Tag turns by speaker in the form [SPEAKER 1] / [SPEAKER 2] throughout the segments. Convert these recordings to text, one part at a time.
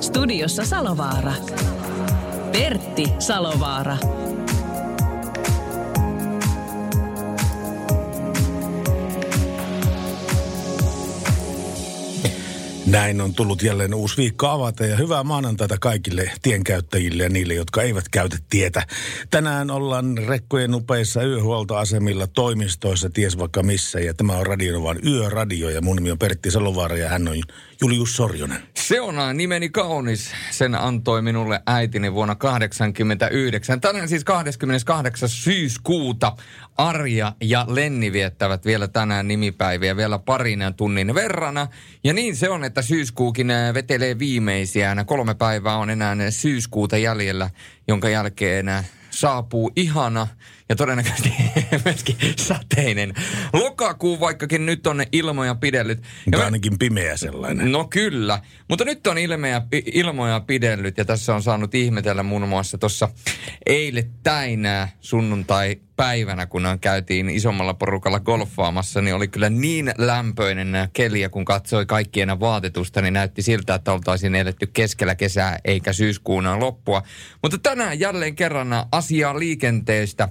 [SPEAKER 1] Studiossa Salovaara. Pertti Salovaara.
[SPEAKER 2] Näin on tullut jälleen uusi viikko avata ja hyvää maanantaita kaikille tienkäyttäjille ja niille, jotka eivät käytä tietä. Tänään ollaan rekkojen upeissa yöhuoltoasemilla, toimistoissa, ties vaikka missä. Ja tämä on Radionovan Yöradio ja mun nimi on Pertti Salovaara ja hän on Julius Sorjonen.
[SPEAKER 3] Se on nimeni kaunis. Sen antoi minulle äitini vuonna 1989. Tänään siis 28. syyskuuta. Arja ja Lenni viettävät vielä tänään nimipäiviä vielä parin tunnin verrana. Ja niin se on, että syyskuukin äh, vetelee viimeisiä. Kolme päivää on enää syyskuuta jäljellä, jonka jälkeen äh, saapuu ihana ja todennäköisesti myöskin sateinen lokakuu, vaikkakin nyt on ne ilmoja pidellyt.
[SPEAKER 2] Ja ainakin pimeä sellainen.
[SPEAKER 3] No kyllä, mutta nyt on ilmeä, ilmoja pidellyt ja tässä on saanut ihmetellä muun muassa tuossa eilettäinä sunnuntai päivänä, kun käytiin isommalla porukalla golfaamassa, niin oli kyllä niin lämpöinen keliä, kun katsoi kaikkien vaatetusta, niin näytti siltä, että oltaisiin eletty keskellä kesää eikä syyskuun loppua. Mutta tänään jälleen kerran asiaa liikenteestä.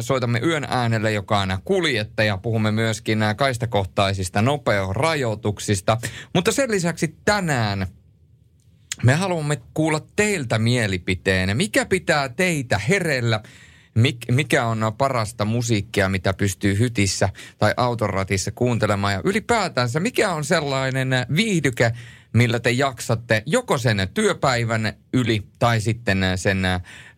[SPEAKER 3] Soitamme yön äänelle, joka on kuljettaja. Puhumme myöskin kaistakohtaisista nopeusrajoituksista. Mutta sen lisäksi tänään me haluamme kuulla teiltä mielipiteen. Mikä pitää teitä herellä? Mik, mikä on parasta musiikkia, mitä pystyy hytissä tai autoratissa kuuntelemaan. Ja ylipäätänsä, mikä on sellainen viihdyke, millä te jaksatte joko sen työpäivän yli tai sitten sen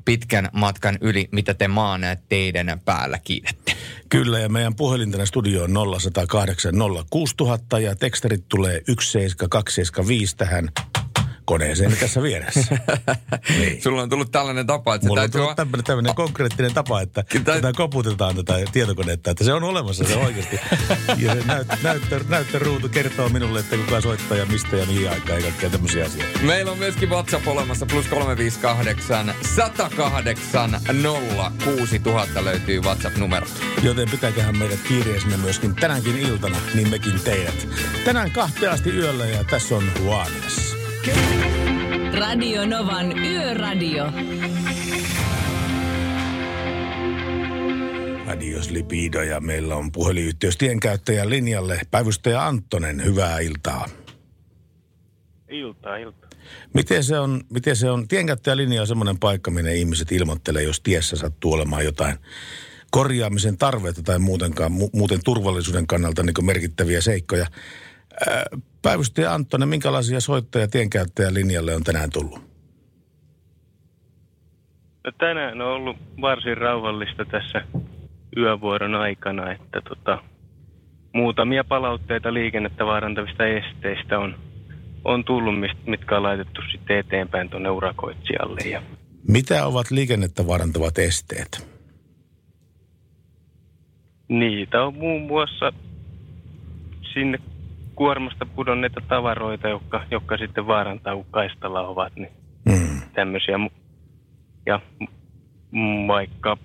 [SPEAKER 3] pitkän matkan yli, mitä te maan teidän päällä kiinnitte.
[SPEAKER 2] Kyllä, ja meidän puhelin tänne studioon 0108 06000 ja tekstarit tulee 17275 tähän koneeseen tässä vieressä.
[SPEAKER 3] niin. Sulla on tullut tällainen tapa,
[SPEAKER 2] että Mulla on tullut tämmöinen, tämmöinen konkreettinen tapa, että tätä koputetaan tätä tietokonetta, että se on olemassa se oikeasti. ja se näyttö, näyttö, näyttöruutu kertoo minulle, että kuka soittaa ja mistä ja mihin aikaan ja kaikkea tämmöisiä asioita.
[SPEAKER 3] Meillä on myöskin WhatsApp olemassa, plus 358 108 06000 löytyy WhatsApp-numero.
[SPEAKER 2] Joten pitäköhän meidät kiireisenä myöskin tänäänkin iltana, niin mekin teidät. Tänään kahteen asti yöllä ja tässä on Juanes.
[SPEAKER 1] Radio Novan Yöradio.
[SPEAKER 2] Radios Lipido ja meillä on puhelinyhteys tienkäyttäjän linjalle. Päivystäjä Anttonen, hyvää iltaa.
[SPEAKER 4] Iltaa, iltaa.
[SPEAKER 2] Miten se on, miten se on? tienkäyttäjän linja on semmoinen paikka, minne ihmiset ilmoittelee, jos tiessä sattuu olemaan jotain korjaamisen tarvetta tai muutenkaan, muuten turvallisuuden kannalta niin merkittäviä seikkoja. Päivystäjä Anttonen, minkälaisia soittajia tienkäyttäjän linjalle on tänään tullut?
[SPEAKER 4] No tänään on ollut varsin rauhallista tässä yövuoron aikana, että tota, muutamia palautteita liikennettä vaarantavista esteistä on, on tullut, mitkä on laitettu sitten eteenpäin tuonne urakoitsijalle. Ja...
[SPEAKER 2] Mitä ovat liikennettä vaarantavat esteet?
[SPEAKER 4] Niitä on muun muassa sinne kuormasta pudonneita tavaroita, jotka, jotka sitten vaarantaa, kun kaistalla ovat, niin mm. tämmöisiä. Ja vaikka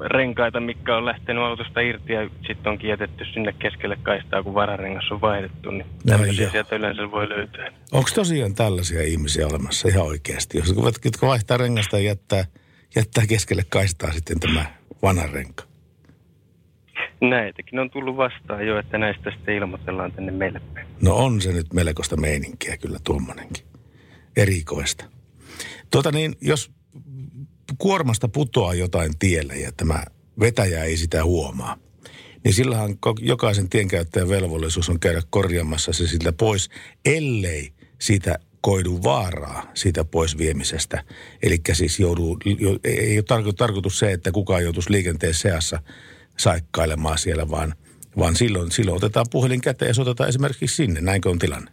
[SPEAKER 4] renkaita, mikä on lähtenyt autosta irti ja sitten onkin jätetty sinne keskelle kaistaa, kun vararengas on vaihdettu, niin tämmöisiä no, sieltä yleensä voi löytää.
[SPEAKER 2] Onko tosiaan tällaisia ihmisiä olemassa ihan oikeasti, jotka vaihtaa rengasta ja jättää, jättää keskelle kaistaa sitten tämä vanha renka?
[SPEAKER 4] Näitäkin on tullut vastaan jo, että näistä sitten ilmoitellaan tänne meille
[SPEAKER 2] No on se nyt melkoista meininkiä kyllä tuommoinenkin. Erikoista. Tuota niin, jos kuormasta putoaa jotain tielle ja tämä vetäjä ei sitä huomaa, niin sillähän jokaisen tienkäyttäjän velvollisuus on käydä korjaamassa se siltä pois, ellei siitä koidu vaaraa siitä pois viemisestä. Eli siis joudu, ei ole tarkoitus se, että kukaan joutuisi liikenteen seassa saikkailemaan siellä, vaan, vaan silloin, silloin otetaan puhelin käteen ja soitetaan esimerkiksi sinne. Näinkö on tilanne?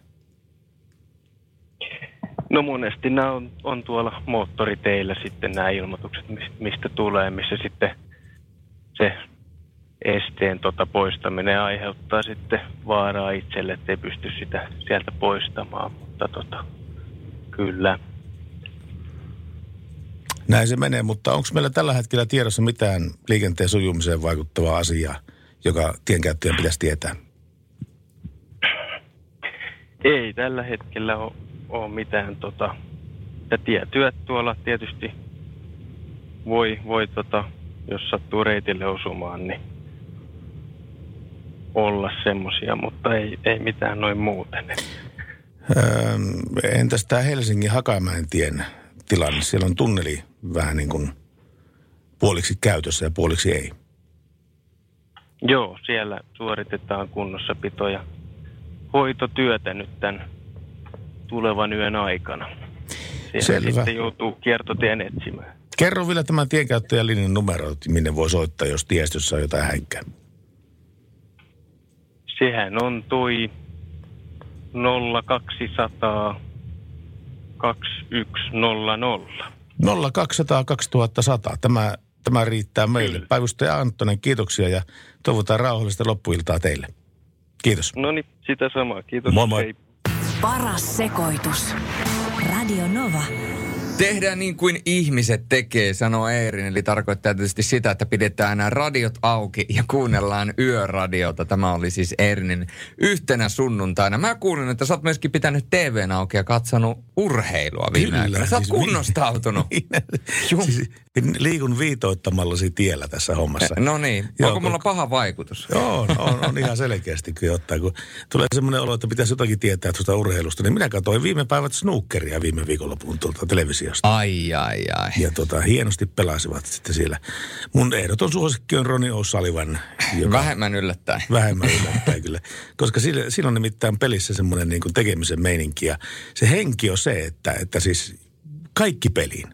[SPEAKER 4] No monesti nämä on, on tuolla moottoriteillä sitten nämä ilmoitukset, mistä tulee, missä sitten se esteen tota poistaminen aiheuttaa sitten vaaraa itselle, ettei pysty sitä sieltä poistamaan. Mutta tota, kyllä.
[SPEAKER 2] Näin se menee, mutta onko meillä tällä hetkellä tiedossa mitään liikenteen sujumiseen vaikuttavaa asiaa, joka tienkäyttäjän pitäisi tietää?
[SPEAKER 4] Ei tällä hetkellä ole, ole mitään tota, ja tietyöt tuolla tietysti voi, voi tota, jos sattuu reitille osumaan, niin olla semmoisia, mutta ei, ei mitään noin muuten.
[SPEAKER 2] Öö, entäs tämä Helsingin Hakamäen tien tilanne? Siellä on tunneli vähän niin kuin puoliksi käytössä ja puoliksi ei.
[SPEAKER 4] Joo, siellä suoritetaan kunnossapito ja hoitotyötä nyt tämän tulevan yön aikana. Siellä Selvä. sitten joutuu kiertotien etsimään.
[SPEAKER 2] Kerro vielä tämän tienkäyttäjälinjan numero, minne voi soittaa, jos tiestössä on jotain häikkää.
[SPEAKER 4] Sehän on toi 0200 2100.
[SPEAKER 2] 0200 2100. Tämä, tämä riittää meille. Kyllä. Päivystäjä Anttonen, kiitoksia ja toivotaan rauhallista loppuiltaa teille. Kiitos.
[SPEAKER 4] No niin, sitä samaa. Kiitos.
[SPEAKER 2] Moi moi. Hei.
[SPEAKER 1] Paras sekoitus. Radio Nova.
[SPEAKER 3] Tehdään niin kuin ihmiset tekee, sanoo Eerin. Eli tarkoittaa tietysti sitä, että pidetään nämä radiot auki ja kuunnellaan yöradiota. Tämä oli siis Eerinin yhtenä sunnuntaina. Mä kuulin, että sä oot myöskin pitänyt TVn auki ja katsonut urheilua viime Kyllä, aikoina. Sä oot siis kunnostautunut.
[SPEAKER 2] siis liikun viitoittamallasi tiellä tässä hommassa.
[SPEAKER 3] No niin. Joo, Onko mulla paha vaikutus?
[SPEAKER 2] Joo, no, on, on ihan selkeästi kyllä ottaa. Kun tulee semmoinen olo, että pitäisi jotakin tietää tuosta urheilusta, niin minä katsoin viime päivät snookeria viime viikonloppuun tuolta televisiosta.
[SPEAKER 3] Ai, ai, ai.
[SPEAKER 2] Ja tota, hienosti pelasivat sitten siellä. Mun ehdoton suosikki on Ronnie O'Sullivan.
[SPEAKER 3] Joka, vähemmän yllättäen.
[SPEAKER 2] Vähemmän yllättäen kyllä. Koska sillä, siinä on nimittäin pelissä semmoinen niin tekemisen meininki. Ja se henki on se, että, että siis kaikki peliin.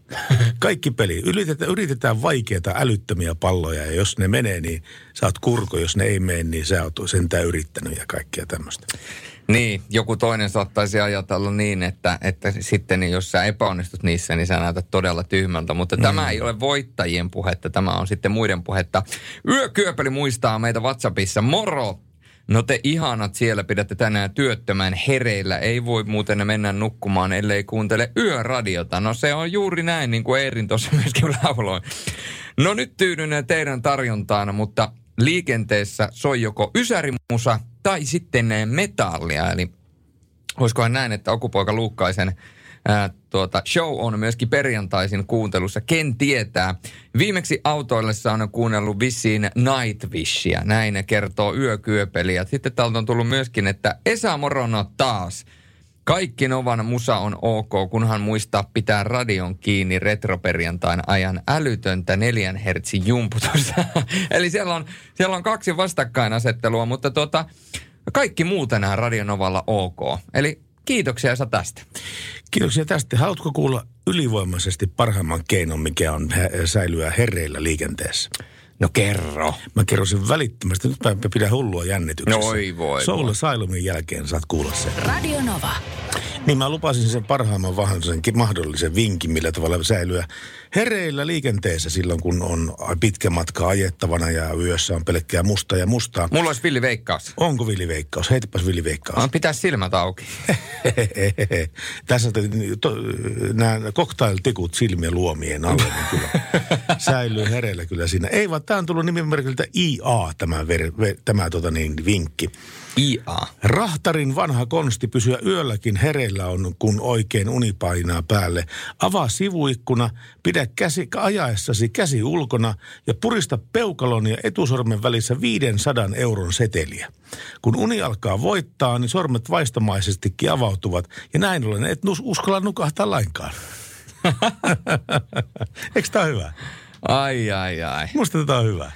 [SPEAKER 2] Kaikki peliin. Yritetään, yritetään vaikeita, älyttömiä palloja ja jos ne menee, niin sä oot kurko. Jos ne ei mene, niin sä oot sentään yrittänyt ja kaikkea tämmöistä.
[SPEAKER 3] Niin, joku toinen saattaisi ajatella niin, että, että sitten niin jos sä epäonnistut niissä, niin sä näytät todella tyhmältä. Mutta mm. tämä ei ole voittajien puhetta, tämä on sitten muiden puhetta. Yökyöpeli muistaa meitä WhatsAppissa. Moro! No te ihanat siellä pidätte tänään työttömän hereillä. Ei voi muuten mennä nukkumaan, ellei kuuntele yöradiota. No se on juuri näin, niin kuin Eerin tuossa myöskin lauloi. No nyt tyydyn teidän tarjontaan, mutta liikenteessä soi joko ysärimusa tai sitten metallia. Eli olisikohan näin, että Okupoika Luukkaisen ää, tuota, show on myöskin perjantaisin kuuntelussa. Ken tietää. Viimeksi autoillessa on kuunnellut vissiin Nightwishia. Näin kertoo yökyöpeliä. Sitten täältä on tullut myöskin, että Esa Morono taas. Kaikki Novan musa on ok, kunhan muistaa pitää radion kiinni retroperjantain ajan älytöntä neljän hertsin jumputusta. Eli siellä on, siellä on kaksi vastakkainasettelua, mutta tota, kaikki muu tänään Radionovalla ok. Eli kiitoksia Esa tästä.
[SPEAKER 2] Kiitoksia tästä. Haluatko kuulla ylivoimaisesti parhaimman keinon, mikä on säilyä herreillä liikenteessä?
[SPEAKER 3] No kerro.
[SPEAKER 2] Mä kerron sen välittömästi. Nyt mä pidän hullua jännityksessä.
[SPEAKER 3] No oi voi.
[SPEAKER 2] Soul Silumin jälkeen saat kuulla sen.
[SPEAKER 1] Radio Nova.
[SPEAKER 2] Niin mä lupasin sen parhaimman mahdollisen vinkin, millä tavalla säilyä hereillä liikenteessä silloin, kun on pitkä matka ajettavana ja yössä on pelkkää mustaa ja mustaa.
[SPEAKER 3] Mulla olisi villiveikkaus.
[SPEAKER 2] Onko villiveikkaus? Heitäpäs villiveikkaus.
[SPEAKER 3] On pitää silmät auki.
[SPEAKER 2] Tässä to, nämä cocktail-tikut silmien luomien alle, niin kyllä säilyy hereillä kyllä siinä. Ei vaan tämä on tullut nimimerkiltä IA tämä, ver, ver, tämä tota niin, vinkki.
[SPEAKER 3] IA.
[SPEAKER 2] Rahtarin vanha konsti pysyä yölläkin hereillä on, kun oikein uni painaa päälle. Avaa sivuikkuna, pidä käsi, ajaessasi käsi ulkona ja purista peukalon ja etusormen välissä 500 euron seteliä. Kun uni alkaa voittaa, niin sormet vaistamaisestikin avautuvat ja näin ollen et uskalla nukahtaa lainkaan. Eikö tämä hyvä?
[SPEAKER 3] Ai, ai, ai.
[SPEAKER 2] Musta tätä on hyvä.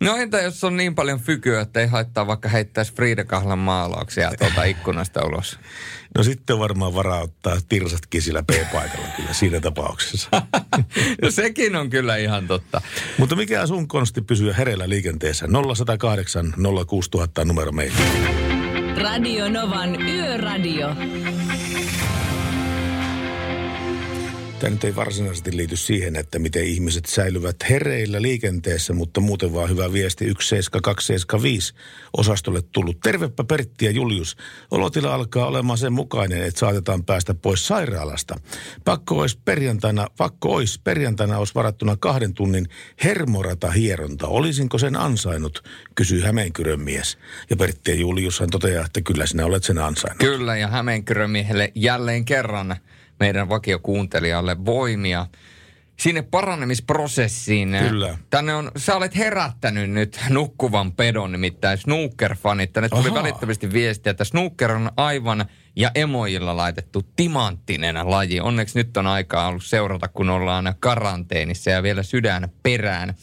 [SPEAKER 3] No entä jos on niin paljon fykyä, että ei haittaa vaikka heittäisi Frida Kahlan maalauksia tuolta ikkunasta ulos?
[SPEAKER 2] No sitten varmaan varauttaa tirsatkin sillä P-paikalla kyllä siinä tapauksessa.
[SPEAKER 3] no sekin on kyllä ihan totta.
[SPEAKER 2] Mutta mikä sun konsti pysyä hereillä liikenteessä? 0108 06000 numero meille.
[SPEAKER 1] Radio Novan Yöradio.
[SPEAKER 2] Tämä nyt ei varsinaisesti liity siihen, että miten ihmiset säilyvät hereillä liikenteessä, mutta muuten vaan hyvä viesti 17275 osastolle tullut. Tervepä Pertti ja Julius. Olotila alkaa olemaan sen mukainen, että saatetaan päästä pois sairaalasta. Pakko olisi perjantaina, pakko olisi perjantaina olisi varattuna kahden tunnin hermorata hieronta. Olisinko sen ansainnut, kysyy Hämeenkyrön mies. Ja Pertti ja Juliushan toteaa, että kyllä sinä olet sen ansainnut.
[SPEAKER 3] Kyllä, ja Hämeenkyrön miehelle jälleen kerran meidän vakiokuuntelijalle voimia sinne paranemisprosessiin.
[SPEAKER 2] Kyllä.
[SPEAKER 3] Tänne on, sä olet herättänyt nyt nukkuvan pedon, nimittäin snooker-fanit. Tänne tuli
[SPEAKER 2] Ahaa.
[SPEAKER 3] välittömästi viestiä, että snooker on aivan ja emojilla laitettu timanttinen laji. Onneksi nyt on aikaa ollut seurata, kun ollaan karanteenissa ja vielä sydän perään.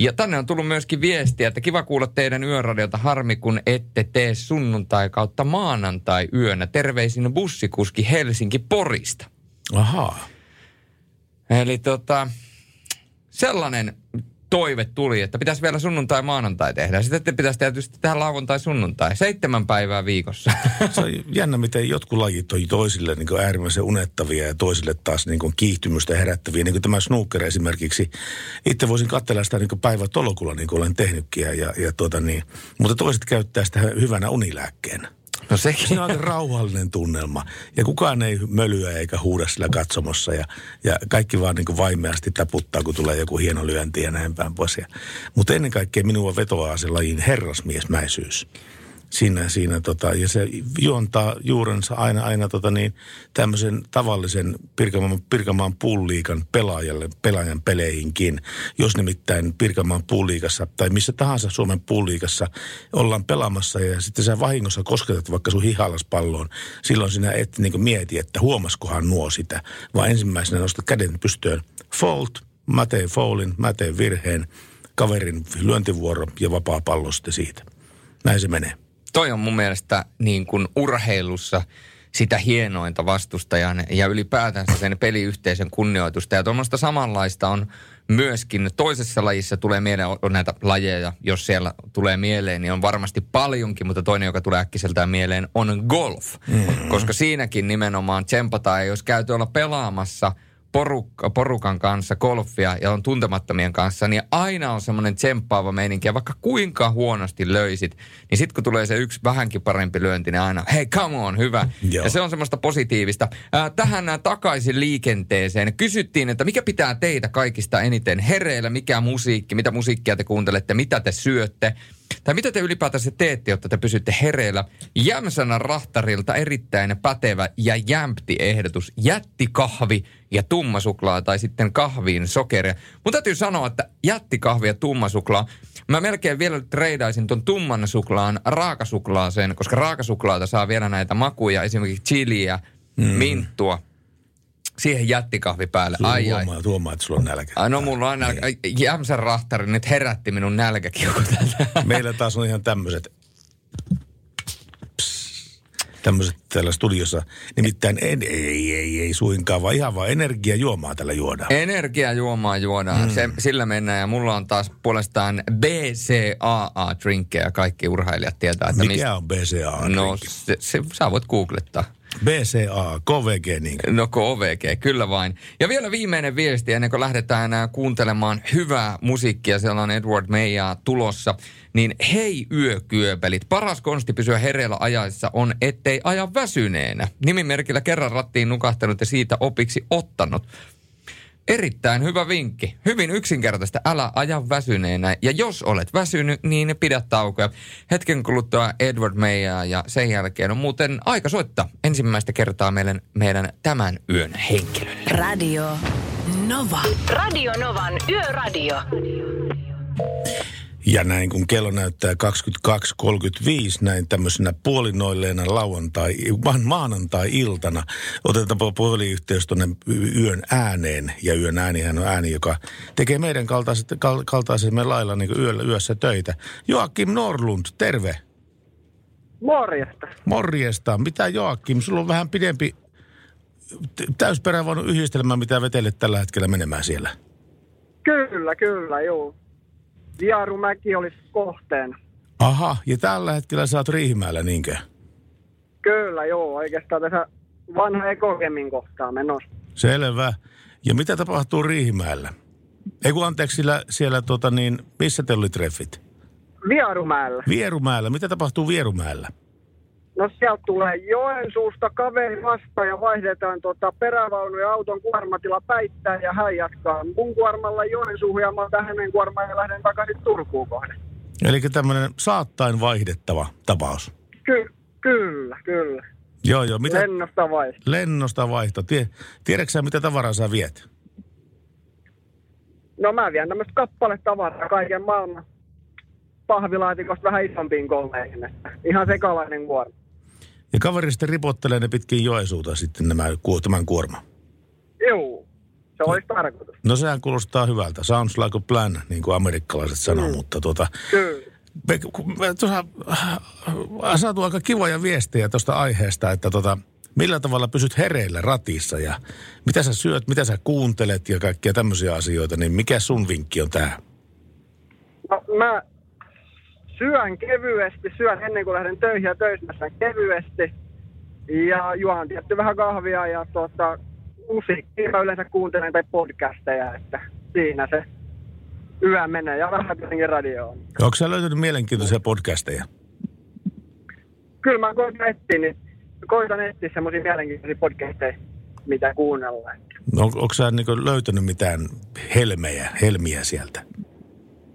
[SPEAKER 3] Ja tänne on tullut myöskin viestiä, että kiva kuulla teidän yöradiota. Harmi, kun ette tee sunnuntai kautta maanantai yönä. Terveisin bussikuski Helsinki Porista.
[SPEAKER 2] Ahaa.
[SPEAKER 3] Eli tota, sellainen toive tuli, että pitäisi vielä sunnuntai maanantai tehdä. Sitten pitäisi tietysti tehdä lauantai sunnuntai. Seitsemän päivää viikossa.
[SPEAKER 2] Se on jännä, miten jotkut lajit on toisille niin äärimmäisen unettavia ja toisille taas niin kuin kiihtymystä herättäviä. Niin kuin tämä snooker esimerkiksi. Itse voisin katsella sitä niin kuin päivätolokulla, niin kuin olen tehnytkin. Ja, ja tuota niin. Mutta toiset käyttää sitä hyvänä unilääkkeenä.
[SPEAKER 3] No sekin.
[SPEAKER 2] Se on aika rauhallinen tunnelma. Ja kukaan ei mölyä eikä huuda sillä katsomossa. Ja, ja kaikki vaan niin kuin vaimeasti taputtaa, kun tulee joku hieno lyönti ja näin päin pois. Mutta ennen kaikkea minua vetoaa se lajin herrasmiesmäisyys. Siinä, siinä tota, ja se juontaa juurensa aina, aina tota niin, tämmöisen tavallisen Pirkanmaan, Pirkanmaan puuliikan pelaajalle, pelaajan peleihinkin. Jos nimittäin Pirkanmaan puuliikassa tai missä tahansa Suomen puuliikassa ollaan pelaamassa ja sitten sä vahingossa kosketat vaikka sun hihalaspalloon, silloin sinä et niin mieti, että huomaskohan nuo sitä, vaan ensimmäisenä nostat käden pystyyn. Fault, mä teen foulin, mä teen virheen, kaverin lyöntivuoro ja vapaa pallo sitten siitä. Näin se menee
[SPEAKER 3] toi on mun mielestä niin kuin urheilussa sitä hienointa vastustajan ja ylipäätänsä sen peliyhteisön kunnioitusta. Ja tuommoista samanlaista on myöskin toisessa lajissa tulee mieleen, on näitä lajeja, jos siellä tulee mieleen, niin on varmasti paljonkin, mutta toinen, joka tulee äkkiseltään mieleen, on golf. Mm-hmm. Koska siinäkin nimenomaan tsempataan, ja jos käyty olla pelaamassa – porukka, porukan kanssa golfia ja on tuntemattomien kanssa, niin aina on semmoinen tsemppaava meininki. Ja vaikka kuinka huonosti löysit, niin sitten kun tulee se yksi vähänkin parempi lyönti, niin aina, hei come on, hyvä. Joo. Ja se on semmoista positiivista. Ää, tähän ää, takaisin liikenteeseen. Kysyttiin, että mikä pitää teitä kaikista eniten hereillä, mikä musiikki, mitä musiikkia te kuuntelette, mitä te syötte. Tai mitä te ylipäätänsä teette, jotta te pysytte hereillä? Jämsänä rahtarilta erittäin pätevä ja jämpti ehdotus. Jättikahvi ja tummasuklaa tai sitten kahviin sokeria. Mutta täytyy sanoa, että jättikahvi ja tummasuklaa, mä melkein vielä treidaisin ton tumman suklaan raakasuklaaseen, koska raakasuklaata saa vielä näitä makuja, esimerkiksi chiliä, mm. minttua – siihen jättikahvi päälle.
[SPEAKER 2] Sulla
[SPEAKER 3] ai,
[SPEAKER 2] huomaa,
[SPEAKER 3] ai.
[SPEAKER 2] huomaa, että sulla on nälkä.
[SPEAKER 3] Ai, no mulla on nälkä. Jämsän rahtari nyt herätti minun nälkäkiukut.
[SPEAKER 2] Meillä taas on ihan tämmöiset tämmöiset täällä studiossa. Nimittäin en, ei, ei, ei suinkaan, vaan ihan vaan energiajuomaa tällä juodaan.
[SPEAKER 3] Energiajuomaa juodaan, mm. se, sillä mennään. Ja mulla on taas puolestaan BCAA-drinkkejä. Kaikki urheilijat tietää, että
[SPEAKER 2] Mikä
[SPEAKER 3] mistä...
[SPEAKER 2] on BCAA?
[SPEAKER 3] No, se, se, sä voit googlettaa.
[SPEAKER 2] BCA, KVG niin.
[SPEAKER 3] No KVG, kyllä vain. Ja vielä viimeinen viesti ennen kuin lähdetään äh, kuuntelemaan hyvää musiikkia, siellä on Edward Meija tulossa. Niin hei yökyöpelit, paras konsti pysyä hereillä ajaessa on, ettei aja väsyneenä. Nimimerkillä kerran rattiin nukahtanut ja siitä opiksi ottanut. Erittäin hyvä vinkki. Hyvin yksinkertaista. Älä aja väsyneenä. Ja jos olet väsynyt, niin pidä taukoja. Hetken kuluttua Edward Meija ja sen jälkeen on muuten aika soittaa ensimmäistä kertaa meidän, meidän tämän yön henkilölle.
[SPEAKER 1] Radio Nova.
[SPEAKER 5] Radio Novan Yöradio.
[SPEAKER 2] Ja näin kun kello näyttää 22.35, näin tämmöisenä puolinoilleena lauantai, vaan maanantai-iltana, otetaan puhelinyhteys tuonne yön ääneen. Ja yön äänihän on ääni, joka tekee meidän kaltaiset, kal, kaltaisemme lailla niin yöllä, yössä töitä. Joakim Norlund, terve.
[SPEAKER 6] Morjesta.
[SPEAKER 2] Morjesta. Mitä Joakim, sulla on vähän pidempi täysperävaunun yhdistelmä, mitä vetelet tällä hetkellä menemään siellä.
[SPEAKER 6] Kyllä, kyllä, joo. Vierumäki olisi kohteena.
[SPEAKER 2] Aha, ja tällä hetkellä sä oot Riihimäellä, niinkö?
[SPEAKER 6] Kyllä, joo. Oikeastaan tässä vanha ekokemin kohtaa menossa.
[SPEAKER 2] Selvä. Ja mitä tapahtuu Riihimäellä? Ei kun anteeksi, siellä, siellä tota niin, missä te oli treffit?
[SPEAKER 6] Vierumäellä.
[SPEAKER 2] Vierumäellä. Mitä tapahtuu Vierumäellä?
[SPEAKER 6] No sieltä tulee Joensuusta kaveri vasta ja vaihdetaan tota perävaunu ja auton kuormatila päittää ja hän jatkaa mun kuormalla Joensuuhun ja mä otan hänen kuormaan ja lähden takaisin Turkuun kohden.
[SPEAKER 2] Eli tämmöinen saattain vaihdettava tapaus.
[SPEAKER 6] Ky- kyllä, kyllä.
[SPEAKER 2] Joo, joo. Mitä?
[SPEAKER 6] Lennosta vai?
[SPEAKER 2] Lennosta vaihto. Tie, tiedätkö sä, mitä tavaraa sä viet?
[SPEAKER 6] No mä vien tämmöistä kappaletavaraa kaiken maailman pahvilaatikosta vähän isompiin kolmeihin. Ihan sekalainen kuorma.
[SPEAKER 2] Ja kaveri sitten ripottelee ne pitkin Joensuuta sitten nämä, tämän kuorma.
[SPEAKER 6] Juu, se olisi tarkoitus.
[SPEAKER 2] No sehän kuulostaa hyvältä. Sounds like a plan, niin kuin amerikkalaiset sanoo, mm. mutta tuota,
[SPEAKER 6] Kyllä.
[SPEAKER 2] me, me tuossa äh, saatu aika kivoja viestejä tuosta aiheesta, että tota, millä tavalla pysyt hereillä ratissa ja mitä sä syöt, mitä sä kuuntelet ja kaikkia tämmöisiä asioita, niin mikä sun vinkki on tähän?
[SPEAKER 6] No, mä syön kevyesti, syön ennen kuin lähden töihin ja töissä syön kevyesti. Ja juon tietty vähän kahvia ja tota, musiikkia mä yleensä kuuntelen tai podcasteja, että siinä se yö menee ja vähän tietenkin radioon.
[SPEAKER 2] Onko sä löytänyt mielenkiintoisia podcasteja?
[SPEAKER 6] Kyllä mä koitan etsiä, niin koitan etsiä semmoisia mielenkiintoisia podcasteja, mitä kuunnella.
[SPEAKER 2] No, onko sä niin löytänyt mitään helmejä, helmiä sieltä?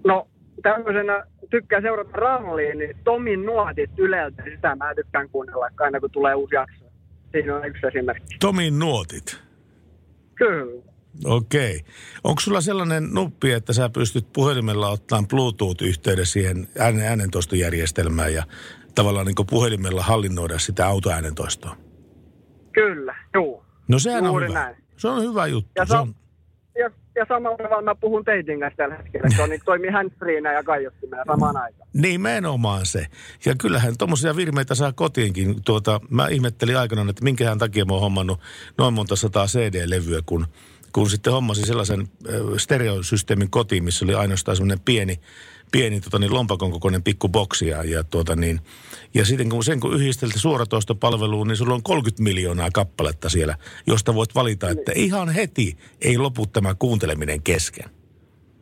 [SPEAKER 6] No tämmöisenä tykkää seurata ralliin, niin Tomin nuotit Yleltä, sitä mä tykkään kuunnella aina kun tulee uusi jakso. Siinä on yksi esimerkki.
[SPEAKER 2] Tomin nuotit.
[SPEAKER 6] Kyllä.
[SPEAKER 2] Okei. Onko sulla sellainen nuppi, että sä pystyt puhelimella ottamaan Bluetooth-yhteyden siihen äänen, äänentoistojärjestelmään ja tavallaan niin puhelimella hallinnoida sitä autoäänentoistoa?
[SPEAKER 6] Kyllä, juu.
[SPEAKER 2] No sehän
[SPEAKER 6] Juuri
[SPEAKER 2] on hyvä.
[SPEAKER 6] näin.
[SPEAKER 2] Se on hyvä juttu.
[SPEAKER 6] Ja,
[SPEAKER 2] se on,
[SPEAKER 6] ja, ja samalla tavalla mä puhun teitin kanssa tällä hetkellä. Se on, niin toimii handsfreena ja kaiuttimella samaan aikaan.
[SPEAKER 2] nimenomaan se. Ja kyllähän tuommoisia virmeitä saa kotiinkin. Tuota, mä ihmettelin aikanaan, että minkähän takia mä oon hommannut noin monta sataa CD-levyä, kun, kun sitten hommasin sellaisen stereosysteemin kotiin, missä oli ainoastaan semmoinen pieni, pieni tota niin, lompakon kokoinen pikku boksi. Ja, ja, tuota niin, ja sitten kun sen kun yhdisteltä suoratoistopalveluun, niin sulla on 30 miljoonaa kappaletta siellä, josta voit valita, että ihan heti ei lopu tämä kuunteleminen kesken.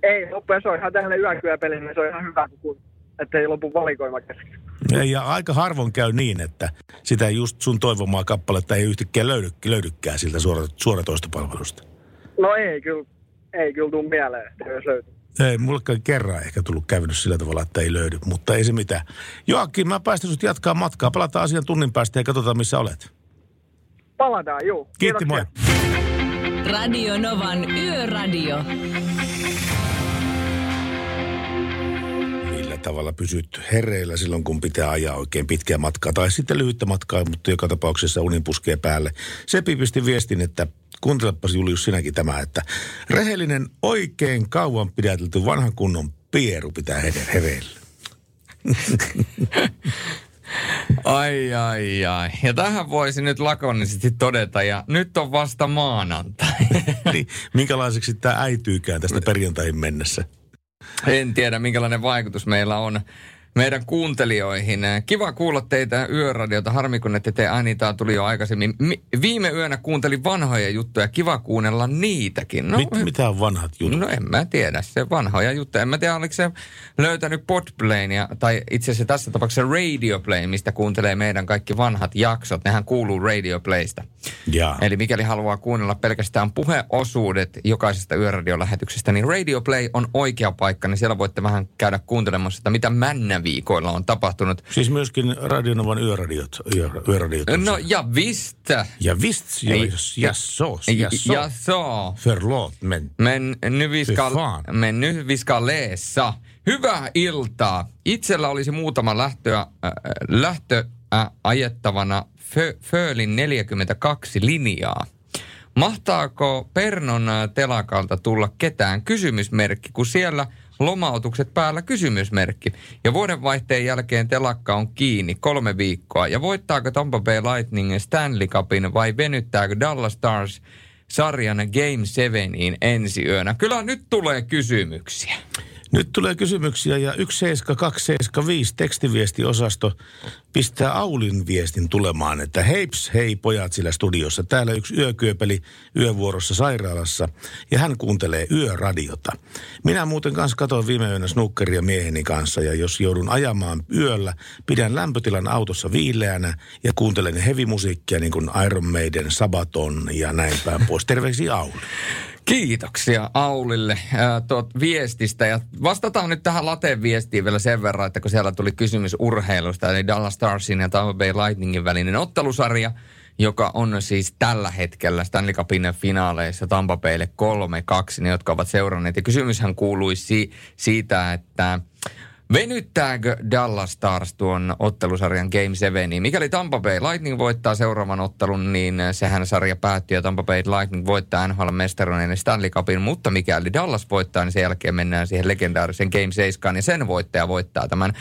[SPEAKER 6] Ei loppu, ja se on ihan tälle yökyöpeliin, niin se on ihan hyvä, kun, että ei lopu valikoima kesken.
[SPEAKER 2] Ja, ja aika harvoin käy niin, että sitä just sun toivomaa kappaletta ei yhtäkkiä löydy, löydykään siltä suora, suoratoistopalvelusta.
[SPEAKER 6] No ei kyllä, ei kyllä tuu mieleen, että jos löytyy.
[SPEAKER 2] Ei, mullekaan kerran ehkä tullut käynyt sillä tavalla, että ei löydy, mutta ei se mitään. Joakim, mä päästän sut jatkaa matkaa. Palataan asian tunnin päästä ja katsotaan, missä olet.
[SPEAKER 6] Palataan, juu.
[SPEAKER 2] Kiitti, moi.
[SPEAKER 1] Radio Novan Yöradio.
[SPEAKER 2] Millä tavalla pysyt hereillä silloin, kun pitää ajaa oikein pitkää matkaa tai sitten lyhyttä matkaa, mutta joka tapauksessa unin puskee päälle. Sepi pisti viestin, että kuuntelepas Julius sinäkin tämä, että rehellinen oikein kauan pidätelty vanhan kunnon pieru pitää here- hereillä.
[SPEAKER 3] Ai, ai, ai. Ja tähän voisi nyt lakonisesti todeta, ja nyt on vasta maanantai.
[SPEAKER 2] niin, minkälaiseksi tämä äityykään tästä perjantaihin mennessä?
[SPEAKER 3] En tiedä, minkälainen vaikutus meillä on meidän kuuntelijoihin. Kiva kuulla teitä yöradiota. Harmi, kun ette tee äänitaa tuli jo aikaisemmin. Mi- viime yönä kuuntelin vanhoja juttuja. Kiva kuunnella niitäkin. No,
[SPEAKER 2] Mit, mitä on vanhat jutut?
[SPEAKER 3] No en mä tiedä, se vanhoja juttuja. En mä tiedä, oliko se löytänyt Podplayn, ja, tai itse asiassa tässä tapauksessa Radio Play, mistä kuuntelee meidän kaikki vanhat jaksot. Nehän kuuluu Radio Playstä.
[SPEAKER 2] Jaa.
[SPEAKER 3] Eli mikäli haluaa kuunnella pelkästään puheosuudet jokaisesta yöradiolähetyksestä, niin Radio Play on oikea paikka, niin siellä voitte vähän käydä kuuntelemassa, että mitä männäviikoilla on tapahtunut.
[SPEAKER 2] Siis myöskin Radionovan yöradiot. Yö, yöradiot
[SPEAKER 3] No ja
[SPEAKER 2] visst, ja,
[SPEAKER 3] Ei,
[SPEAKER 2] ja så, ja så.
[SPEAKER 3] Ja så.
[SPEAKER 2] Förlåt, men
[SPEAKER 3] Men nu vi ska, men nu vi ska läsa. Hyvää iltaa. Itsellä olisi muutama lähtöä, äh, lähtö äh, ajettavana Fö, Föölin 42 linjaa. Mahtaako Pernon äh, telakalta tulla ketään kysymysmerkki, kun siellä lomautukset päällä kysymysmerkki. Ja vuodenvaihteen jälkeen telakka on kiinni kolme viikkoa. Ja voittaako Tampa Bay Lightning Stanley Cupin vai venyttääkö Dallas Stars sarjan Game 7 ensi yönä? Kyllä nyt tulee kysymyksiä.
[SPEAKER 2] Nyt tulee kysymyksiä ja 17275 tekstiviestiosasto pistää Aulin viestin tulemaan, että heips hei pojat sillä studiossa. Täällä yksi yökyöpeli yövuorossa sairaalassa ja hän kuuntelee yöradiota. Minä muuten kanssa katoin viime yönä snukkeria mieheni kanssa ja jos joudun ajamaan yöllä, pidän lämpötilan autossa viileänä ja kuuntelen hevimusiikkia niin kuin Iron Maiden, Sabaton ja näin päin pois. Terveisiä Auli.
[SPEAKER 3] Kiitoksia Aulille ää, tuot viestistä. Ja vastataan nyt tähän lateen viestiin vielä sen verran, että kun siellä tuli kysymys urheilusta, eli Dallas Starsin ja Tampa Bay Lightningin välinen ottelusarja, joka on siis tällä hetkellä Stanley Cupin finaaleissa Tampa Baylle 3-2, ne jotka ovat seuranneet. Ja kysymyshän kuului si- siitä, että Venyttääkö Dallas Stars tuon ottelusarjan Game 7? Mikäli Tampa Bay Lightning voittaa seuraavan ottelun, niin sehän sarja päättyy ja Tampa Bay Lightning voittaa NHL-mestaruuden Stanley Cupin, mutta mikäli Dallas voittaa, niin sen jälkeen mennään siihen legendaarisen Game 7 ja sen voittaja voittaa tämän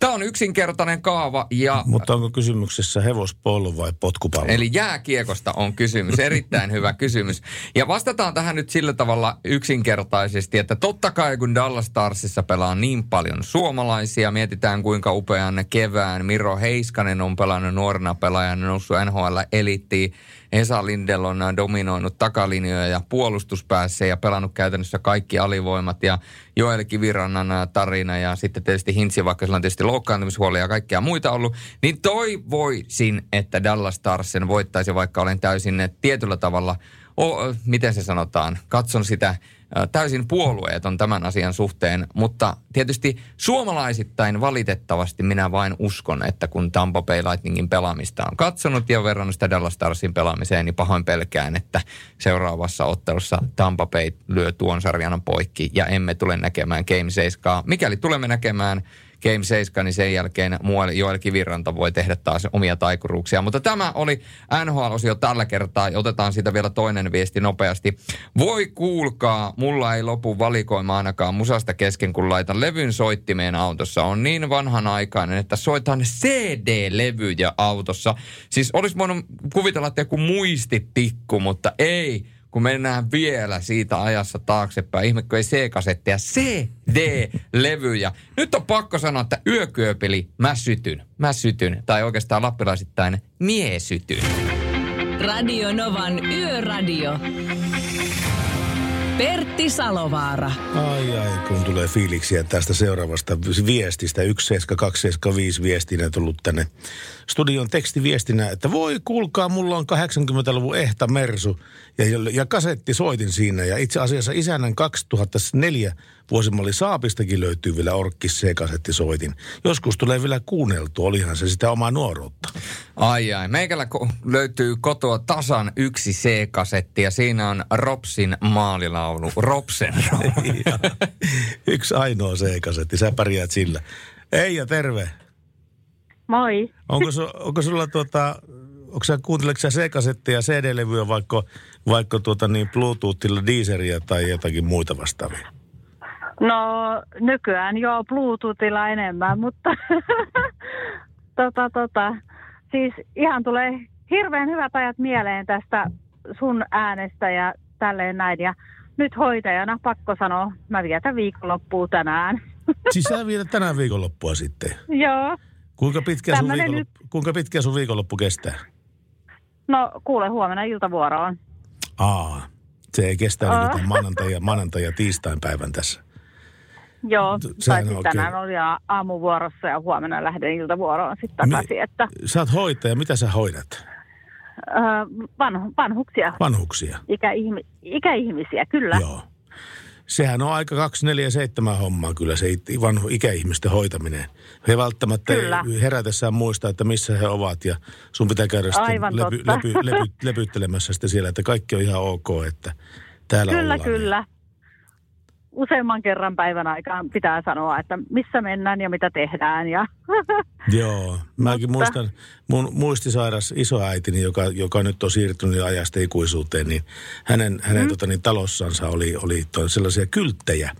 [SPEAKER 3] Tämä on yksinkertainen kaava ja...
[SPEAKER 2] Mutta onko kysymyksessä hevospollo vai potkupallo?
[SPEAKER 3] Eli jääkiekosta on kysymys. Erittäin hyvä kysymys. Ja vastataan tähän nyt sillä tavalla yksinkertaisesti, että totta kai kun Dallas Starsissa pelaa niin paljon suomalaisia, mietitään kuinka upean kevään Miro Heiskanen on pelannut nuorena pelaajana, noussut NHL elittiin. Esa Lindell on dominoinut takalinjoja ja puolustuspäässä ja pelannut käytännössä kaikki alivoimat ja Joel Kivirannan tarina ja sitten tietysti Hintsi, vaikka sillä on tietysti loukkaantumishuolia ja kaikkea muita ollut, niin toivoisin, että Dallas Starsen voittaisi, vaikka olen täysin tietyllä tavalla, o, miten se sanotaan, katson sitä täysin puolueeton tämän asian suhteen, mutta tietysti suomalaisittain valitettavasti minä vain uskon, että kun Tampa Bay Lightningin pelaamista on katsonut ja verrannut sitä Dallas Starsin pelaamiseen, niin pahoin pelkään, että seuraavassa ottelussa Tampa Bay lyö tuon sarjan poikki ja emme tule näkemään Game 7. Mikäli tulemme näkemään Game 7, niin sen jälkeen Joel Kiviranta voi tehdä taas omia taikuruuksia. Mutta tämä oli NHL-osio tällä kertaa otetaan siitä vielä toinen viesti nopeasti. Voi kuulkaa, mulla ei lopu valikoima ainakaan musasta kesken, kun laitan levyn soittimeen autossa. On niin vanhanaikainen, että soitan CD-levyjä autossa. Siis olisi voinut kuvitella, että joku muistitikku, mutta ei kun mennään vielä siitä ajassa taaksepäin. Ihme, kun ei C-kasetteja, CD-levyjä. Nyt on pakko sanoa, että yökyöpeli, mä sytyn. Mä sytyn. Tai oikeastaan lappilaisittain, mie sytyn.
[SPEAKER 1] Radio Novan Yöradio. Pertti Salovaara.
[SPEAKER 2] Ai ai, kun tulee fiiliksiä tästä seuraavasta viestistä. 17275 viestinä tullut tänne studion tekstiviestinä, että voi kuulkaa, mulla on 80-luvun ehta Mersu ja, ja kasetti soitin siinä. Ja itse asiassa isännän 2004 vuosimalli Saapistakin löytyy vielä Orkkis C-kasetti soitin. Joskus tulee vielä kuunneltu, olihan se sitä omaa nuoruutta.
[SPEAKER 3] Ai ai, meikällä löytyy kotoa tasan yksi C-kasetti ja siinä on Robsin maalilaulu. Robsen
[SPEAKER 2] Yksi ainoa C-kasetti, sä pärjäät sillä. Ei ja terve.
[SPEAKER 7] Moi.
[SPEAKER 2] Onko, su, onko sulla tuota, onko sä, kuunteleeko sä C-kasettia, CD-levyä, vaikka, vaikka tuota niin Bluetoothilla, Deezeria tai jotakin muita vastaavia?
[SPEAKER 7] No nykyään joo Bluetoothilla enemmän, mutta tota, tota, siis ihan tulee hirveän hyvät ajat mieleen tästä sun äänestä ja tälleen näin. Ja nyt hoitajana pakko sanoa, mä vietän viikonloppua tänään.
[SPEAKER 2] Siis sä vietät tänään viikonloppua sitten?
[SPEAKER 7] joo.
[SPEAKER 2] Kuinka pitkä, sun viikonloppu, kuinka pitkä sun viikonloppu kestää?
[SPEAKER 7] No kuule huomenna iltavuoroon.
[SPEAKER 2] Aa, se ei kestä
[SPEAKER 7] Aa.
[SPEAKER 2] niin maanantai ja, maanantai ja tiistain päivän tässä.
[SPEAKER 7] Joo, tai sitten tänään oli aamuvuorossa ja huomenna lähden iltavuoroon sitten takaisin. Että,
[SPEAKER 2] Sä oot hoitaja, mitä sä hoidat?
[SPEAKER 7] ö, vanhu, vanhuksia,
[SPEAKER 2] Vanhuksia.
[SPEAKER 7] ikäihmi, ikäihmisiä, kyllä.
[SPEAKER 2] Joo. Sehän on aika 247 hommaa kyllä se vanhu ikäihmisten hoitaminen. He välttämättä
[SPEAKER 7] Kyllä.
[SPEAKER 2] ei herätessään muista, että missä he ovat ja sun pitää käydä sitten
[SPEAKER 7] Aivan
[SPEAKER 2] lepy,
[SPEAKER 7] totta.
[SPEAKER 2] lepy, lepy, lepyttelemässä sitten siellä, että kaikki on ihan ok, että täällä
[SPEAKER 7] Kyllä,
[SPEAKER 2] ollaan.
[SPEAKER 7] kyllä. Useamman kerran päivän aikaan pitää sanoa, että missä mennään ja mitä tehdään. Ja
[SPEAKER 2] Joo, mäkin
[SPEAKER 7] Mutta-
[SPEAKER 2] muistan mun muistisairas isoäitini, joka, joka nyt on siirtynyt ajasta ikuisuuteen, niin hänen, hänen
[SPEAKER 7] Mm.
[SPEAKER 2] tota, niin, talossansa oli, oli sellaisia kylttejä,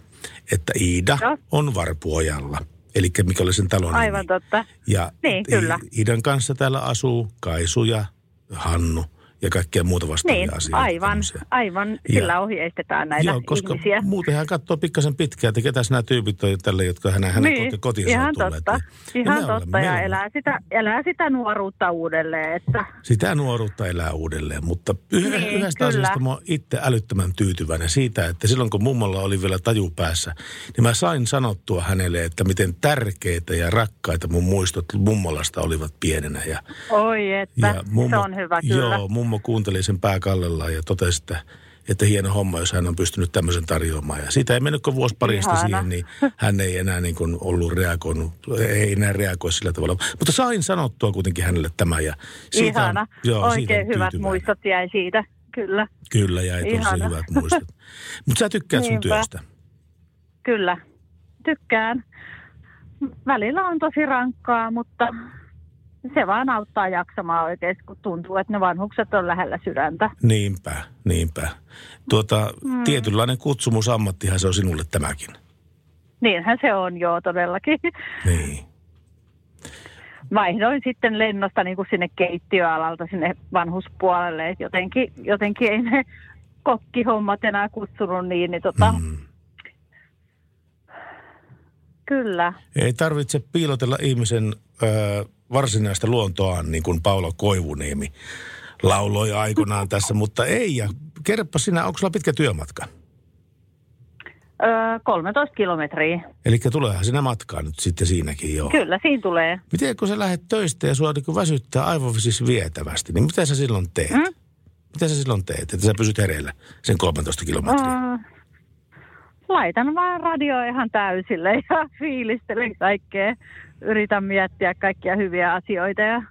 [SPEAKER 2] että Iida
[SPEAKER 7] Joo.
[SPEAKER 2] on varpuojalla. Eli mikä oli sen talon
[SPEAKER 7] aivan
[SPEAKER 2] nimi.
[SPEAKER 7] totta.
[SPEAKER 2] Ja
[SPEAKER 7] Niin, kyllä.
[SPEAKER 2] Iidan kanssa täällä asuu Kaisu ja Hannu ja kaikkea muuta vastaavia
[SPEAKER 7] Niin,
[SPEAKER 2] asioita.
[SPEAKER 7] aivan,
[SPEAKER 2] tämmöisiä.
[SPEAKER 7] aivan.
[SPEAKER 2] Ja-
[SPEAKER 7] Sillä ohjeistetaan näitä
[SPEAKER 2] Joo, koska
[SPEAKER 7] ihmisiä.
[SPEAKER 2] muuten hän katsoo pikkasen pitkään, että ketäs nämä tyypit on tälle, jotka hänen, hänen
[SPEAKER 7] niin,
[SPEAKER 2] koti- kotiinsa
[SPEAKER 7] ihan
[SPEAKER 2] on tulleet.
[SPEAKER 7] totta.
[SPEAKER 2] Ja
[SPEAKER 7] Ihan
[SPEAKER 2] olemme-
[SPEAKER 7] totta ja elää sitä, elää sitä nuoruutta uudelleen. Että,
[SPEAKER 2] Sitä nuoruutta elää uudelleen, mutta yh-
[SPEAKER 7] Niin,
[SPEAKER 2] yhdestä
[SPEAKER 7] kyllä.
[SPEAKER 2] asiasta mä oon itse älyttömän tyytyväinen siitä, että silloin kun mummolla oli vielä taju päässä, niin mä sain sanottua hänelle, että miten tärkeitä ja rakkaita mun muistot mummolasta olivat pienenä. Ja,
[SPEAKER 7] oi, että se on hyvä kyllä.
[SPEAKER 2] Joo, mummo kuunteli sen pääkallellaan ja totesi, että, että hieno homma, jos hän on pystynyt tämmöisen tarjoamaan. Ja siitä ei mennyt kuin vuosi parista siihen, niin hän ei enää niin kuin ollut reagoinut, ei enää reagoi sillä tavalla. Mutta sain sanottua kuitenkin hänelle tämän ja siitä on-
[SPEAKER 7] Ihana.
[SPEAKER 2] joo, siitä
[SPEAKER 7] Oikein
[SPEAKER 2] on
[SPEAKER 7] hyvät muistot jäi siitä, kyllä.
[SPEAKER 2] Kyllä, jäi tosi hyvät muistot. Mutta sä tykkäät sun
[SPEAKER 7] Niinpä.
[SPEAKER 2] työstä.
[SPEAKER 7] Kyllä, tykkään. Välillä on tosi rankkaa, mutta se vaan auttaa jaksamaan oikeasti, kun tuntuu, että ne vanhukset on lähellä sydäntä.
[SPEAKER 2] Niinpä, niinpä. Tuota, mm. tietynlainen kutsumusammattihan se on sinulle tämäkin.
[SPEAKER 7] Niinhän se on joo todellakin.
[SPEAKER 2] Niin.
[SPEAKER 7] Vaihdoin sitten lennosta niin kuin sinne keittiöalalta sinne vanhuspuolelle, että jotenkin, jotenkin ei ne kokkihommat enää kutsunut niin, niin tota,
[SPEAKER 2] Mm.
[SPEAKER 7] kyllä.
[SPEAKER 2] Ei tarvitse piilotella ihmisen ö, varsinaista luontoaan, niin kuin Paula Koivuniemi lauloi aikoinaan tässä, mutta ei. Ja kerropa sinä, onko sulla pitkä työmatka?
[SPEAKER 7] Öö, 13 kilometriä.
[SPEAKER 2] Eli tuleehan sinä matkaa nyt sitten siinäkin jo.
[SPEAKER 7] Kyllä, siinä tulee.
[SPEAKER 2] Miten kun sä lähdet töistä ja sua niin väsyttää aivan siis vietävästi, niin mitä sä silloin teet?
[SPEAKER 7] Mm?
[SPEAKER 2] Mitä sä silloin teet, että sä pysyt hereillä sen 13 kilometriä?
[SPEAKER 7] Öö, laitan vaan radio ihan täysille ja fiilistelen kaikkea. Yritän miettiä kaikkia hyviä asioita ja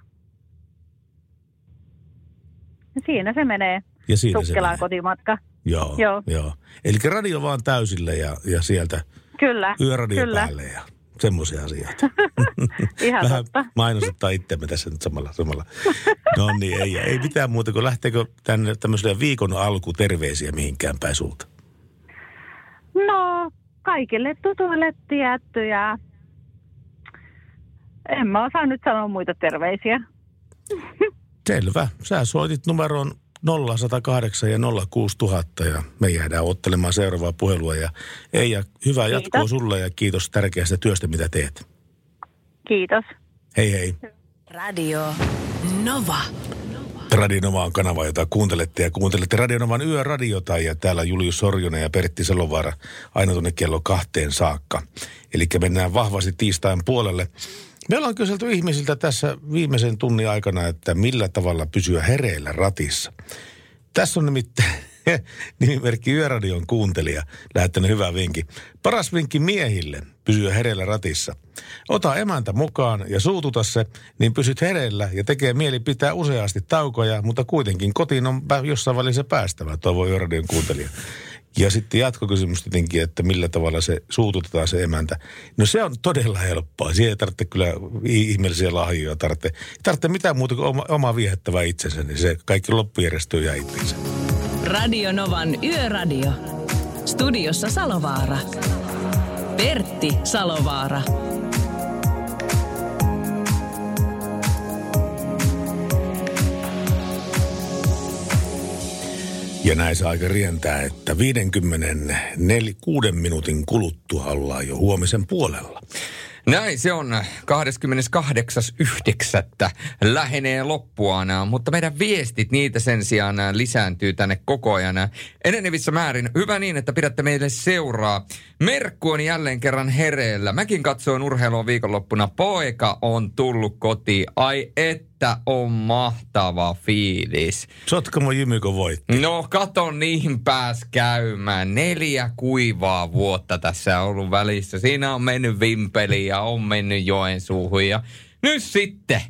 [SPEAKER 7] siinä se menee.
[SPEAKER 2] Ja siinä se
[SPEAKER 7] Sukkelaan
[SPEAKER 2] menee.
[SPEAKER 7] kotimatka.
[SPEAKER 2] Joo,
[SPEAKER 7] Joo.
[SPEAKER 2] joo. Eli radio vaan täysille ja, ja sieltä
[SPEAKER 7] Kyllä,
[SPEAKER 2] yöradio
[SPEAKER 7] kyllä.
[SPEAKER 2] päälle ja semmoisia asioita.
[SPEAKER 7] Ihan
[SPEAKER 2] Vähän
[SPEAKER 7] totta.
[SPEAKER 2] mainostaa itsemme tässä nyt samalla. samalla. No niin, ei, ei mitään muuta kuin lähteekö tänne tämmöiselle viikon alku terveisiä mihinkään päin sulta.
[SPEAKER 7] No, kaikille tutuille tietty ja en mä osaa nyt sanoa muita terveisiä.
[SPEAKER 2] Selvä. Sä soitit numeroon 0108 ja 06000 ja me jäädään ottelemaan seuraavaa puhelua. Ja Eija, hyvää
[SPEAKER 7] Kiitos.
[SPEAKER 2] jatkoa sulle ja kiitos tärkeästä työstä, mitä teet.
[SPEAKER 7] Kiitos.
[SPEAKER 2] Hei hei.
[SPEAKER 1] Radio Nova.
[SPEAKER 2] Radionova on kanava, jota kuuntelette ja kuuntelette Radionovan yöradiota ja täällä Julius Sorjonen ja Pertti Salovaara aina tuonne kello kahteen saakka. Eli mennään vahvasti tiistain puolelle. Me ollaan kyselty ihmisiltä tässä viimeisen tunnin aikana, että millä tavalla pysyä hereillä ratissa. Tässä on nimittäin nimimerkki Yöradion kuuntelija lähettänyt hyvä vinkki. Paras vinkki miehille pysyä hereillä ratissa. Ota emäntä mukaan ja suututa se, niin pysyt hereillä ja tekee mieli pitää useasti taukoja, mutta kuitenkin kotiin on jossain välissä päästävä, toivoo Yöradion kuuntelija. Ja sitten jatkokysymys tietenkin, että millä tavalla se suututetaan se emäntä. No se on todella helppoa. Siihen ei tarvitse kyllä ihmeellisiä lahjoja. Tarvitse, ei tarvitse mitään muuta kuin oma, oma viehättävä itsensä, niin se kaikki loppu ja itsensä.
[SPEAKER 1] Radio Novan Yöradio. Studiossa Salovaara. Pertti Salovaara.
[SPEAKER 2] Ja näin se aika rientää, että 56 minuutin kuluttua ollaan jo huomisen puolella.
[SPEAKER 3] Näin se on 28.9. lähenee loppuaan, mutta meidän viestit, niitä sen sijaan lisääntyy tänne koko ajan enenevissä määrin. Hyvä niin, että pidätte meille seuraa. Merkku on jälleen kerran hereillä. Mäkin katsoin urheilua viikonloppuna. Poika on tullut kotiin. Ai että on mahtava fiilis.
[SPEAKER 2] Sotkamo Jymykö voitti.
[SPEAKER 3] No kato niin pääs käymään. Neljä kuivaa vuotta tässä on ollut välissä. Siinä on mennyt Vimpeli ja on mennyt Joensuuhun ja nyt sitten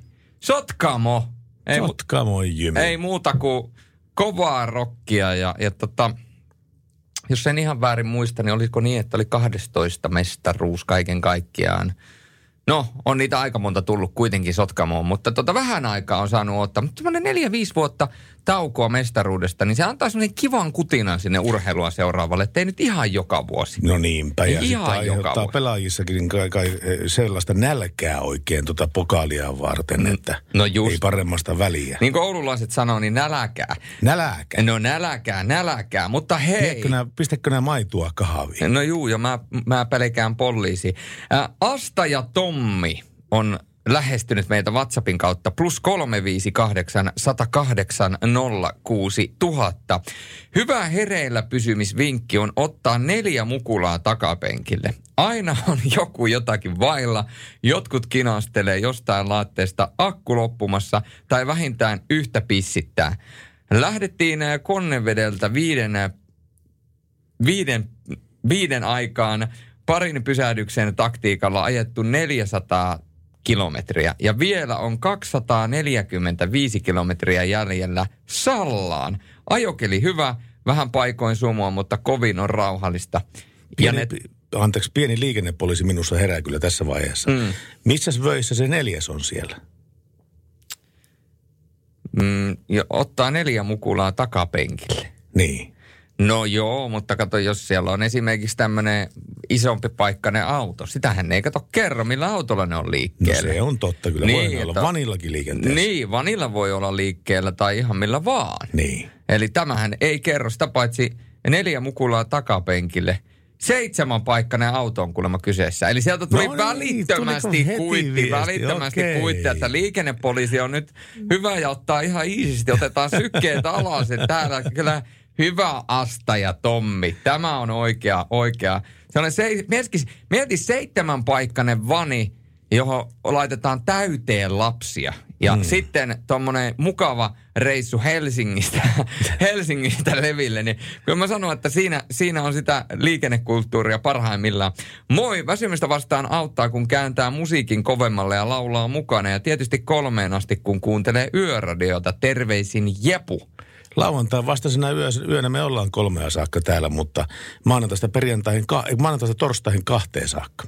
[SPEAKER 3] Sotkamo. Ei,
[SPEAKER 2] Sotkamo Jymy.
[SPEAKER 3] ei muuta kuin kovaa rokkia ja, ja tota, jos en ihan väärin muista, niin oliko niin, että oli 12 mestaruus kaiken kaikkiaan No, on niitä aika monta tullut kuitenkin Sotkamoon, mutta tota vähän aikaa on saanut ottaa. Mutta neljä, viisi vuotta taukoa mestaruudesta, niin se antaa semmoinen kivan kutinan sinne urheilua seuraavalle, ettei nyt ihan joka vuosi.
[SPEAKER 2] No niinpä, ja
[SPEAKER 3] Ihan
[SPEAKER 2] sitten
[SPEAKER 3] joka vuosi.
[SPEAKER 2] pelaajissakin kai, kai eh, sellaista nälkää oikein tuota pokaalia varten, että
[SPEAKER 3] no just.
[SPEAKER 2] ei paremmasta väliä.
[SPEAKER 3] Niin kuin oululaiset sanoo, niin näläkää.
[SPEAKER 2] Nälääkä.
[SPEAKER 3] No näläkää, näläkää, mutta hei.
[SPEAKER 2] Tiedätkö nää, pistätkö nämä maitoa kahviin?
[SPEAKER 3] No juu, ja mä, mä pelkään poliisi. Ä, Asta ja Tommi on lähestynyt meitä WhatsAppin kautta plus 358 108 06 000. Hyvä hereillä pysymisvinkki on ottaa neljä mukulaa takapenkille. Aina on joku jotakin vailla, jotkut kinastelee jostain laatteesta akku loppumassa tai vähintään yhtä pissittää. Lähdettiin ä, Konnevedeltä viiden ä, viiden, viiden aikaan parin pysähdyksen taktiikalla ajettu 400 kilometriä. Ja vielä on 245 kilometriä jäljellä Sallaan. Ajokeli hyvä, vähän paikoin sumua, mutta kovin on rauhallista. Ja
[SPEAKER 2] Pieni,
[SPEAKER 3] ne,
[SPEAKER 2] Anteeksi, pieni liikennepoliisi minussa herää kyllä tässä vaiheessa. Mm. Missäs vöissä se neljäs on siellä?
[SPEAKER 3] mm, ja ottaa neljä mukulaa takapenkille.
[SPEAKER 2] Niin.
[SPEAKER 3] No joo, mutta kato, jos siellä on esimerkiksi tämmöinen isompi paikkainen auto, sitähän ne ei kato kerro, millä autolla ne on
[SPEAKER 2] No
[SPEAKER 3] liikkeellä.
[SPEAKER 2] se on totta, kyllä niin, voi
[SPEAKER 3] Niin,
[SPEAKER 2] olla vanillakin liikenteessä.
[SPEAKER 3] Niin, vanilla voi olla liikkeellä tai ihan millä vaan.
[SPEAKER 2] Niin.
[SPEAKER 3] Eli tämähän ei kerro sitä paitsi neljä mukulaa takapenkille. Seitsemän paikkainen auto on kuulemma kyseessä. Eli sieltä tuli
[SPEAKER 2] No niin,
[SPEAKER 3] välittömästi
[SPEAKER 2] heti
[SPEAKER 3] kuitti,
[SPEAKER 2] viesti?
[SPEAKER 3] välittömästi
[SPEAKER 2] Okei.
[SPEAKER 3] kuitti, että liikennepoliisi on nyt hyvä ja ottaa ihan iisisti, otetaan sykkeet alas. Että täällä kyllä hyvä Asta ja Tommi. Tämä on oikea, oikea. Se on se, mieti, mieti seitsemän paikkainen vani, johon laitetaan täyteen lapsia. Ja mm. sitten tuommoinen mukava reissu Helsingistä, Helsingistä leville, niin kyllä mä sanon, että siinä, siinä on sitä liikennekulttuuria parhaimmillaan. Moi, väsymistä vastaan auttaa, kun kääntää musiikin kovemmalle ja laulaa mukana. Ja tietysti kolmeen asti, kun kuuntelee yöradiota. Terveisin Jepu.
[SPEAKER 2] Lauantai vastaisena yö, yönä me ollaan kolmea saakka täällä, mutta maanantaista perjantaihin, ka- ei, maanantaista torstaihin kahteen saakka.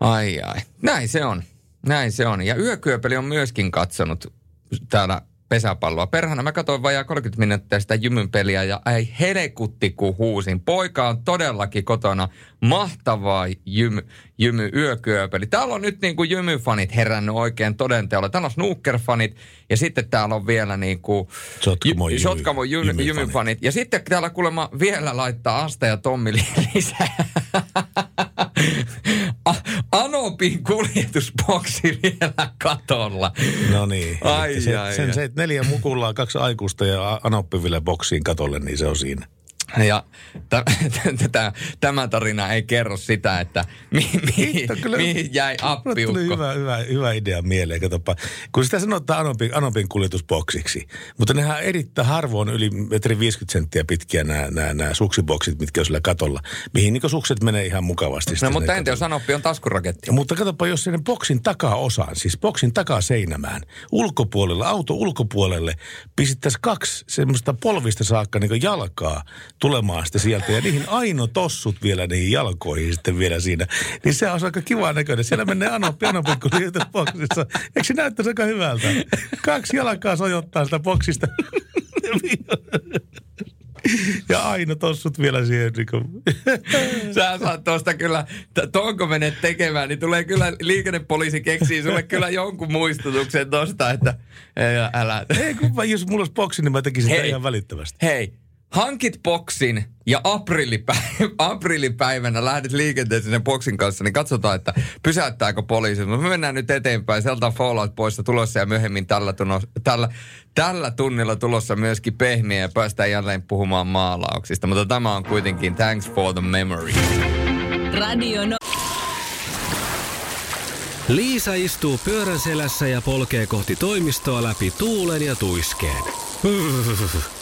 [SPEAKER 3] Ai ai. Näin se on. Näin se on. Ja Yökyöpeli on myöskin katsonut täällä pesäpalloa. Perhana mä katsoin vajaa 30 minuuttia sitä jymyn peliä ja ei helekutti kun huusin. Poika on todellakin kotona. Mahtavaa jymy, jymy yökyöpeli. Täällä on nyt niin kuin jymyfanit herännyt oikein todenteolla. Täällä on snookerfanit ja sitten täällä on vielä niin kuin
[SPEAKER 2] Sotkamo jymy-
[SPEAKER 3] Sotkamo jymy,
[SPEAKER 2] jymyfanit.
[SPEAKER 3] jymyfanit. Ja sitten täällä kuulemma vielä laittaa Asta ja Tommi li- lisää. Anopin kuljetusboksi vielä katolla.
[SPEAKER 2] No niin.
[SPEAKER 3] Ai,
[SPEAKER 2] se,
[SPEAKER 3] ai,
[SPEAKER 2] sen
[SPEAKER 3] ai.
[SPEAKER 2] neljä mukullaa, kaksi aikuista ja Anoppi vielä boksiin katolle, niin se on siinä.
[SPEAKER 3] Ja t- tämä tarina ei kerro sitä, että mi- mi- mihin jäi
[SPEAKER 2] Mulle tuli
[SPEAKER 3] appiukko.
[SPEAKER 2] hyvä, hyvä, hyvä idea mieleen, katsopa. Kun sitä sanotaan Anopin, Anopin kuljetusboksiksi, mutta nehän erittäin harvoin yli metri 50 senttiä pitkiä nämä, nämä, nämä suksiboksit, mitkä on sillä katolla, mihin niin sukset menee ihan mukavasti.
[SPEAKER 3] No mutta entä jos Anoppi on taskuraketti?
[SPEAKER 2] Mutta katsoppa, jos sinne boksin takaosaan, siis boksin takaseinämään, ulkopuolelle, auto ulkopuolelle, pistettäisiin kaksi semmoista polvista saakka niin jalkaa tulemaan sitten sieltä. Ja niihin aino tossut vielä niihin jalkoihin sitten vielä siinä. Niin se on aika kiva näköinen. Siellä menee Anoppi, Anoppi boksissa. Eikö se näyttäisi aika hyvältä? Kaksi jalkaa sojottaa sitä boksista. Ja aino tossut vielä siihen. Niin kuin.
[SPEAKER 3] Sä saat tuosta kyllä, t- tuon kun menet tekemään, niin tulee kyllä liikennepoliisi keksii sulle kyllä jonkun muistutuksen tosta, että ei, älä.
[SPEAKER 2] Ei, kun mä, jos mulla olisi boksi, niin mä tekisin sitä ihan välittömästi.
[SPEAKER 3] Hei, hankit boksin ja aprillipäivänä, aprillipäivänä lähdet liikenteeseen sen boksin kanssa, niin katsotaan, että pysäyttääkö poliisi. Mutta me mennään nyt eteenpäin. Sieltä on Fallout poissa tulossa ja myöhemmin tällä, tunno, tällä, tällä tunnilla tulossa myöskin pehmiä ja päästään jälleen puhumaan maalauksista. Mutta tämä on kuitenkin Thanks for the Memory.
[SPEAKER 1] Radio no-
[SPEAKER 8] Liisa istuu pyörän selässä ja polkee kohti toimistoa läpi tuulen ja tuiskeen.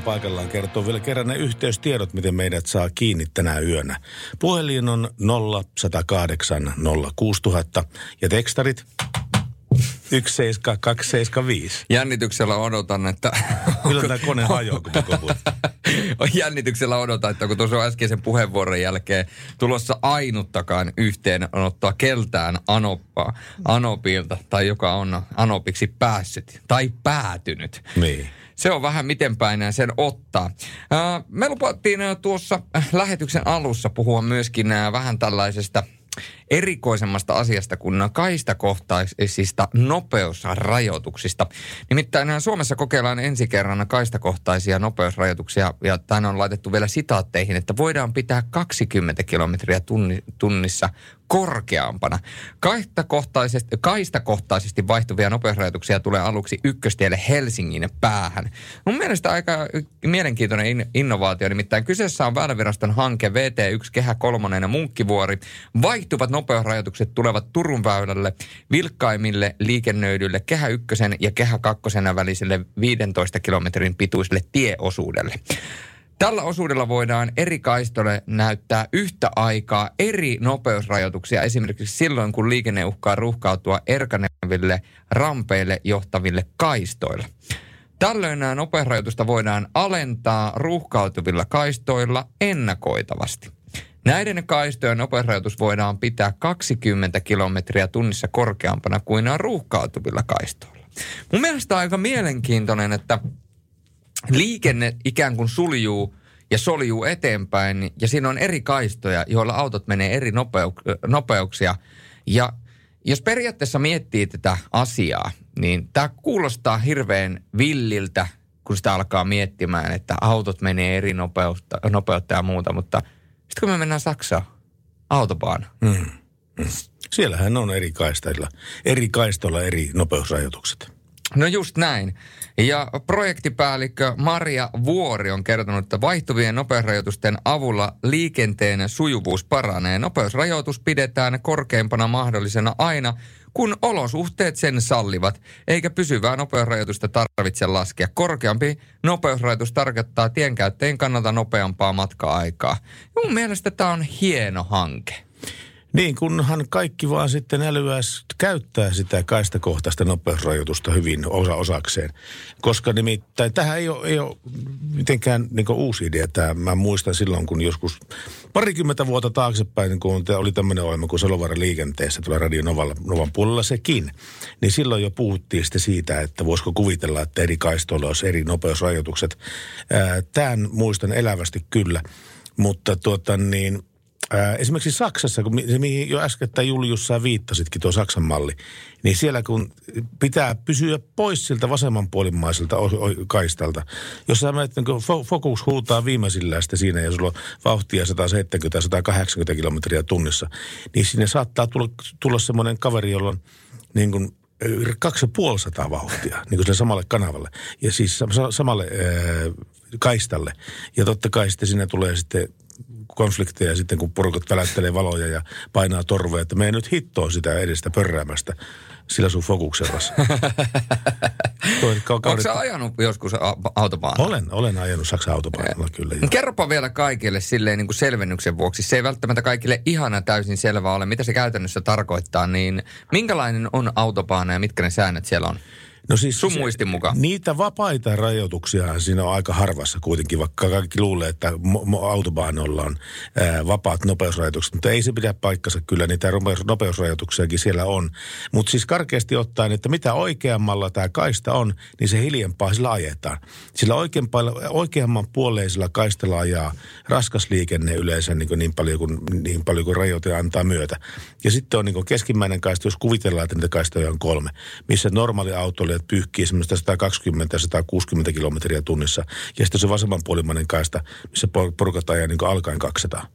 [SPEAKER 2] Ja paikallaan kertoo vielä kerran ne yhteystiedot, miten meidät saa kiinni tänä yönä. Puhelin on 0108 06000 ja tekstarit 17275.
[SPEAKER 3] Jännityksellä odotan, että...
[SPEAKER 2] Kyllä tämä kone hajoaa, kun.
[SPEAKER 3] Jännityksellä odotan, että kun tuossa äskeisen puheenvuoron jälkeen tulossa ainuttakaan yhteenottoa keltään anoppaa, Anopilta, tai joka on Anopiksi päässyt tai päätynyt.
[SPEAKER 2] Niin.
[SPEAKER 3] Se on vähän miten päin sen ottaa. Me lupattiin tuossa äh, lähetyksen alussa puhua myöskin vähän tällaisesta erikoisemmasta asiasta kuin kaistakohtaisista nopeusrajoituksista. Nimittäin Suomessa kokeillaan ensi kerran kaistakohtaisia nopeusrajoituksia ja tänne on laitettu vielä sitaatteihin, että voidaan pitää 20 kilometriä tunni, tunnissa korkeampana. Kaistakohtaisesti, kaistakohtaisesti vaihtuvia nopeusrajoituksia tulee aluksi ykköstielle Helsingin päähän. Mun mielestä aika mielenkiintoinen in, innovaatio, nimittäin kyseessä on Väyläviraston hanke VT1 Kehä 3 ja Munkkivuori. Vaihtuvat nopeusrajoitukset tulevat Turun väylälle vilkkaimmille liikennöidyille Kehä 1 ja Kehä 2 väliselle 15 kilometrin pituiselle tieosuudelle. Tällä osuudella voidaan eri kaistolle näyttää yhtä aikaa eri nopeusrajoituksia esimerkiksi silloin, kun liikenne uhkaa ruuhkautua erkaneville rampeille johtaville kaistoilla. Tällöin nämä nopeusrajoitusta voidaan alentaa ruuhkautuvilla kaistoilla ennakoitavasti. Näiden kaistojen nopeusrajoitus voidaan pitää 20 kilometriä tunnissa korkeampana kuin ruuhkautuvilla kaistoilla. Mun mielestä on aika mielenkiintoinen, että liikenne ikään kuin suljuu ja soljuu eteenpäin ja siinä on eri kaistoja, joilla autot menee eri nopeuk- nopeuksia. Ja jos periaatteessa miettii tätä asiaa, niin tämä kuulostaa hirveän villiltä, kun sitä alkaa miettimään, että autot menee eri nopeutta, nopeutta ja muuta, mutta sitten kun me mennään Saksaan, autobaan,
[SPEAKER 2] Mm. Siellähän on eri kaistoilla, eri kaistoilla eri nopeusrajoitukset.
[SPEAKER 3] No just näin. Ja projektipäällikkö Maria Vuori on kertonut, että vaihtuvien nopeusrajoitusten avulla liikenteen sujuvuus paranee. Nopeusrajoitus pidetään korkeimpana mahdollisena aina, kun olosuhteet sen sallivat, eikä pysyvää nopeusrajoitusta tarvitse laskea. Korkeampi nopeusrajoitus tarkoittaa tienkäyttäjien kannalta nopeampaa matka-aikaa. Mun mielestä tämä on hieno hanke.
[SPEAKER 2] Niin, kunhan kaikki vaan sitten älyäs käyttää sitä kaistakohtaista nopeusrajoitusta hyvin osa osakseen. Koska nimittäin tähän ei ole, ei ole mitenkään niin uusi idea. Tämä, mä muistan silloin, kun joskus parikymmentä vuotta taaksepäin, kun oli tämmöinen ohjelma kuin Salovaara liikenteessä, tuolla Radio Novalla, Novan puolella sekin, niin silloin jo puhuttiin sitten siitä, että voisiko kuvitella, että eri kaistoilla olisi eri nopeusrajoitukset. Tämän muistan elävästi kyllä, mutta tuota niin, Esimerkiksi Saksassa, kun se mihin jo äskettäin Julius sä viittasitkin tuo Saksan malli, niin siellä kun pitää pysyä pois siltä vasemmanpuolimmaiselta kaistalta. Jos sä menet, niin kun fo- Focus huutaa viimeisillään sitten siinä ja sulla on vauhtia 170-180 kilometriä tunnissa, niin sinne saattaa tulla, tulla semmoinen kaveri, jolla on niin kuin ö, kaksi ja puoli sataa vauhtia, niin kuin sille samalle kanavalle. Ja siis sa- samalle ää, kaistalle. Ja totta kai sitten siinä tulee sitten konflikteja sitten, kun porukat välättelee valoja ja painaa torveja, että me ei nyt hittoa sitä edestä pörräämästä sillä sun fokuksellasi.
[SPEAKER 3] Onko sä ajanut joskus a- autobaanalla?
[SPEAKER 2] Olen, olen ajanut Saksan autopaikalla kyllä. joo.
[SPEAKER 3] Kerropa vielä kaikille silleen niin kuin selvennyksen vuoksi. Se ei välttämättä kaikille ihana täysin selvä ole, mitä se käytännössä tarkoittaa. Niin minkälainen on autobaana ja mitkä ne säännöt siellä on?
[SPEAKER 2] No siis
[SPEAKER 3] Sun
[SPEAKER 2] se-
[SPEAKER 3] muistin mukaan.
[SPEAKER 2] Niitä vapaita rajoituksia siinä on aika harvassa kuitenkin, vaikka kaikki luulee, että autobaanolla on ää, vapaat nopeusrajoitukset. Mutta ei se pidä paikkansa kyllä, niitä nopeus- nopeusrajoituksiakin siellä on. Mutta siis karkeasti ottaen, että mitä oikeammalla tämä kaista on, niin se hiljempaa sillä ajetaan. Sillä oikeamman puoleisella kaistalla ajaa raskas liikenne yleensä niin, kuin niin, paljon kuin, niin paljon kuin rajoite antaa myötä. Ja sitten on niin keskimmäinen kaista, jos kuvitellaan, että niitä kaistoja on kolme, missä normaali autoilijat pyyhkii semmoista 120-160 kilometriä tunnissa. Ja sitten se vasemmanpuolimmainen kaista, missä por- porukat ajaa niin alkaen 200.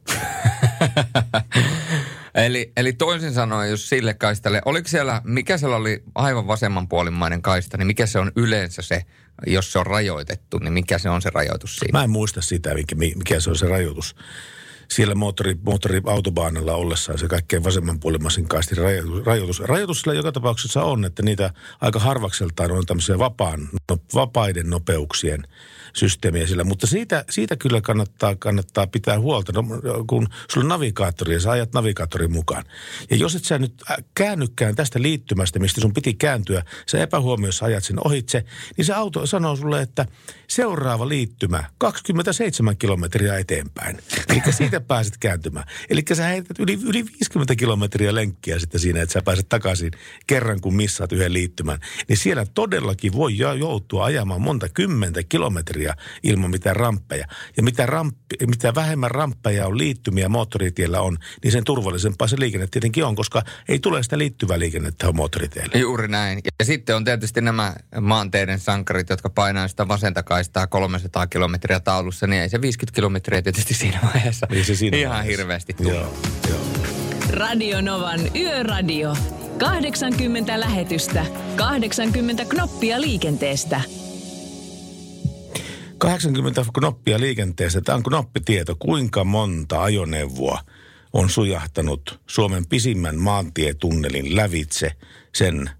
[SPEAKER 3] Eli, eli toisin sanoen, jos sille kaistalle, oliko siellä, mikä siellä oli aivan vasemmanpuolimmainen kaista, niin mikä se on yleensä se, jos se on rajoitettu, niin mikä se on se rajoitus siinä?
[SPEAKER 2] Mä en muista sitä, mikä, mikä se on se rajoitus. Siellä moottori, moottoriautobaanalla ollessaan se kaikkein vasemmanpuolimaisin kaistin rajoitus. Rajoitus sillä joka tapauksessa on, että niitä aika harvakseltaan on tämmöisiä vapaan, no, vapaiden nopeuksien systeemiä sillä. Mutta siitä, siitä kyllä kannattaa, kannattaa pitää huolta, no, kun sulla on navigaattori ja sä ajat navigaattorin mukaan. Ja jos et sä nyt äh, käännykään tästä liittymästä, mistä sun piti kääntyä, sä epähuomioissa ajat sen ohitse, niin se auto sanoo sulle, että seuraava liittymä 27 kilometriä eteenpäin. Eli siitä pääset kääntymään. Eli sä heität yli, yli 50 kilometriä lenkkiä sitten siinä, että sä pääset takaisin kerran, kun missaat yhden liittymän. Niin siellä todellakin voi joutua ajamaan monta kymmentä kilometriä ilman mitään ramppeja. Ja mitä, ramppi, mitä vähemmän ramppeja on liittymiä moottoritiellä on, niin sen turvallisempaa se liikenne tietenkin on, koska ei tule sitä liittyvää liikennettä moottoritielle.
[SPEAKER 3] Juuri näin. Ja sitten on tietysti nämä maanteiden sankarit, jotka painaa sitä vasenta kaistaa 300 kilometriä taulussa, niin ei se 50 kilometriä tietysti siinä vaiheessa
[SPEAKER 2] Ei se siinä
[SPEAKER 3] ihan
[SPEAKER 2] vaiheessa.
[SPEAKER 3] hirveästi tule.
[SPEAKER 2] Joo, joo.
[SPEAKER 1] Radio Novan Yöradio. 80 lähetystä, 80 knoppia liikenteestä.
[SPEAKER 2] 80 knoppia liikenteessä. Tämä on knoppitieto. Kuinka monta ajoneuvoa on sujahtanut Suomen pisimmän maantietunnelin lävitse sen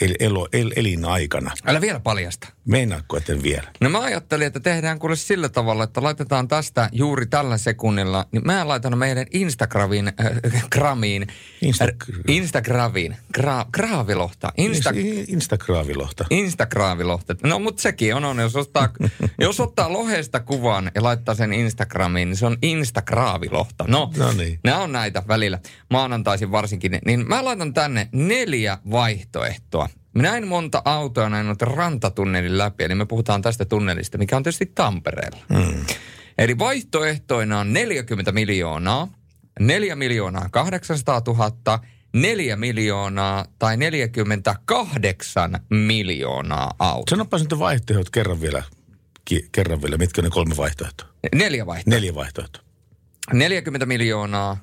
[SPEAKER 2] el, elo, el, elinaikana?
[SPEAKER 3] Älä vielä paljasta.
[SPEAKER 2] Meinaatko, etten vielä?
[SPEAKER 3] No mä ajattelin, että tehdään kuule sillä tavalla, että laitetaan tästä juuri tällä sekunnilla, niin mä laitan meidän Instagramiin, äh, gramiin,
[SPEAKER 2] Insta-
[SPEAKER 3] äh, Instagramiin, gra, graavilohta, Insta,
[SPEAKER 2] Insta- Instagraavilohta.
[SPEAKER 3] Instagraavilohta. No mutta sekin on, on jos, ottaa, jos ottaa lohesta kuvan ja laittaa sen Instagramiin, niin se on Instagraavilohta. No,
[SPEAKER 2] No niin.
[SPEAKER 3] nämä on näitä välillä, maanantaisin varsinkin. Niin mä laitan tänne neljä vaihtoehtoa. Näin monta autoa näin noita rantatunnelin läpi, eli me puhutaan tästä tunnelista, mikä on tietysti Tampereella. Hmm. Eli vaihtoehtoina on 40 miljoonaa, 4 miljoonaa 800 000, 4 miljoonaa tai 48 miljoonaa autoa.
[SPEAKER 2] Sanopas nyt vaihtoehdot kerran vielä, ki, kerran vielä. Mitkä ne kolme vaihtoehtoa?
[SPEAKER 3] Neljä vaihtoehtoa.
[SPEAKER 2] Neljä vaihtoehtoa.
[SPEAKER 3] 40 miljoonaa,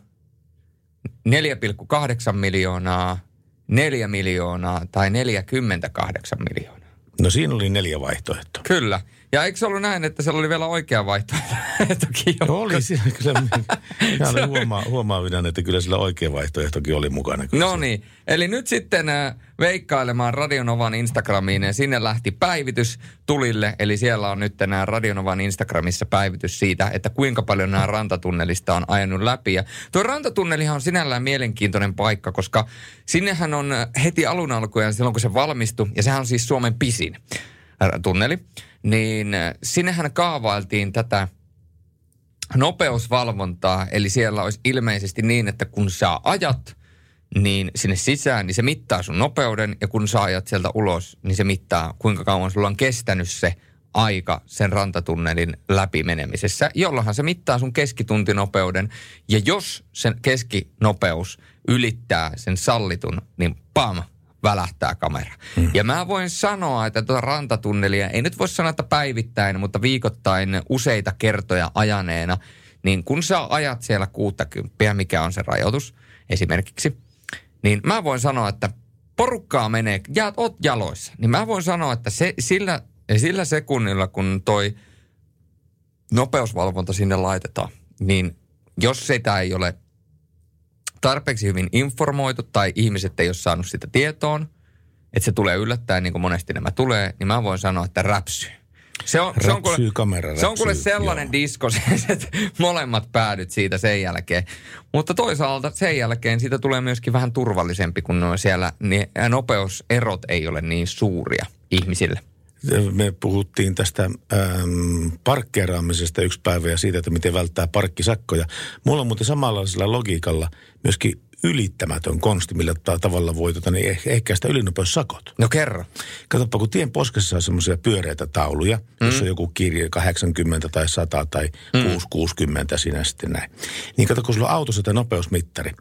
[SPEAKER 3] 4,8 miljoonaa, 4 miljoonaa tai 48 miljoonaa.
[SPEAKER 2] No siinä oli neljä vaihtoehtoa.
[SPEAKER 3] Kyllä. Ja eikö se ollut näin, että siellä oli vielä oikea vaihtoehtokin
[SPEAKER 2] No oli siinä kyllä. Minä olin huomaa, huomaavinaan, että kyllä sillä oikea vaihtoehtokin oli mukana.
[SPEAKER 3] No
[SPEAKER 2] se-
[SPEAKER 3] niin, eli nyt sitten äh, veikkailemaan Radionovan Instagramiin ja sinne lähti päivitys tulille. Eli siellä on nyt nämä Radionovan Instagramissa päivitys siitä, että kuinka paljon nämä rantatunnelista on ajanut läpi. Ja tuo rantatunnelihan on sinällään mielenkiintoinen paikka, koska sinnehän on äh, heti alun alkujaan silloin, kun se valmistui, ja sehän on siis Suomen pisin äh, tunneli, niin äh, sinnehän kaavailtiin tätä nopeusvalvontaa, eli siellä olisi ilmeisesti niin, että kun sä ajat niin sinne sisään, niin se mittaa sun nopeuden, ja kun sä ajat sieltä ulos, niin se mittaa, kuinka kauan sulla on kestänyt se aika sen rantatunnelin läpimenemisessä, jollahan se mittaa sun keskituntinopeuden, ja jos sen keskinopeus ylittää sen sallitun, niin pam, välähtää kamera. Mm. Ja mä voin sanoa, että tuota rantatunnelia, ei nyt voi sanoa, että päivittäin, mutta viikoittain useita kertoja ajaneena, niin kun sä ajat siellä 60, mikä on se rajoitus esimerkiksi, niin mä voin sanoa, että porukkaa menee, ja oot jaloissa, niin mä voin sanoa, että se, sillä, sillä sekunnilla, kun toi nopeusvalvonta sinne laitetaan, niin jos sitä ei ole tarpeeksi hyvin informoitu tai ihmiset ei ole saanut sitä tietoon, että se tulee yllättäen, niin kuin monesti nämä tulee, niin mä voin sanoa, että räpsyy. Se on, se on,
[SPEAKER 2] Räpsyy
[SPEAKER 3] kuule,
[SPEAKER 2] kamera,
[SPEAKER 3] se on kuule
[SPEAKER 2] räpsyy,
[SPEAKER 3] sellainen
[SPEAKER 2] joo.
[SPEAKER 3] disko, että molemmat päädyt siitä sen jälkeen. Mutta toisaalta sen jälkeen siitä tulee myöskin vähän turvallisempi, kun siellä niin nopeuserot ei ole niin suuria ihmisille.
[SPEAKER 2] Me puhuttiin tästä äm, parkkeeraamisesta yksi päivä ja siitä, että miten välttää parkkisakkoja. Mulla on muuten samanlaisella logiikalla myöskin ylittämätön konsti, millä ta- tavalla voi tota, niin eh- ehkäistä ylinopeussakot.
[SPEAKER 3] No kerro.
[SPEAKER 2] Katsoppa, kun tien poskessa on semmoisia pyöreitä tauluja, mm. jossa on joku kirja 80 tai 100 tai mm. 660 siinä sitten näin. Niin kato, kun sulla on autossa tämä nopeusmittari,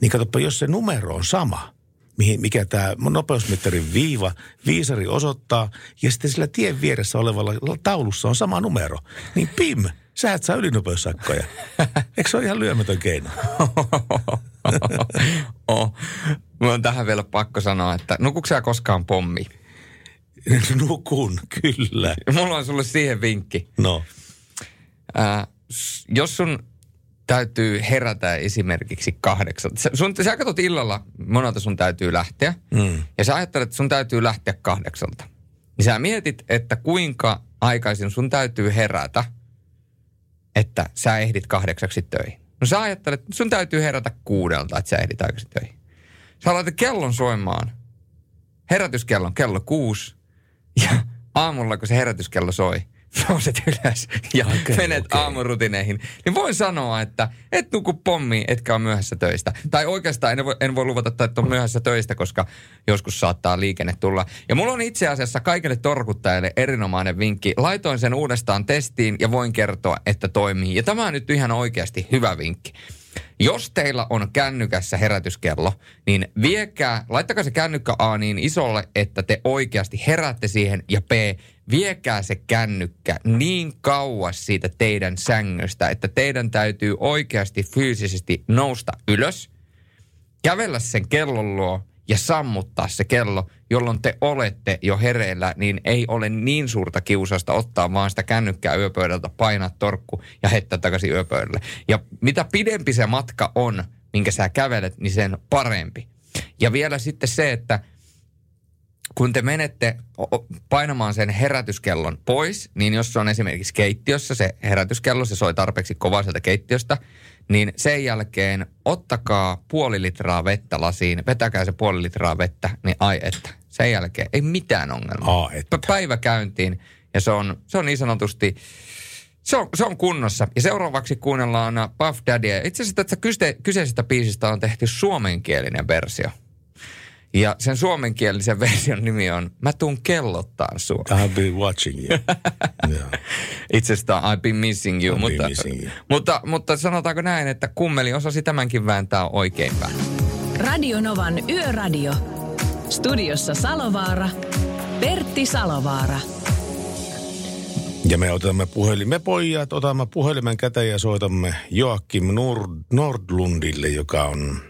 [SPEAKER 2] niin katsoppa, jos se numero on sama, mihin, mikä tämä nopeusmittarin viiva, viisari osoittaa, ja sitten sillä tien vieressä olevalla taulussa on sama numero, niin pim, sä et saa ylinopeussakkoja. Eikö se ole ihan lyömätön keino?
[SPEAKER 3] oh. Mulla on tähän vielä pakko sanoa, että nukuuko sä koskaan pommi?
[SPEAKER 2] Nukun, kyllä.
[SPEAKER 3] Mulla on sulle siihen vinkki.
[SPEAKER 2] No.
[SPEAKER 3] S- jos sun täytyy herätä esimerkiksi kahdeksan. Sä, sun, sä katsot illalla, monelta sun täytyy lähteä.
[SPEAKER 2] Mm.
[SPEAKER 3] Ja sä ajattelet, että sun täytyy lähteä kahdeksalta. Niin sä mietit, että kuinka aikaisin sun täytyy herätä, että sä ehdit kahdeksaksi töihin. No sä ajattelet, että sun täytyy herätä kuudelta, että sä ehdit aikaisin töihin. Sä laitat kellon soimaan. Herätyskellon kello kuusi. Ja aamulla, kun se herätyskello soi, nouset ylös ja okay, menet okay. aamurutineihin. Niin voin sanoa, että et nuku pommi, etkä ole myöhässä töistä. Tai oikeastaan en voi, en voi luvata, että on myöhässä töistä, koska joskus saattaa liikenne tulla. Ja mulla on itse asiassa kaikille torkuttajille erinomainen vinkki. Laitoin sen uudestaan testiin ja voin kertoa, että toimii. Ja tämä on nyt ihan oikeasti hyvä vinkki. Jos teillä on kännykässä herätyskello, niin viekää, laittakaa se kännykkä A niin isolle, että te oikeasti heräätte siihen, ja B, viekää se kännykkä niin kauas siitä teidän sängystä, että teidän täytyy oikeasti fyysisesti nousta ylös, kävellä sen kellon luo ja sammuttaa se kello, jolloin te olette jo hereillä, niin ei ole niin suurta kiusausta ottaa vaan sitä kännykkää yöpöydältä, painaa torkku ja heittää takaisin yöpöydälle. Ja mitä pidempi se matka on, minkä sä kävelet, niin sen parempi. Ja vielä sitten se, että kun te menette painamaan sen herätyskellon pois, niin jos se on esimerkiksi keittiössä se herätyskello, se soi tarpeeksi kovaa sieltä keittiöstä, niin sen jälkeen ottakaa puoli litraa vettä lasiin, vetäkää se puoli litraa vettä, niin ai että. Sen jälkeen ei mitään ongelmaa.
[SPEAKER 2] Aa, että.
[SPEAKER 3] Pä- Päivä käyntiin ja se on, se on niin sanotusti, se on, se on kunnossa. Ja seuraavaksi kuunnellaan Puff Daddyä. Itse asiassa tästä kyse, kyseisestä biisistä on tehty suomenkielinen versio. Ja sen suomenkielisen version nimi on Mä tuun kellottaan sua.
[SPEAKER 2] I've been watching you. Joo.
[SPEAKER 3] Itse asiassa I've been missing you.
[SPEAKER 2] I've been
[SPEAKER 3] mutta,
[SPEAKER 2] missing you.
[SPEAKER 3] Mutta, mutta sanotaanko näin, että kummeli osasi tämänkin vääntää oikein päin.
[SPEAKER 1] Radio Novan Yöradio. Studiossa Salovaara. Pertti Salovaara.
[SPEAKER 2] Ja me otamme puhelin, me pojat otamme puhelimen käteen ja soitamme Joakim Nord, Nordlundille, joka on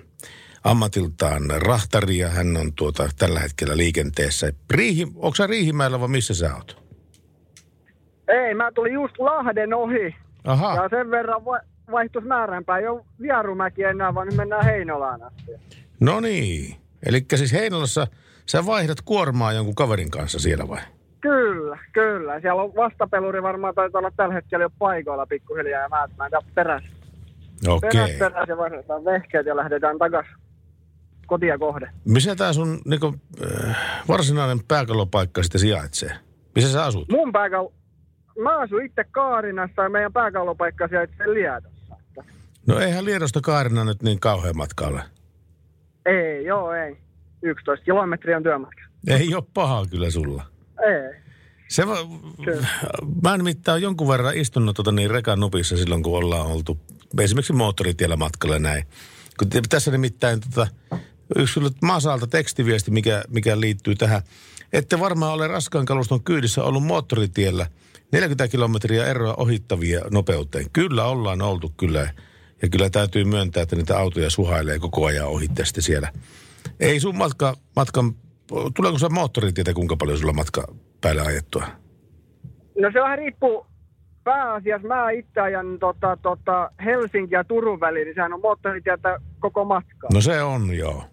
[SPEAKER 2] ammatiltaan rahtari ja hän on tuota, tällä hetkellä liikenteessä. Riihi, onko sä Riihimäellä vai missä sä oot?
[SPEAKER 6] Ei, mä tulin just Lahden ohi.
[SPEAKER 2] Aha,
[SPEAKER 6] Ja sen verran va- vaihtus määränpäin. Jo Vierumäki enää, vaan nyt mennään Heinolaan asti.
[SPEAKER 2] no niin. Eli siis Heinolassa sä vaihdat kuormaa jonkun kaverin kanssa siellä vai?
[SPEAKER 6] Kyllä, kyllä. Siellä on vastapeluri varmaan taitaa olla tällä hetkellä jo paikoilla pikkuhiljaa ja mä, mä en perässä.
[SPEAKER 2] Okei.
[SPEAKER 6] Perässä, perässä ja vaihdetaan vehkeet ja lähdetään takas kotia kohde.
[SPEAKER 2] Missä tää sun niinku, äh, varsinainen pääkallopaikka sitten sijaitsee? Missä sä asut?
[SPEAKER 6] Mun pääkal... Mä asun itse Kaarinassa ja meidän pääkallopaikka sijaitsee Liedossa.
[SPEAKER 2] No eihän Liedosta Kaarina nyt niin kauhean matka ole.
[SPEAKER 6] Ei, joo, ei. 11 kilometriä on työmatka.
[SPEAKER 2] Ei ole pahaa kyllä sulla.
[SPEAKER 6] Ei.
[SPEAKER 2] Se va,
[SPEAKER 6] Kyllä.
[SPEAKER 2] mä nimittäin jonkun verran istunut tota niin rekan nupissa silloin, kun ollaan oltu esimerkiksi moottoritiellä matkalla näin. Kun tässä nimittäin tota, yksi Masalta tekstiviesti, mikä, mikä liittyy tähän. Ette varmaan ole raskaan kaluston kyydissä ollut moottoritiellä 40 kilometriä eroa ohittavia nopeuteen. Kyllä ollaan oltu kyllä. Ja kyllä täytyy myöntää, että niitä autoja suhailee koko ajan ohitte sitten siellä. Ei sun matka, matkan, tuleeko se moottoritietä kuinka paljon sulla matka päälle ajettua?
[SPEAKER 6] No se vähän riippuu pääasiassa. Mä itse ajan tota, tota Helsinki ja Turun väliin, niin sehän on moottoritietä koko matkaa.
[SPEAKER 2] No se on, joo.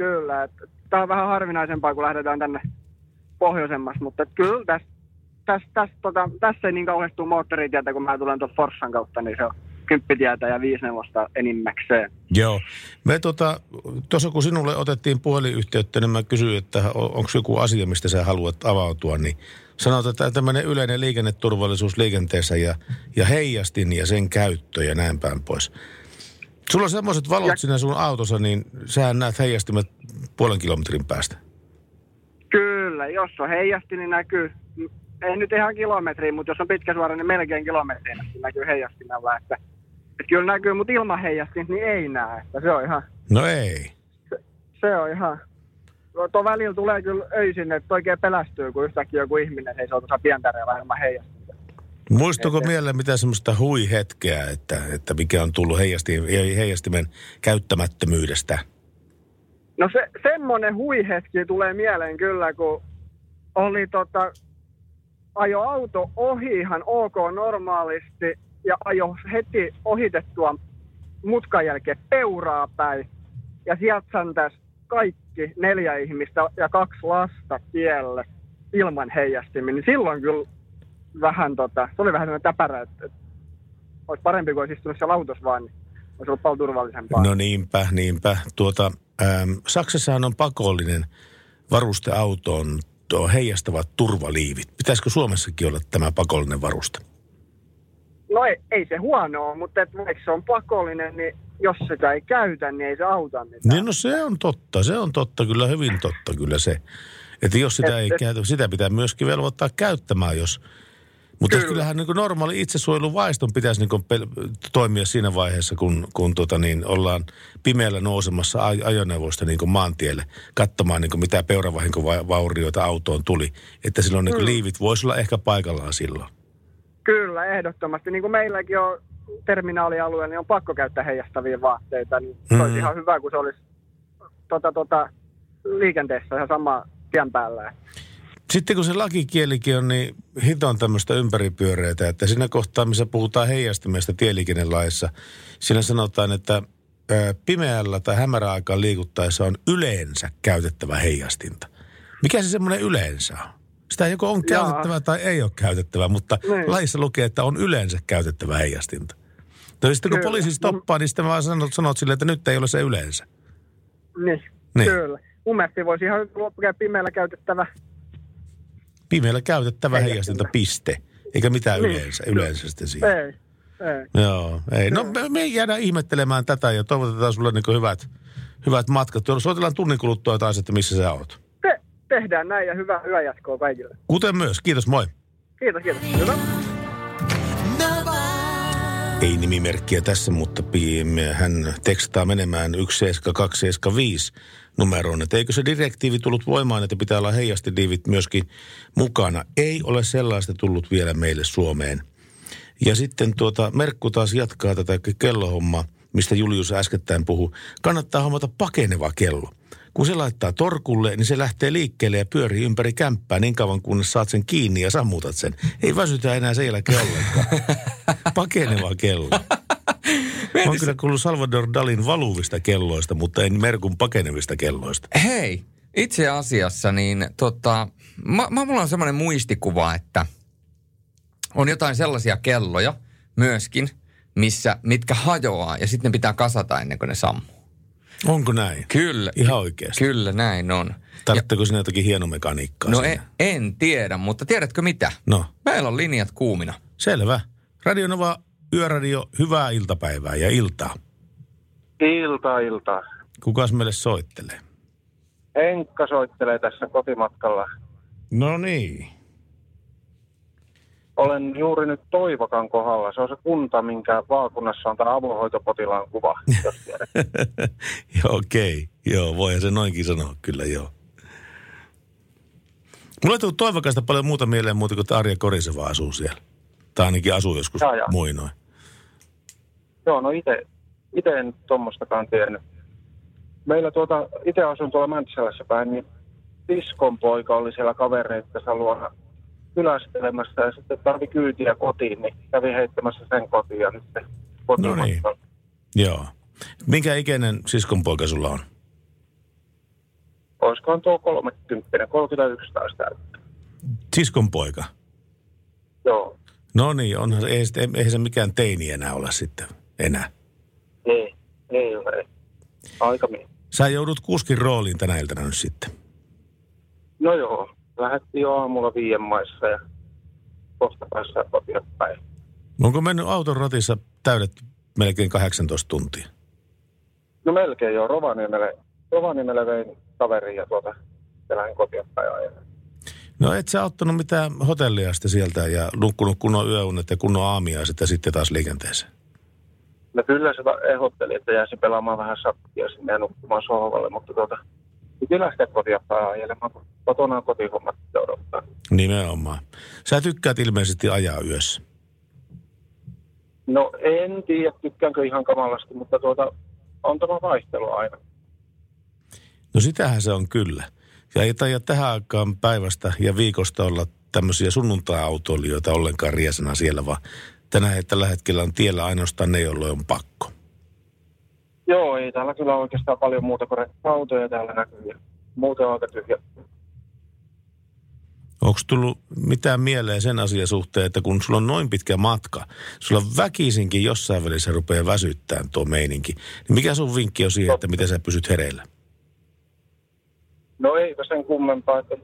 [SPEAKER 6] Kyllä, tää on vähän harvinaisempaa, kun lähdetään tänne pohjoisemmassa, mutta kyllä tässä täs, täs, tota, tässä ei niin kauheasti tule moottoritietä, kun mä tulen tuon Forssan kautta, niin se on kymppitietä ja viisi neuvosta enimmäkseen.
[SPEAKER 2] Joo. Me tota, tuossa kun sinulle otettiin puhelinyhteyttä, niin mä kysyin, että onko joku asia, mistä sä haluat avautua, niin sanot, että tämmöinen yleinen liikenneturvallisuus liikenteessä ja, ja heijastin ja sen käyttö ja näin päin pois. Sulla on semmoiset valot
[SPEAKER 6] Ja-
[SPEAKER 2] siinä sun autossa, niin sähän näet heijastimet puolen kilometrin päästä.
[SPEAKER 6] Kyllä, jos on heijasti, niin näkyy, ei nyt ihan kilometriin, mutta jos on pitkä suora, niin melkein kilometriin asti näkyy heijastimella. Että, että kyllä näkyy, mutta ilman heijastin, niin ei näe. Että se on ihan,
[SPEAKER 2] No ei.
[SPEAKER 6] se on ihan, No, tuo välillä tulee kyllä öisin, että oikein pelästyy, kun yhtäkkiä joku ihminen seisoo tuossa pientäreellä ilman heijastinta.
[SPEAKER 2] Muistuuko mieleen mitä semmoista hui-hetkeä, että, että mikä on tullut heijasti, heijastimen käyttämättömyydestä?
[SPEAKER 6] No se, semmonen huihetki tulee mieleen kyllä, kun oli tota, ajo auto ohi ihan ok normaalisti ja ajo heti ohitettua mutkan jälkeen peuraa päin. Ja sieltä santas kaikki neljä ihmistä ja kaksi lasta tielle ilman heijastimia. Niin silloin kyllä vähän tota, se oli vähän sellainen täpärä, että, että olisi parempi kuin olisi istunut siellä autossa vaan, niin olisi ollut paljon turvallisempaa.
[SPEAKER 2] No niinpä, niinpä. Tuota, ähm, Saksassahan on pakollinen varusteautoon tuo heijastavat turvaliivit. Pitäisikö Suomessakin olla tämä pakollinen varuste?
[SPEAKER 6] No ei, ei se huono ole, mutta että vaikka se on pakollinen, niin jos sitä ei käytä, niin ei se auta mitään.
[SPEAKER 2] Niin no se on totta, se on totta, kyllä hyvin totta kyllä se. Että jos sitä
[SPEAKER 6] Et-
[SPEAKER 2] ei
[SPEAKER 6] et-
[SPEAKER 2] käytä, sitä pitää myöskin velvoittaa käyttämään, jos... Mutta
[SPEAKER 6] Kyllä.
[SPEAKER 2] kyllähän niin normaali itsesuojeluvaiston pitäisi niin pel- toimia siinä vaiheessa, kun, kun tota niin, ollaan pimeällä nousemassa aj- ajoneuvosta niin maantielle katsomaan, niin mitä peuravahinkovaurioita autoon tuli. Että silloin niin
[SPEAKER 6] Mm.
[SPEAKER 2] liivit voisi olla ehkä paikallaan silloin.
[SPEAKER 6] Kyllä, ehdottomasti. Niin kuin meilläkin on terminaalialueella, niin on pakko käyttää heijastavia vaatteita. Niin se
[SPEAKER 2] Mhm.
[SPEAKER 6] olisi ihan hyvä, kun se olisi tota, tota, liikenteessä ihan sama tien päällä.
[SPEAKER 2] Sitten kun se lakikielikin on niin hiton tämmöistä ympäripyöreitä, että siinä kohtaa, missä puhutaan heijastimesta tieliikennelaissa, siinä sanotaan, että pimeällä tai hämäräaikaan liikuttaessa on yleensä käytettävä heijastinta. Mikä se semmoinen yleensä on? Sitä joko on
[SPEAKER 6] Jaa.
[SPEAKER 2] käytettävä tai ei ole käytettävä, mutta
[SPEAKER 6] Niin.
[SPEAKER 2] laissa lukee, että on yleensä käytettävä heijastinta. No sitten kun
[SPEAKER 6] Kyllä.
[SPEAKER 2] poliisi stoppaa, niin sitten vaan sanot, sanot sille, että nyt ei ole se yleensä.
[SPEAKER 6] Niin,
[SPEAKER 2] Niin.
[SPEAKER 6] niin. kyllä. Mun mielestä voisi ihan loppukäin pimeällä käytettävä.
[SPEAKER 2] Pimeällä käytettävä
[SPEAKER 6] Heijastinta.
[SPEAKER 2] heijastinta, piste. Eikä mitään
[SPEAKER 6] Niin.
[SPEAKER 2] yleensä, yleensä sitten siinä.
[SPEAKER 6] Ei, ei.
[SPEAKER 2] Joo, ei. No me, me jäädään ihmettelemään tätä ja toivotetaan sulle niin hyvät, hyvät matkat. Soitellaan tunnin kuluttua taas, että missä sä oot.
[SPEAKER 6] Te, tehdään näin ja hyvää yöjatkoa kaikille.
[SPEAKER 2] Kuten myös. Kiitos, moi.
[SPEAKER 6] Kiitos, kiitos. Hyvä.
[SPEAKER 2] Ei nimimerkkiä tässä, mutta hän tekstaa menemään 17275 numeroon. Että eikö se direktiivi tullut voimaan, että pitää olla heijastidiivit myöskin mukana? Ei ole sellaista tullut vielä meille Suomeen. Ja sitten tuota, Merkku taas jatkaa tätä kellohommaa, mistä Julius äskettäin puhui. Kannattaa hommata pakeneva kello. Kun se laittaa torkulle, niin se lähtee liikkeelle ja pyörii ympäri kämppää niin kauan, kunnes saat sen kiinni ja sammutat sen. Ei väsytä enää sen jälkeen ollenkaan. Pakeneva kello. Mä oon kyllä kuullut Salvador Dalin valuvista kelloista, mutta en Merkun pakenevista kelloista.
[SPEAKER 3] Hei, itse asiassa niin tota, mä, mä, mulla on semmoinen muistikuva, että on jotain sellaisia kelloja myöskin, missä, mitkä hajoaa ja sitten ne pitää kasata ennen kuin ne sammuu.
[SPEAKER 2] Onko näin?
[SPEAKER 3] Kyllä.
[SPEAKER 2] Ihan oikeasti.
[SPEAKER 3] Kyllä näin on.
[SPEAKER 2] Tarvitseeko sinä jotakin hienomekaniikkaa
[SPEAKER 3] No en,
[SPEAKER 2] siinä?
[SPEAKER 3] en tiedä, mutta tiedätkö mitä?
[SPEAKER 2] No,
[SPEAKER 3] Meillä on linjat kuumina.
[SPEAKER 2] selvä. Radio Nova, Yöradio, hyvää iltapäivää ja iltaa.
[SPEAKER 9] Ilta, ilta.
[SPEAKER 2] Kukas meille soittelee?
[SPEAKER 9] Henkka soittelee tässä kotimatkalla.
[SPEAKER 2] No niin.
[SPEAKER 9] Olen juuri nyt Toivokan kohdalla. Se on se kunta, minkä vaakunnassa on tämä avohoitopotilaan kuva, jos
[SPEAKER 2] okei. Joo, voihan se noinkin sanoa, kyllä joo. Mulla ei tullut Toivokasta paljon muuta mieleen muuta kuin että Arja Koriseva asuu siellä. Tai ainakin asuu joskus
[SPEAKER 9] Jaa, jaa.
[SPEAKER 2] muinoin.
[SPEAKER 9] Joo, no itse ite en tuommoistakaan tiennyt. Meillä tuota, itse asun tuolla Mäntsälässä päin, niin Diskon poika oli siellä kavereittensa luona kylästelemässä ja sitten tarvi kyytiä kotiin, niin kävi heittämässä sen kotiin ja nyt se.
[SPEAKER 2] No niin. Joo. Minkä ikäinen siskonpoika sulla on?
[SPEAKER 9] Olisikohan tuo 30, 31 taas täyttä.
[SPEAKER 2] Siskonpoika?
[SPEAKER 9] Joo,
[SPEAKER 2] No niin, onhan eihän, se- mikään teini enää ole sitten enää.
[SPEAKER 9] ei ole. Aika.
[SPEAKER 2] Sä joudut kuskin rooliin tänä iltana nyt sitten.
[SPEAKER 9] No joo, lähdettiin jo aamulla viien maissa ja kohta päässään kotiin päin.
[SPEAKER 2] Onko mennyt auton ratissa täydet melkein 18 tuntia?
[SPEAKER 9] No melkein jo Rovaniemelle, Rovaniemelle vein kaverin ja tuota, ja lähdin kotiin päin ajelemaan.
[SPEAKER 2] No et sä ottanut mitään hotellia sitten sieltä ja nukkunut kunnon yöunet ja kunnon aamiaiset ja sitten taas liikenteeseen.
[SPEAKER 9] No kyllä se va- ehdotteli, että jäisi pelaamaan vähän sakkia sinne ja nukkumaan sohvalle, mutta tuota, piti lähteä päin ajelemaan, kun kotona on kotihommat sitten odottaa.
[SPEAKER 2] Nimenomaan. Sä tykkäät ilmeisesti ajaa yössä.
[SPEAKER 9] No en tiedä, tykkäänkö ihan kamalasti, mutta tuota, on tämä vaihtelu aina.
[SPEAKER 2] No sitähän se on kyllä. Ja ei taida tähän aikaan päivästä ja viikosta olla tämmöisiä sunnuntai-autoilijoita ollenkaan riesana siellä, vaan tänä tällä hetkellä on tiellä ainoastaan ne, joilla on pakko.
[SPEAKER 9] Joo, ei täällä kyllä oikeastaan paljon muuta kuin autoja täällä näkyy. Muuten on aika tyhjä.
[SPEAKER 2] Onko tullut mitään mieleen sen asian suhteen, että kun sulla on noin pitkä matka, sulla väkisinkin jossain välissä rupeaa väsyttää tuo meininki, niin mikä sun vinkki on siihen, että miten sä pysyt hereillä?
[SPEAKER 9] No eipä sen kummempaa, että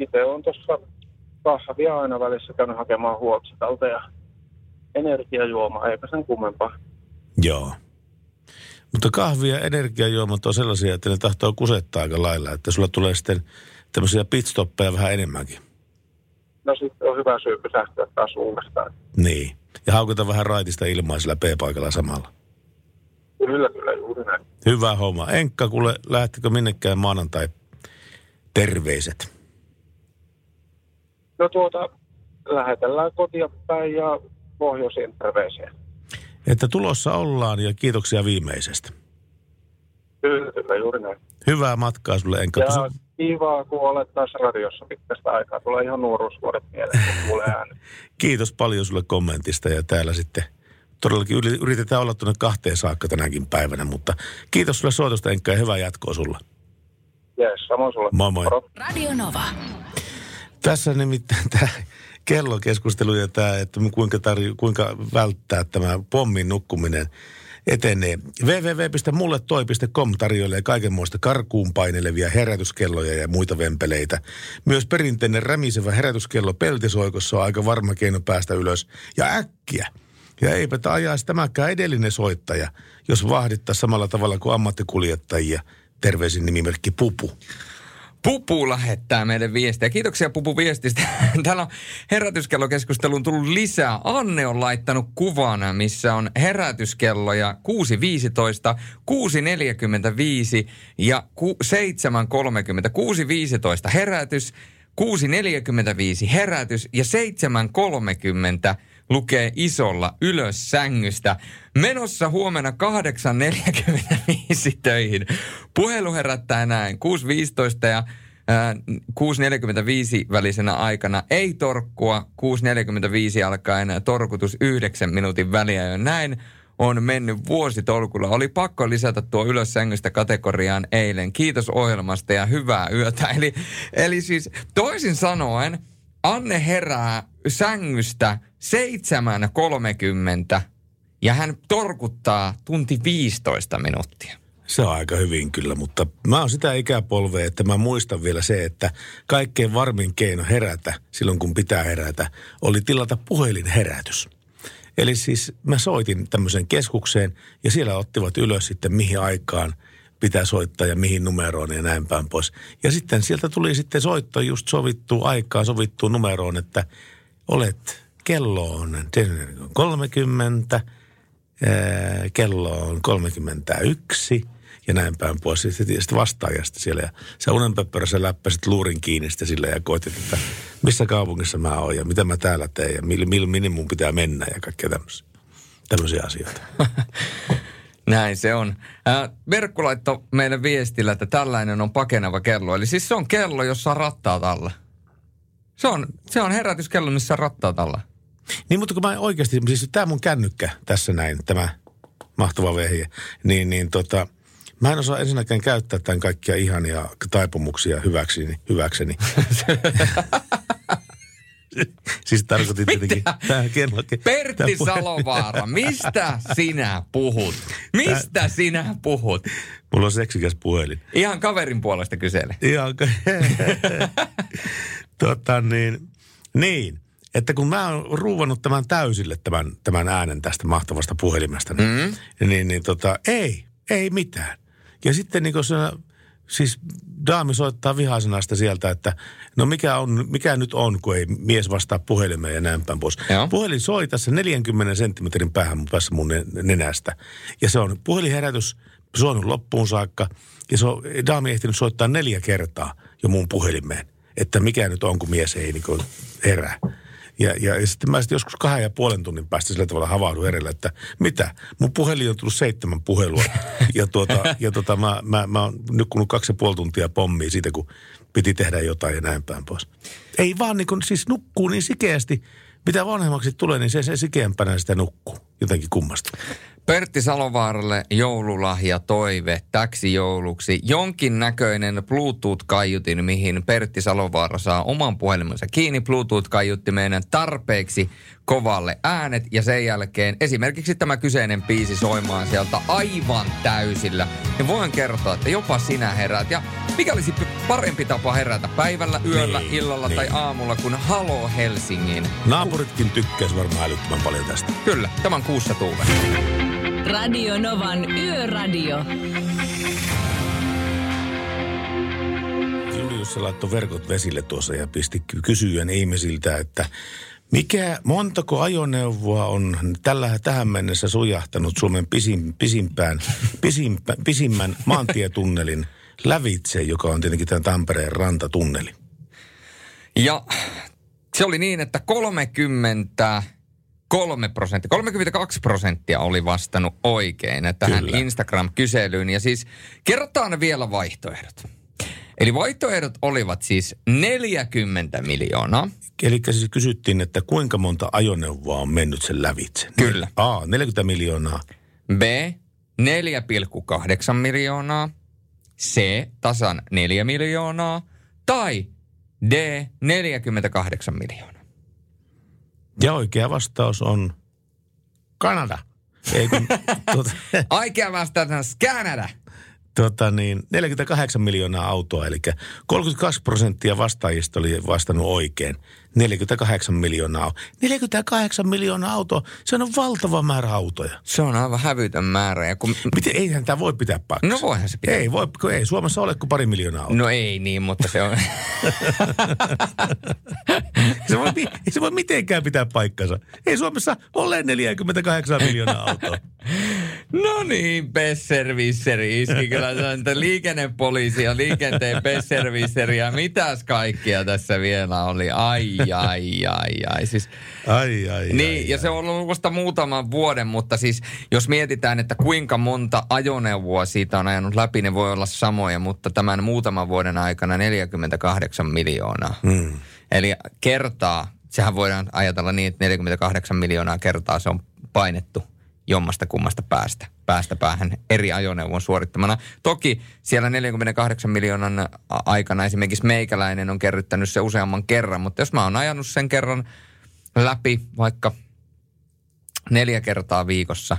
[SPEAKER 9] itse on tuossa kahvia aina välissä käynyt hakemaan huoltsitalta ja energiajuomaa, eipä sen kummempaa.
[SPEAKER 2] Joo. Mutta kahvi ja energiajuomat on sellaisia, että ne tahtoo kusettaa aika lailla, että sulla tulee sitten tämmöisiä pitstoppeja vähän enemmänkin.
[SPEAKER 9] No sitten on hyvä syy pysähtyä taas uudestaan.
[SPEAKER 2] Niin. Ja haukata vähän raitista ilmaisella P-paikalla samalla.
[SPEAKER 9] Kyllä, kyllä, juuri näin.
[SPEAKER 2] Hyvä homma. Enkka, kuule, lähtikö minnekään maanantai terveiset?
[SPEAKER 9] No tuota, lähetellään kotia päin ja pohjoisiin terveisiä.
[SPEAKER 2] Että tulossa ollaan ja kiitoksia viimeisestä.
[SPEAKER 9] Kyllä, kyllä, juuri näin.
[SPEAKER 2] Hyvää matkaa sulle, Enkka.
[SPEAKER 9] Ja kivaa, kun olet taas radiossa pitkästä aikaa. Tulee ihan nuoruusvuodet mieleen, kun kuulee äänen.
[SPEAKER 2] Kiitos paljon sulle kommentista ja täällä sitten todellakin yritetään olla tuonne kahteen saakka tänäkin päivänä, mutta kiitos sulle soitosta Enkka ja hyvää jatkoa sulla.
[SPEAKER 9] Jees, samoin sulle.
[SPEAKER 2] Moi moi.
[SPEAKER 9] Moro.
[SPEAKER 1] Radio Nova.
[SPEAKER 2] Tässä nimittäin tämä kellokeskustelu ja tämä, että kuinka, tarjo, kuinka välttää tämä pommin nukkuminen etenee. www.mulletoi.com tarjoilee kaikenmoista karkuun painelevia herätyskelloja ja muita vempeleitä. Myös perinteinen rämisevä herätyskello peltisoikossa on aika varma keino päästä ylös ja äkkiä. Ja eipä ajaisi tämäkään edellinen soittaja, jos vahdittaa samalla tavalla kuin ammattikuljettajia. Terveisin nimimerkki Pupu.
[SPEAKER 3] Pupu lähettää meille viestiä. Kiitoksia Pupu viestistä. Täällä on herätyskellokeskusteluun tullut lisää. Anne on laittanut kuvan, missä on herätyskelloja 6.15, 6.45 ja ku- 7.30. 6.15 herätys, 6.45 herätys ja 7.30 lukee isolla ylös sängystä. Menossa huomenna 8.45 töihin. Puhelu herättää näin 6.15 ja ää, 6.45 välisenä aikana ei torkkua. 6.45 alkaen torkutus 9 minuutin väliä ja näin on mennyt vuositolkulla. Oli pakko lisätä tuo ylös sängystä kategoriaan eilen. Kiitos ohjelmasta ja hyvää yötä. Eli, eli siis toisin sanoen, Anne herää sängystä 7.30 ja hän torkuttaa tunti 15 minuuttia.
[SPEAKER 2] Se on aika hyvin kyllä, mutta mä oon sitä ikäpolvea, että mä muistan vielä se, että kaikkein varmin keino herätä silloin kun pitää herätä oli tilata puhelinherätys. Eli siis mä soitin tämmöiseen keskukseen ja siellä ottivat ylös sitten mihin aikaan pitää soittaa ja mihin numeroon ja näin päin pois. Ja sitten sieltä tuli sitten soitto just sovittu aikaan, sovittu numeroon, että olet kello on 30, ää, kello on 31 ja näin päin pois. Sitten sitten vastaajasta siellä ja sä unenpöppörässä läppäsit luurin kiinni sitten sillä ja koetit, että missä kaupungissa mä oon ja mitä mä täällä teen ja millä mil, minne mun pitää mennä ja kaikkea tämmöisiä, tämmöisiä asioita.
[SPEAKER 3] Näin se on. Äh, Verkku laittoi meille viestillä, että tällainen on pakeneva kello. Eli siis se on kello, jossa on rattaat alla. Se on, se on herätyskello, missä on rattaat alla.
[SPEAKER 2] Niin, mutta kun mä oikeasti, siis tämä mun kännykkä tässä näin, tämä mahtava vehje, niin, niin tota, mä en osaa ensinnäkään käyttää tämän kaikkia ihania taipumuksia hyväkseni. hyväkseni. siis tarkoitin tietenkin, tämä.
[SPEAKER 3] Pertti
[SPEAKER 2] tämä
[SPEAKER 3] Salovaara, mistä sinä puhut? Mistä sinä puhut?
[SPEAKER 2] Mulla on seksikäs puhelin.
[SPEAKER 3] Ihan kaverin puolesta kysele.
[SPEAKER 2] Ihan, tota niin, niin, että kun mä oon ruuvannut tämän täysille tämän, tämän äänen tästä mahtavasta puhelimesta, niin, mm. niin, niin tota, ei, ei mitään. Ja sitten niin kun se, siis daami soittaa vihaisena sitä sieltä, että no mikä, on, mikä nyt on, kun ei mies vastaa puhelimeen ja näin päin pois.
[SPEAKER 3] Joo.
[SPEAKER 2] Puhelin soi tässä 40 senttimetrin päähän mun päässä mun ne- nenästä. Ja se on puhelinherätys soinut loppuun saakka. Ja se on daami ehtinyt soittaa neljä kertaa jo mun puhelimeen. Että mikä nyt on, kun mies ei niin herää. Ja, ja, ja sitten mä sitten joskus kahden ja puolen tunnin päästä sillä tavalla havahdun edellä, että mitä? Mun puhelin on tullut seitsemän puhelua. ja tuota, ja tuota, mä, mä, mä oon nukkunut kaksi ja puoli tuntia pommia siitä, kun piti tehdä jotain ja näin päin pois. Ei vaan niin kun, siis nukkuu niin sikeästi. Mitä vanhemmaksi tulee, niin se, se sikeämpänä sitä nukkuu. Jotenkin kummasta.
[SPEAKER 3] Pertti Salovaaralle joululahja toive täksi jouluksi. Jonkin näköinen Bluetooth-kaiutin, mihin Pertti Salovaara saa oman puhelimensa kiinni Bluetooth-kaiuttimeen tarpeeksi kovalle äänet ja sen jälkeen esimerkiksi tämä kyseinen biisi soimaan sieltä aivan täysillä. Ja voin kertoa, että jopa sinä heräät. Ja mikä olisi parempi tapa herätä päivällä, yöllä,
[SPEAKER 2] Niin,
[SPEAKER 3] illalla tai
[SPEAKER 2] niin.
[SPEAKER 3] aamulla kuin Halo Helsingin.
[SPEAKER 2] Naapuritkin tykkäisi varmaan älyttömän paljon tästä.
[SPEAKER 3] Kyllä, tämän kuussa tuuve.
[SPEAKER 1] Radio Novan Yöradio.
[SPEAKER 2] Julius laittoi verkot vesille tuossa ja pisti ky- kysyjän ihmisiltä, että mikä, montako ajoneuvoa on tällä tähän mennessä sujahtanut Suomen pisin, pisimpään, pisimpä, pisimmän maantietunnelin lävitse, joka on tietenkin tämä Tampereen rantatunneli.
[SPEAKER 3] Ja se oli niin, että 33 prosenttia, 32 prosenttia oli vastannut oikein tähän
[SPEAKER 2] Kyllä.
[SPEAKER 3] Instagram-kyselyyn. Ja siis kerrotaan vielä vaihtoehdot. Eli vaihtoehdot olivat siis 40 miljoonaa.
[SPEAKER 2] Eli siis kysyttiin, että kuinka monta ajoneuvoa on mennyt sen lävitse.
[SPEAKER 3] Kyllä.
[SPEAKER 2] A, 40 miljoonaa.
[SPEAKER 3] B, 4,8 miljoonaa. C, tasan 4 miljoonaa. Tai D, 48 miljoonaa.
[SPEAKER 2] Ja oikea vastaus on Kanada. Ei kun, tuota,
[SPEAKER 3] Oikea vastaus on Canada.
[SPEAKER 2] Tota niin, 48 miljoonaa autoa, eli 32 prosenttia vastaajista oli vastannut oikein. 48 miljoonaa. 48 miljoonaa autoa, se on valtava määrä autoja.
[SPEAKER 3] Se on aivan hävytön määrä. Ja kun,
[SPEAKER 2] Miten, eihän tämä voi pitää paikkansa.
[SPEAKER 3] no voihan se pitää.
[SPEAKER 2] Ei, voi, kun ei Suomessa ole kuin pari miljoonaa autoa.
[SPEAKER 3] No ei niin, mutta se on...
[SPEAKER 2] Se voi, se voi mitenkään pitää paikkansa. Ei Suomessa ole 48 miljoonaa autoa.
[SPEAKER 3] No niin, Besservisseri iski kyllä se on niitä liikennepoliisi ja liikenteen Besservisseri ja mitäs kaikkia tässä vielä oli. Ai, ai, ai, ai. Siis,
[SPEAKER 2] Ai, ai,
[SPEAKER 3] niin,
[SPEAKER 2] ai,
[SPEAKER 3] ja se on ollut vasta muutaman vuoden, mutta siis jos mietitään, että kuinka monta ajoneuvoa siitä on ajanut läpi, ne voi olla samoja, mutta tämän muutaman vuoden aikana 48 miljoonaa.
[SPEAKER 2] Mm.
[SPEAKER 3] Eli kertaa, sehän voidaan ajatella niin, että 48 miljoonaa kertaa se on painettu jommasta kummasta päästä, päästä päähän eri ajoneuvon suorittamana. Toki siellä 48 miljoonan aikana esimerkiksi meikäläinen on kerryttänyt se useamman kerran, mutta jos mä oon ajanut sen kerran läpi vaikka neljä kertaa viikossa,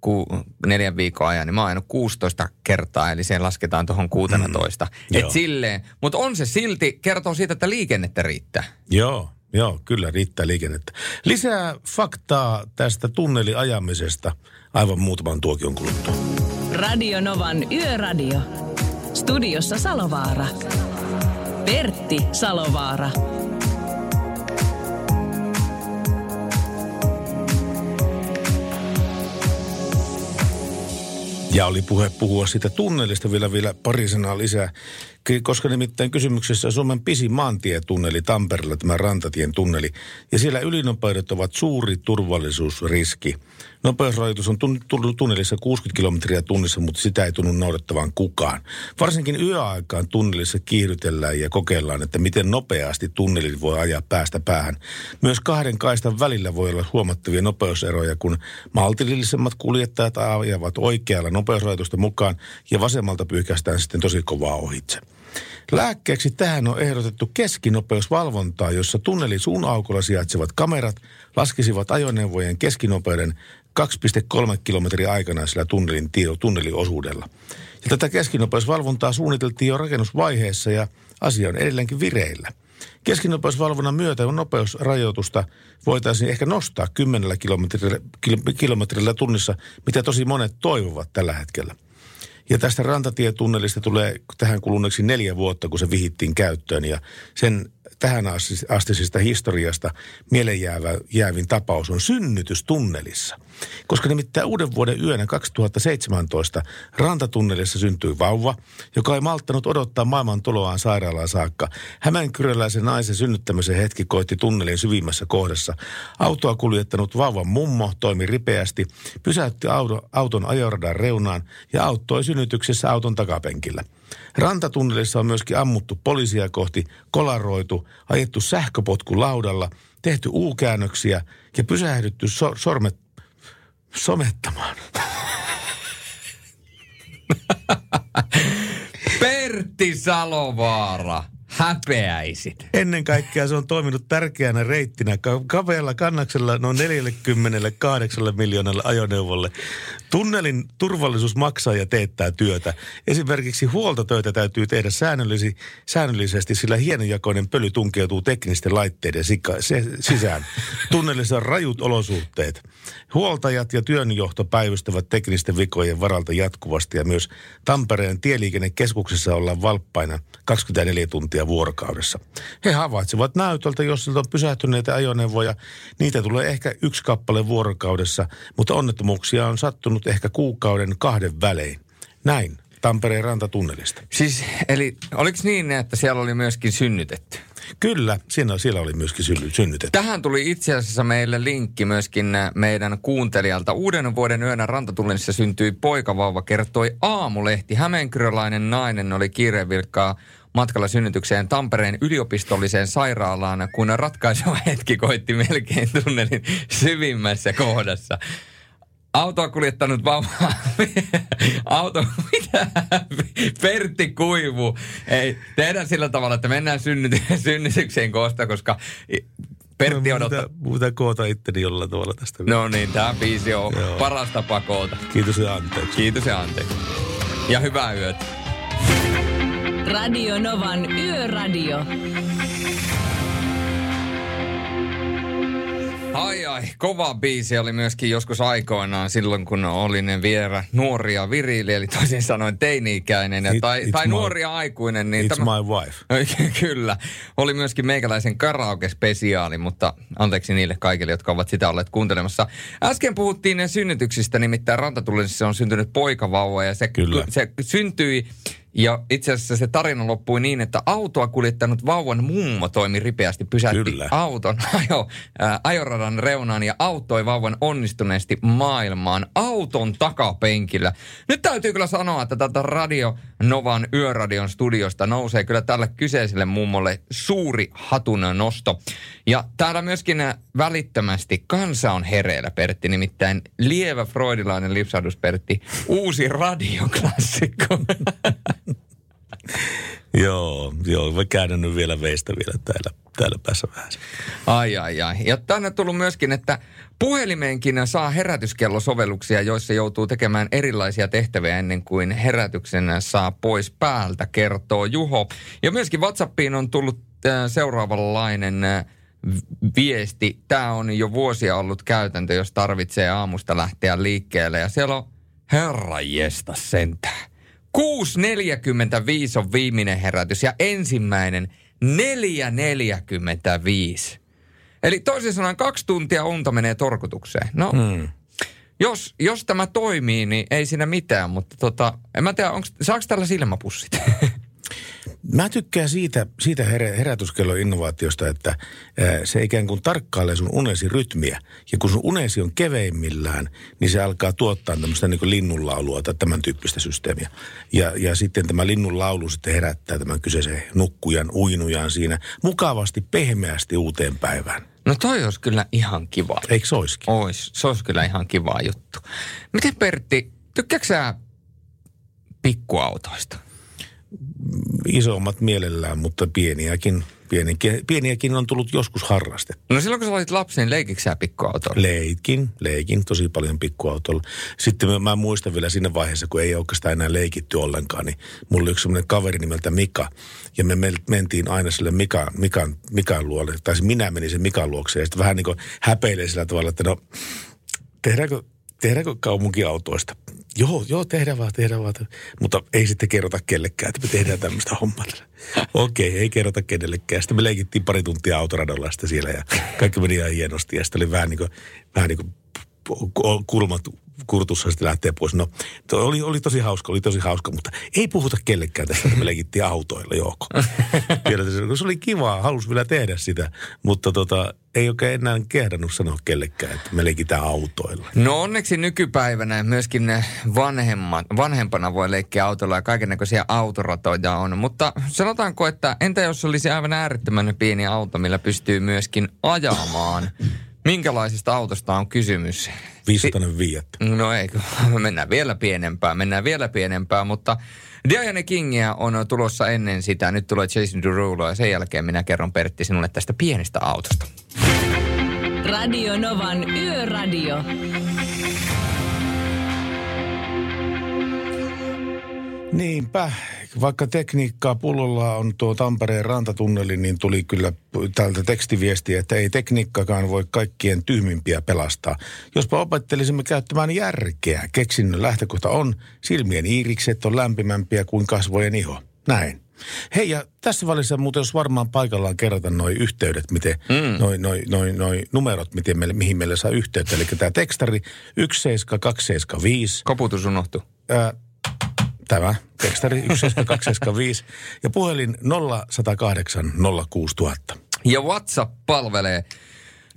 [SPEAKER 3] ku, neljän viikon ajan, niin mä oon ajanut 16 kertaa, eli se lasketaan tuohon 16. Mm,
[SPEAKER 2] joo.
[SPEAKER 3] Et silleen, mutta on se silti, kertoo siitä, että liikennettä riittää.
[SPEAKER 2] Joo, joo, kyllä riittää liikennettä. Lisää faktaa tästä tunneliajamisesta aivan muutaman tuokion kuluttua.
[SPEAKER 1] Radio Novan Yöradio. Studiossa Salovaara. Pertti Salovaara.
[SPEAKER 2] Ja oli puhe puhua siitä tunnelista vielä, vielä pari sanaa lisää, koska nimittäin kysymyksessä on Suomen pisin maantietunneli Tampereella, tämä Rantatien tunneli. Ja siellä ylinopeudet ovat suuri turvallisuusriski. Nopeusrajoitus on tun- tun- tunnelissa 60 kilometriä tunnissa, mutta sitä ei tunnu noudattavan kukaan. Varsinkin yöaikaan tunnelissa kiihdytellään ja kokeillaan, että miten nopeasti tunnelin voi ajaa päästä päähän. Myös kahden kaistan välillä voi olla huomattavia nopeuseroja, kun maltillisemmat kuljettajat ajavat oikealla nopeusrajoitusta mukaan ja vasemmalta pyyhkäistään sitten tosi kovaa ohitse. Lääkkeeksi tähän on ehdotettu keskinopeusvalvontaa, jossa tunnelin suun aukolla sijaitsevat kamerat laskisivat ajoneuvojen keskinopeuden 2,3 kilometriä aikana sillä tunnelin, tunneliosuudella. Ja tätä keskinopeusvalvontaa suunniteltiin jo rakennusvaiheessa ja asia on edelleenkin vireillä. Keskinopeusvalvonnan myötä nopeusrajoitusta voitaisiin ehkä nostaa 10 kilometrillä, kil- kilometrillä tunnissa, mitä tosi monet toivovat tällä hetkellä. Ja tästä rantatietunnelista tulee tähän kuluneeksi neljä vuotta, kun se vihittiin käyttöön. Ja sen tähän asti- astisesta historiasta mieleen jäävä, jäävin tapaus on synnytystunnelissa. Koska nimittäin uuden vuoden yönä 2017 rantatunnelissa syntyi vauva, joka ei malttanut odottaa maailman tuloaan sairaalaan saakka. Hämeenkyröläisen naisen synnyttämisen hetki koitti tunnelin syvimmässä kohdassa. Autoa kuljettanut vauvan mummo toimi ripeästi, pysäytti auto, auton ajoradan reunaan ja auttoi synnytyksessä auton takapenkillä. Rantatunnelissa on myöskin ammuttu poliisia kohti, kolaroitu, ajettu sähköpotku laudalla, tehty U-käännöksiä ja pysähdytty so- sormet somettamaan.
[SPEAKER 3] Pertti Salovaara, häpeäisit.
[SPEAKER 2] Ennen kaikkea se on toiminut tärkeänä reittinä ka- kapealla kannaksella noin 48 miljoonalle ajoneuvolle. Tunnelin turvallisuus maksaa ja teettää työtä. Esimerkiksi huoltotöitä täytyy tehdä säännöllisi, säännöllisesti, sillä hienojakoinen pöly tunkeutuu teknisten laitteiden sisään. Tunnelissa on rajut olosuhteet. Huoltajat ja työnjohto päivystävät teknisten vikojen varalta jatkuvasti ja myös Tampereen tieliikennekeskuksessa ollaan valppaina 24 tuntia vuorokaudessa. He havaitsevat näytöltä, jos sieltä on pysähtyneitä ajoneuvoja. Niitä tulee ehkä yksi kappale vuorokaudessa, mutta onnettomuuksia on sattunut ehkä kuukauden kahden välein. Näin Tampereen rantatunnelista.
[SPEAKER 3] Siis, eli oliko niin, että siellä oli myöskin synnytetty?
[SPEAKER 2] Kyllä, siinä, siellä oli myöskin synny- synnytetty.
[SPEAKER 3] Tähän tuli itse asiassa meille linkki myöskin äh, meidän kuuntelijalta. Uuden vuoden yönä rantatunnelissa syntyi poikavauva, kertoi Aamulehti. Hämeenkyrölainen nainen oli kiirevilkkaa matkalla synnytykseen Tampereen yliopistolliseen sairaalaan, kun ratkaiseva hetki koitti melkein tunnelin syvimmässä kohdassa. Autoa kuljettanut vauva. Auto, mitä? Pertti Kuivu. Ei, tehdään sillä tavalla, että mennään synnyty, synnytykseen kohta, koska Pertti
[SPEAKER 2] No,
[SPEAKER 3] odottaa.
[SPEAKER 2] Muuta, muuta koota itteni jollain tavalla tästä.
[SPEAKER 3] No niin, tämä biisi on
[SPEAKER 2] Joo.
[SPEAKER 3] paras tapa koota.
[SPEAKER 2] Kiitos ja anteeksi.
[SPEAKER 3] Kiitos ja anteeksi. Ja hyvää yötä.
[SPEAKER 1] Radio Novan Yöradio.
[SPEAKER 3] Ai ai, kova biisi oli myöskin joskus aikoinaan silloin, kun olin vielä nuoria virili, eli toisin sanoen teini-ikäinen ja,
[SPEAKER 2] It-
[SPEAKER 3] tai, tai
[SPEAKER 2] my-
[SPEAKER 3] nuoria aikuinen. Niin
[SPEAKER 2] It's my wife.
[SPEAKER 3] Kyllä. Oli myöskin meikäläisen karaoke-spesiaali, mutta anteeksi niille kaikille, jotka ovat sitä olleet kuuntelemassa. Äsken puhuttiin synnytyksistä, nimittäin Rantatullisessa on syntynyt poikavauva ja se,
[SPEAKER 2] Kyllä.
[SPEAKER 3] se syntyi ja itse asiassa se tarina loppui niin, että autoa kuljettanut vauvan mummo toimi ripeästi, pysäytti
[SPEAKER 2] Kyllä.
[SPEAKER 3] auton ajo, ää, ajoradan reunaan ja auttoi vauvan onnistuneesti maailmaan auton takapenkillä. Nyt täytyy kyllä sanoa, että tätä Radio Novan Yöradion studiosta nousee kyllä tälle kyseiselle mummolle suuri hatun nosto. Ja täällä myöskin ää, välittömästi kansa on hereillä, Pertti, nimittäin lievä freudilainen lipsahdus, Pertti, uusi radioklassikko.
[SPEAKER 2] Joo, joo, mä käännän nyt vielä veistä vielä täällä, täällä päässä vähän.
[SPEAKER 3] Ai ai ai. Ja tänne on tullut myöskin, että puhelimeenkin saa herätyskellosovelluksia, joissa joutuu tekemään erilaisia tehtäviä ennen kuin herätyksen saa pois päältä, kertoo Juho. Ja myöskin WhatsAppiin on tullut äh, seuraavanlainen äh, viesti. Tämä on jo vuosia ollut käytäntö, jos tarvitsee aamusta lähteä liikkeelle. Ja siellä on herra jesta sentään. 6.45 on viimeinen herätys ja ensimmäinen 4.45. Eli toisin sanoen kaksi tuntia unta menee torkutukseen. No,
[SPEAKER 2] Hmm.
[SPEAKER 3] jos, jos tämä toimii, niin ei siinä mitään, mutta tota, en mä tiedä, onks, saako tällä silmäpussit?
[SPEAKER 2] Mä tykkään siitä, siitä herä, herätyskelloinnovaatiosta, että se ikään kuin tarkkailee sun unesi rytmiä. Ja kun sun unesi on keveimmillään, niin se alkaa tuottaa tämmöistä niin linnunlaulua tai tämän tyyppistä systeemiä. Ja, ja sitten tämä linnunlaulu sitten herättää tämän kyseisen nukkujan, uinujan siinä mukavasti, pehmeästi uuteen päivään.
[SPEAKER 3] no toi olisi kyllä ihan kiva.
[SPEAKER 2] Eikö se olisikin?
[SPEAKER 3] Ois, se olisi kyllä ihan kiva juttu. Miten Pertti, tykkääksä sä pikkuautoista?
[SPEAKER 2] Isommat mielellään, mutta pieniäkin, pieniäkin, pieniäkin on tullut joskus harrastettua.
[SPEAKER 3] No silloin kun sä olit lapsi, niin leikikö sä pikkuautoilla?
[SPEAKER 2] Leikin, leikin tosi paljon pikkuautolla. Sitten mä, mä muistan vielä siinä vaiheessa, kun ei oikeastaan enää leikitty ollenkaan, niin mulla oli yksi semmoinen kaveri nimeltä Mika. Ja me mentiin aina sille Mika, Mikan, Mikan luolle, tai siis minä menin sen Mikan luokse ja sitten vähän niin kuin häpeilee sillä tavalla, että no tehdäänkö, tehdäänkö kaupunkiautoista? Joo, joo, tehdään vaan, tehdään vaan. Mutta ei sitten kerrota kellekään, että me tehdään tämmöistä hommaa. Okei, okay, ei kerrota kenellekään. Sitten me leikittiin pari tuntia autoradolla sitten siellä ja kaikki meni ihan hienosti. Ja sitten oli vähän niin kuin, vähän niin kuin kulmat kurtussa sitten lähtee pois. No, oli, oli tosi hauska, oli tosi hauska, mutta ei puhuta kellekään tästä, että me leikittiin autoilla. Tiedätkö, se oli kivaa, halusi vielä tehdä sitä, mutta tota, ei oikein enää kehdannut sanoa kellekään, että me leikitään autoilla.
[SPEAKER 3] No onneksi nykypäivänä myöskin ne vanhemmat, vanhempana voi leikkiä autoilla ja kaikenlaisia autoratoja on. Mutta sanotaanko, että entä jos olisi aivan äärettömän pieni auto, millä pystyy myöskin ajamaan? Minkälaisesta autosta on kysymys?
[SPEAKER 2] 505.
[SPEAKER 3] No ei, mennään vielä pienempään, mennään vielä pienempään, mutta Diana Kingia on tulossa ennen sitä. Nyt tulee Jason Derulo ja sen jälkeen minä kerron Pertti sinulle tästä pienestä autosta.
[SPEAKER 1] Radio Novan Yöradio.
[SPEAKER 2] Niinpä, vaikka tekniikkaa pullolla on tuo Tampereen rantatunneli, niin tuli kyllä täältä tekstiviestiä, että ei tekniikkakaan voi kaikkien tyhmimpiä pelastaa. Jospa opettelisimme käyttämään järkeä. Keksinnön lähtökohta on, silmien iirikset on lämpimämpiä kuin kasvojen iho. Näin. Hei, ja tässä välissä muuten olisi varmaan paikallaan kerrata noi yhteydet, miten, mm. noi, noi, noi, noi numerot, miten meille, mihin meille saa yhteyttä. Eli tämä tekstari 17275.
[SPEAKER 3] Koputus unohtu.
[SPEAKER 2] Ää, Tämä, tekstari 17275 ja puhelin 0108 06000.
[SPEAKER 3] Ja WhatsApp palvelee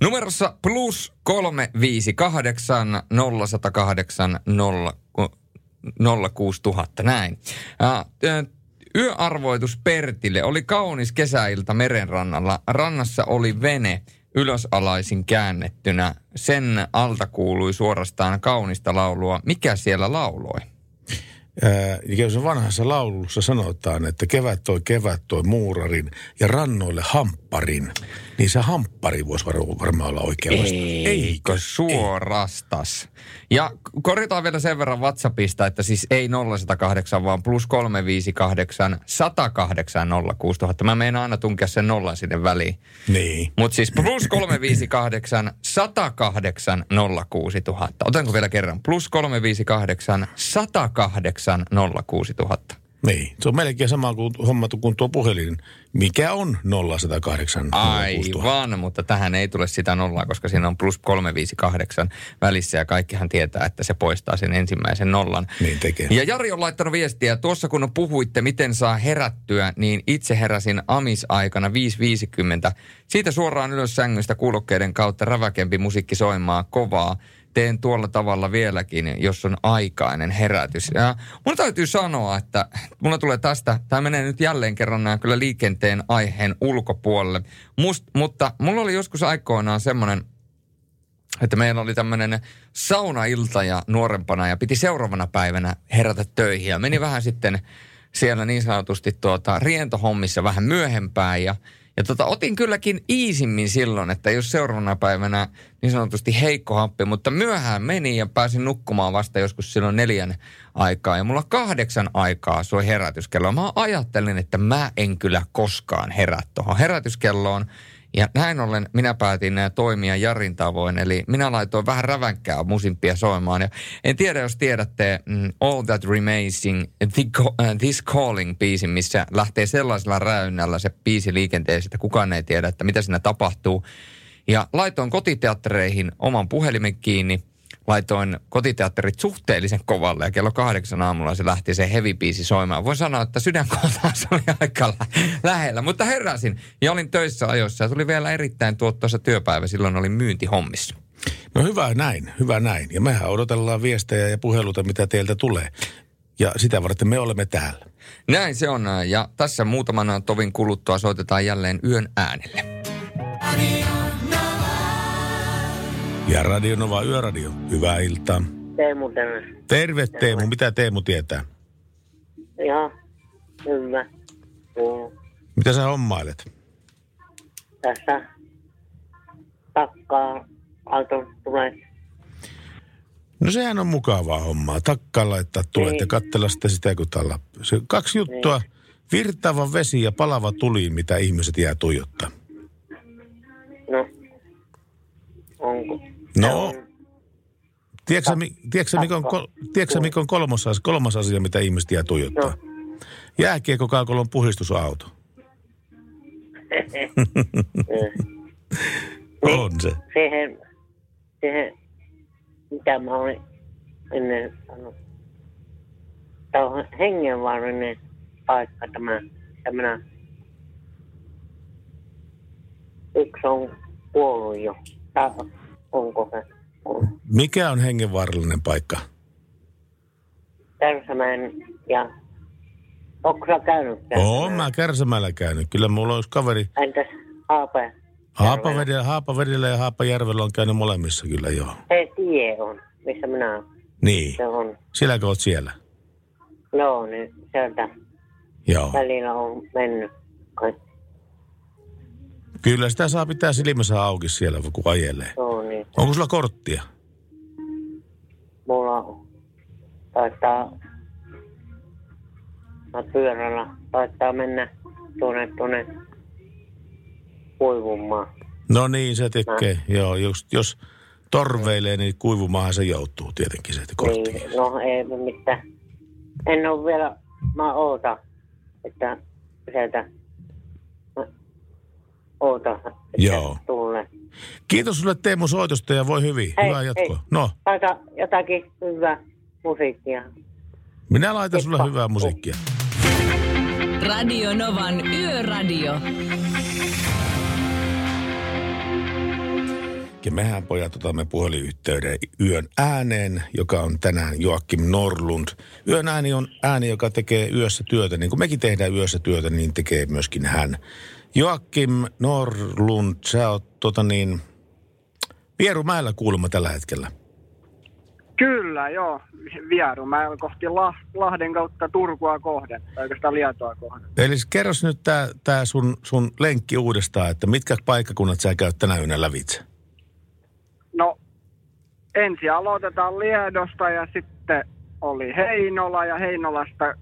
[SPEAKER 3] numerossa plus 358 0108 06000, näin. Yöarvoitus Pertille oli kaunis kesäilta merenrannalla. Rannassa oli vene ylösalaisin käännettynä. Sen alta kuului suorastaan kaunista laulua. Mikä siellä lauloi?
[SPEAKER 2] Ää, se vanhassa laulussa sanotaan, että kevät toi kevät toi muurarin ja rannoille hampparin, niin se hamppari voisi varmaan olla oikea
[SPEAKER 3] vastaus. Eikö suorastas? Ja korjataan vielä sen verran WhatsAppista, että siis ei 0108, vaan plus 358 108 06000. Mä meinaan aina tunkea sen nollan sinne väliin.
[SPEAKER 2] Niin.
[SPEAKER 3] Mutta siis plus 358 108 06000. Otanko vielä kerran? Plus 358 108 06000.
[SPEAKER 2] Niin, se on melkein sama kuin hommattu kuin tuo puhelin, mikä on 0108.
[SPEAKER 3] Aivan, mutta tähän ei tule sitä nollaa, koska siinä on plus 358 välissä ja kaikkihan tietää, että se poistaa sen ensimmäisen nollan.
[SPEAKER 2] Niin tekee.
[SPEAKER 3] Ja Jari on laittanut viestiä, tuossa kun puhuitte, miten saa herättyä, niin itse heräsin Amis-aikana 5.50. Siitä suoraan ylös sängystä kuulokkeiden kautta räväkempi musiikki soimaa kovaa teen tuolla tavalla vieläkin, jos on aikainen herätys. Ja mun täytyy sanoa, että mulla tulee tästä, tämä menee nyt jälleen kerran nämä kyllä liikenteen aiheen ulkopuolelle. Must, mutta mulla oli joskus aikoinaan semmoinen, että meillä oli tämmöinen saunailta ja nuorempana ja piti seuraavana päivänä herätä töihin. Ja meni vähän sitten siellä niin sanotusti tuota, rientohommissa vähän myöhempään ja ja tota, otin kylläkin iisimmin silloin, että jos seuraavana päivänä niin sanotusti heikko happi, mutta myöhään meni ja pääsin nukkumaan vasta joskus silloin neljän aikaa. Ja mulla kahdeksan aikaa soi herätyskello. Mä ajattelin, että mä en kyllä koskaan herää tuohon herätyskelloon. Ja näin ollen minä päätin toimia Jarin tavoin, eli minä laitoin vähän rävänkkää musimpia soimaan. Ja en tiedä, jos tiedätte mm, All That Remains in uh, This Calling-biisin, missä lähtee sellaisella räynnällä se biisi liikenteessä, että kukaan ei tiedä, että mitä siinä tapahtuu. Ja laitoin kotiteattereihin oman puhelimen kiinni – laitoin kotiteatterit suhteellisen kovalle ja kello kahdeksan aamulla se lähti se heavy biisi soimaan. Voin sanoa, että sydänkohtaus oli aika lähellä, mutta heräsin ja olin töissä ajoissa ja tuli vielä erittäin tuottoisa työpäivä. Silloin olin myyntihommissa.
[SPEAKER 2] No hyvä näin, hyvä näin. Ja mehän odotellaan viestejä ja puheluita, mitä teiltä tulee. Ja sitä varten me olemme täällä.
[SPEAKER 3] Näin se on. Ja tässä muutaman tovin kuluttua soitetaan jälleen yön äänelle.
[SPEAKER 2] Ja Radio Nova Yöradio, hyvää iltaa.
[SPEAKER 10] Teemu tänne.
[SPEAKER 2] Terve Teemu, mitä Teemu tietää?
[SPEAKER 10] Ihan hyvä. Mm.
[SPEAKER 2] Mitä sä hommailet?
[SPEAKER 10] Tässä takkaa auton tulee.
[SPEAKER 2] No sehän on mukavaa hommaa. Takkaan laittaa tulet niin. ja katsella sitä sitä, kun tällä. Se kaksi juttua. Niin. Virtaava vesi ja palava tuli, mitä ihmiset jää tuijottaa.
[SPEAKER 10] No, onko?
[SPEAKER 2] No, Tiedätkö, mikä on, tiedätkö mikä on kolmas, asia, kolmas asia, mitä ihmiset jää tuijottaa?
[SPEAKER 10] No.
[SPEAKER 2] Jääkiekkokaukon puhdistusauto. on se.
[SPEAKER 10] siihen, siihen, mitä mä olin ennen sanonut. Tämä on hengenvaarallinen paikka tämä, tämä yksi on kuollut jo. Tai onko se?
[SPEAKER 2] Mikä on hengenvaarallinen paikka?
[SPEAKER 10] Kärsämäen ja... Onko sä käynyt
[SPEAKER 2] Oon mä Kärsämäellä käynyt. Kyllä mulla olisi kaveri
[SPEAKER 10] Entäs Haape?
[SPEAKER 2] Haapavedellä, Haapavedellä ja Haapajärvellä on käynyt molemmissa kyllä joo.
[SPEAKER 10] Se tie on, missä minä olen.
[SPEAKER 2] Niin.
[SPEAKER 10] Se on.
[SPEAKER 2] Silläkö oot siellä?
[SPEAKER 10] Joo, niin sieltä
[SPEAKER 2] Joo.
[SPEAKER 10] välillä on mennyt. kaikki.
[SPEAKER 2] Kyllä sitä saa pitää silmänsä auki siellä, kun ajelee.
[SPEAKER 10] Joo, niin.
[SPEAKER 2] Onko sulla korttia?
[SPEAKER 10] Mulla. Taitaa mä pyörällä taitaa mennä tuonne, tuonne kuivumaan.
[SPEAKER 2] No niin, se tekee. Joo, jos, jos torveilee, niin kuivumaahan se joutuu tietenkin se kortti.
[SPEAKER 10] Niin, no ei mitään. En ole vielä, mä ootan, että sieltä mä ootan, että
[SPEAKER 2] Joo.
[SPEAKER 10] tulee.
[SPEAKER 2] Kiitos sulle Teemu soitosta ja voi hyvin.
[SPEAKER 10] Hei,
[SPEAKER 2] Hyvää jatkoa.
[SPEAKER 10] hei.
[SPEAKER 2] No,
[SPEAKER 10] Laita jotakin hyvää musiikkia.
[SPEAKER 2] minä laitan sulle hyvää musiikkia.
[SPEAKER 1] Radio Novan Yöradio.
[SPEAKER 2] Ja mehän pojat otamme puhelinyhteyden yön ääneen, joka on tänään Joakim Norlund. Yön ääni on ääni, joka tekee yössä työtä. Niin kuin mekin tehdään yössä työtä, niin tekee myöskin hän. Joakim Norlund, sä oot tota niin, Vierumäellä kuulemma tällä hetkellä.
[SPEAKER 6] Kyllä, joo. Vierumäellä kohti La- Lahden kautta Turkua kohden, tai oikeastaan Lietoa kohden.
[SPEAKER 2] Eli kerros nyt tää, tää sun, sun lenkki uudestaan, että mitkä paikkakunnat sä käyt tänä yönä lävitse?
[SPEAKER 6] No, ensin aloitetaan Liedosta ja sitten oli Heinola ja Heinolasta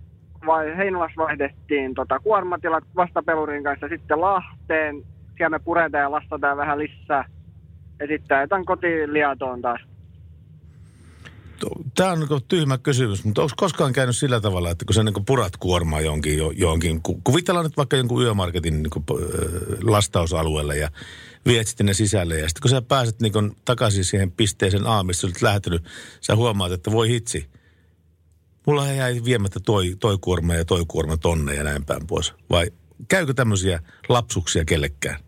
[SPEAKER 6] vai, Heinolassa vaihdettiin tota, kuormatilat vastapelurin kanssa sitten Lahteen. Siellä me puretaan ja lastataan vähän lisää. Ja sitten ajetaan kotiin Lietoon taas.
[SPEAKER 2] Tämä on niin tyhmä kysymys, mutta onko koskaan käynyt sillä tavalla, että kun sä niin purat kuormaa johonkin, ku- kuvitellaan nyt vaikka jonkun yömarketin niin lastausalueelle ja viet sitten ne sisälle ja sitten kun sä pääset niin takaisin siihen pisteeseen A, missä olet lähtenyt, sä huomaat, että voi hitsi, mulla jäi viemättä toi, toi kuorma ja toi kuorma tonne ja näin päin pois. Vai käykö tämmöisiä lapsuksia kellekään?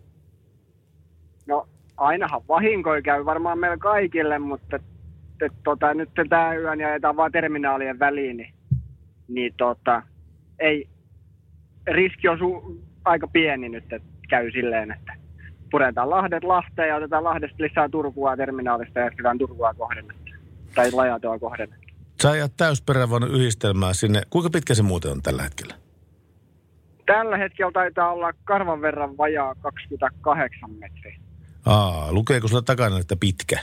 [SPEAKER 6] No, ainahan vahinkoja käy varmaan meillä kaikille, mutta et, et, tota, nyt tämä yön ja ajetaan vaan terminaalien väliin, niin, niin tota, ei, riski on su, aika pieni nyt, että käy silleen, että puretaan Lahdet Lahteen ja otetaan Lahdesta lisää Turkua terminaalista ja jatketaan Turkua kohden, tai Lajatoa kohden.
[SPEAKER 2] Sä ajat täysperävaunnun yhdistelmää sinne. Kuinka pitkä se muuten on tällä hetkellä?
[SPEAKER 6] Tällä hetkellä taitaa olla karvan verran vajaa 28 metriä.
[SPEAKER 2] Aa, lukeeko sulla takana, että pitkä?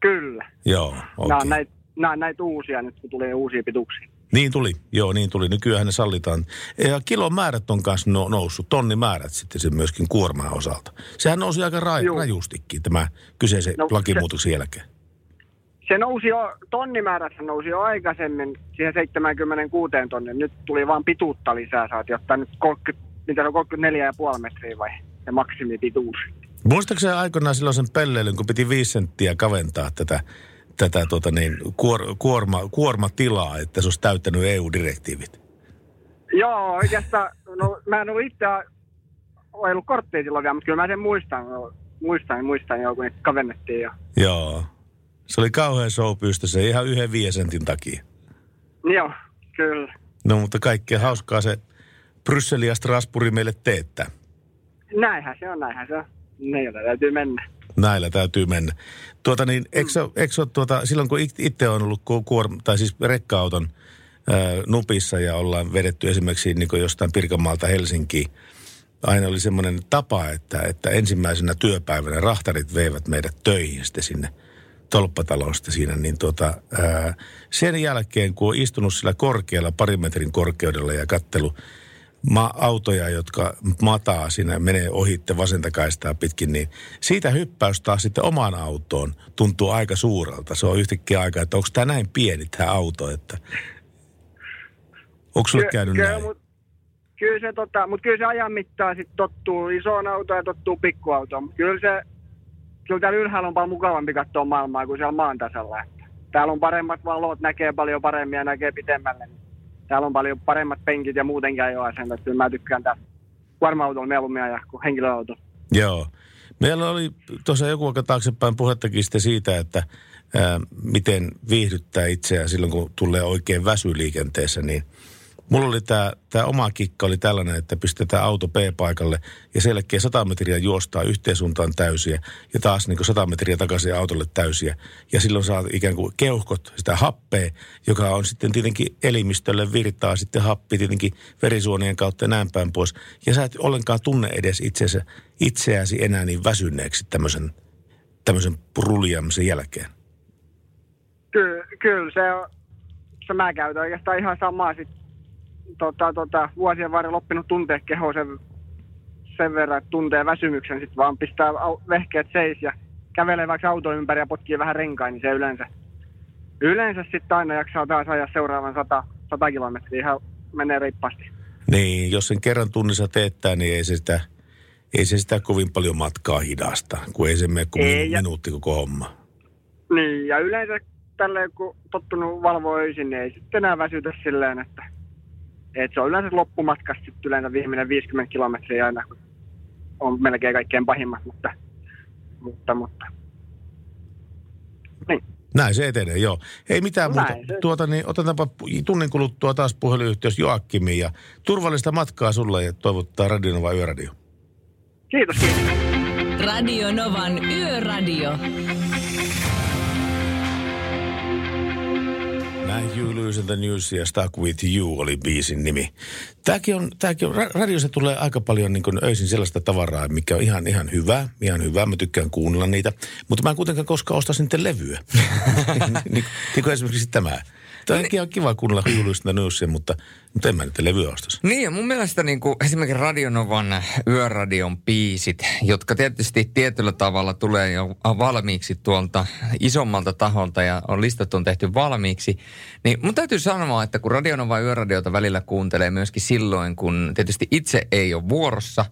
[SPEAKER 6] Kyllä.
[SPEAKER 2] Joo,
[SPEAKER 6] Okay. Nämä
[SPEAKER 2] okei.
[SPEAKER 6] on näitä nämä on näitä uusia nyt, kun tulee uusia pituuksia.
[SPEAKER 2] Niin tuli, joo niin tuli. Nykyään ne sallitaan. Ja kilon määrät on kanssa no, noussut, tonni määrät sitten se myöskin kuormaa osalta. Sehän nousi aika ra-
[SPEAKER 6] Juu.
[SPEAKER 2] rajustikin tämä kyseisen
[SPEAKER 6] No,
[SPEAKER 2] lakimuutoksen jälkeen.
[SPEAKER 6] Se nousi jo, tonnimäärät nousi jo aikaisemmin siihen 76 tonnin. Nyt tuli vaan pituutta lisää, saatiin ottaa nyt 30, mitä se on 34,5 metriä vai se maksimipituus.
[SPEAKER 2] Muistaakseni aikoinaan silloin sen pelleilyn, kun piti viisi senttiä kaventaa tätä, tätä tota niin, kuor, kuorma, kuormatilaa, että se olisi täyttänyt EU-direktiivit?
[SPEAKER 6] Joo, oikeastaan, no mä en ollut itse ollut korttia silloin vielä, mutta kyllä mä sen muistan. Muistan, muistan jo, kun niitä kavennettiin jo.
[SPEAKER 2] Joo. Se oli kauhean showpyystä se ihan yhden viiden sentin takia.
[SPEAKER 6] Joo, kyllä.
[SPEAKER 2] No mutta kaikkea hauskaa se Brysseli ja Strasbourg meille teettää.
[SPEAKER 6] Näinhän se on, näinhän se on. Joita täytyy mennä.
[SPEAKER 2] Näillä täytyy mennä. Tuota niin, eikö, se- eikö tuota, silloin kun it- itse on ollut ku- kuorma, tai siis rekka-auton ää, nupissa ja ollaan vedetty esimerkiksi niin jostain Pirkanmaalta Helsinkiin, aina oli semmoinen tapa, että, että ensimmäisenä työpäivänä rahtarit veivät meidät töihin sitten sinne tolppatalosta siinä, niin tuota, ää, sen jälkeen, kun on istunut sillä korkealla parin metrin korkeudella ja kattelu ma- autoja, jotka mataa siinä, menee ohitte vasenta kaistaa pitkin, niin siitä hyppäys taas sitten omaan autoon tuntuu aika suurelta. Se on yhtäkkiä aika, että onko tämä näin pieni tämä auto, että onko sulle käynyt
[SPEAKER 6] kyllä,
[SPEAKER 2] näin?
[SPEAKER 6] Mut, kyllä se, tota, mut kyllä se ajan mittaan sit tottuu isoon autoon ja tottuu pikkuautoon. Mut Kyllä se, kyllä täällä ylhäällä on paljon mukavampi katsoa maailmaa kuin siellä maan tasalla. Täällä on paremmat valot, näkee paljon paremmin ja näkee pitemmälle. Täällä on paljon paremmat penkit ja muutenkin ajoasentot. Kyllä mä tykkään täällä kuorma-autolla mieluummin ajaa kuin henkilöauto.
[SPEAKER 2] Joo. Meillä oli tuossa joku aika taaksepäin puhettakin sitten siitä, että ää, miten viihdyttää itseään silloin, kun tulee oikein väsy liikenteessä, niin mulla oli tämä tää oma kikka oli tällainen, että pistetään auto P-paikalle ja selkeä 100 metriä juostaa yhteen suuntaan täysiä ja taas niin 100 metriä takaisin autolle täysiä. Ja silloin saa ikään kuin keuhkot sitä happea, joka on sitten tietenkin elimistölle virtaa sitten happi tietenkin verisuonien kautta ja näin päin pois. Ja sä et ollenkaan tunne edes itseäsi, itseäsi enää niin väsyneeksi tämmöisen, tämmöisen ruljaamisen jälkeen.
[SPEAKER 6] Kyllä, kyllä se on, mä käytän oikeastaan ihan samaa sit, tota, tota, vuosien varrella oppinut tuntea kehoa sen, sen verran, että tuntee väsymyksen, sitten vaan pistää au, vehkeet seis ja kävelee vaikka auto ympäri ja potkii vähän renkain, niin se yleensä, yleensä sitten aina jaksaa taas ajaa seuraavan 100, 100 kilometriä, ihan menee reippaasti.
[SPEAKER 2] Niin, jos sen kerran tunnissa teettää, niin ei se sitä, ei se sitä kovin paljon matkaa hidasta, kun ei se mene kuin
[SPEAKER 6] Ei,
[SPEAKER 2] minuutti koko homma.
[SPEAKER 6] Niin, ja yleensä tälleen kun tottunut valvoa öisin, niin ei sitten enää väsytä silleen, että, että se on yleensä loppumatkasta sitten yleensä viimeinen 50 kilometriä aina, kun on melkein kaikkein pahimmat, mutta, mutta, mutta. Niin.
[SPEAKER 2] Näin se etenee, joo. Ei mitään
[SPEAKER 6] Näin
[SPEAKER 2] muuta.
[SPEAKER 6] se-
[SPEAKER 2] Tuota, niin, otetaanpa tunnin kuluttua taas puhelinyhteys Joakkimiin ja turvallista matkaa sulle ja toivottaa Radionova Yöradio.
[SPEAKER 6] Kiitos, kiitos.
[SPEAKER 1] Radio Novan Yöradio.
[SPEAKER 2] Näin You Lose in the News ja Stuck With You oli biisin nimi. Tämäkin on, tämäkin on, ra- radiossa tulee aika paljon niin kuin öisin sellaista tavaraa, mikä on ihan, ihan hyvää, ihan hyvää. Mä tykkään kuunnella niitä, mutta mä en kuitenkaan koskaan osta sitten levyä. niin, niin kuin esimerkiksi tämä. Tämä on ihan kiva kuunnella the Newsia, mutta, mutta en mä nyt levyä ostaisi.
[SPEAKER 3] Niin ja mun mielestä niin kuin esimerkiksi Radionovan yöradion biisit, jotka tietysti tietyllä tavalla tulee jo valmiiksi tuolta isommalta taholta ja on listat on tehty valmiiksi, niin mun täytyy sanoa, että kun Radionovan yöradiota välillä kuuntelee myöskin silloin, kun tietysti itse ei ole vuorossa,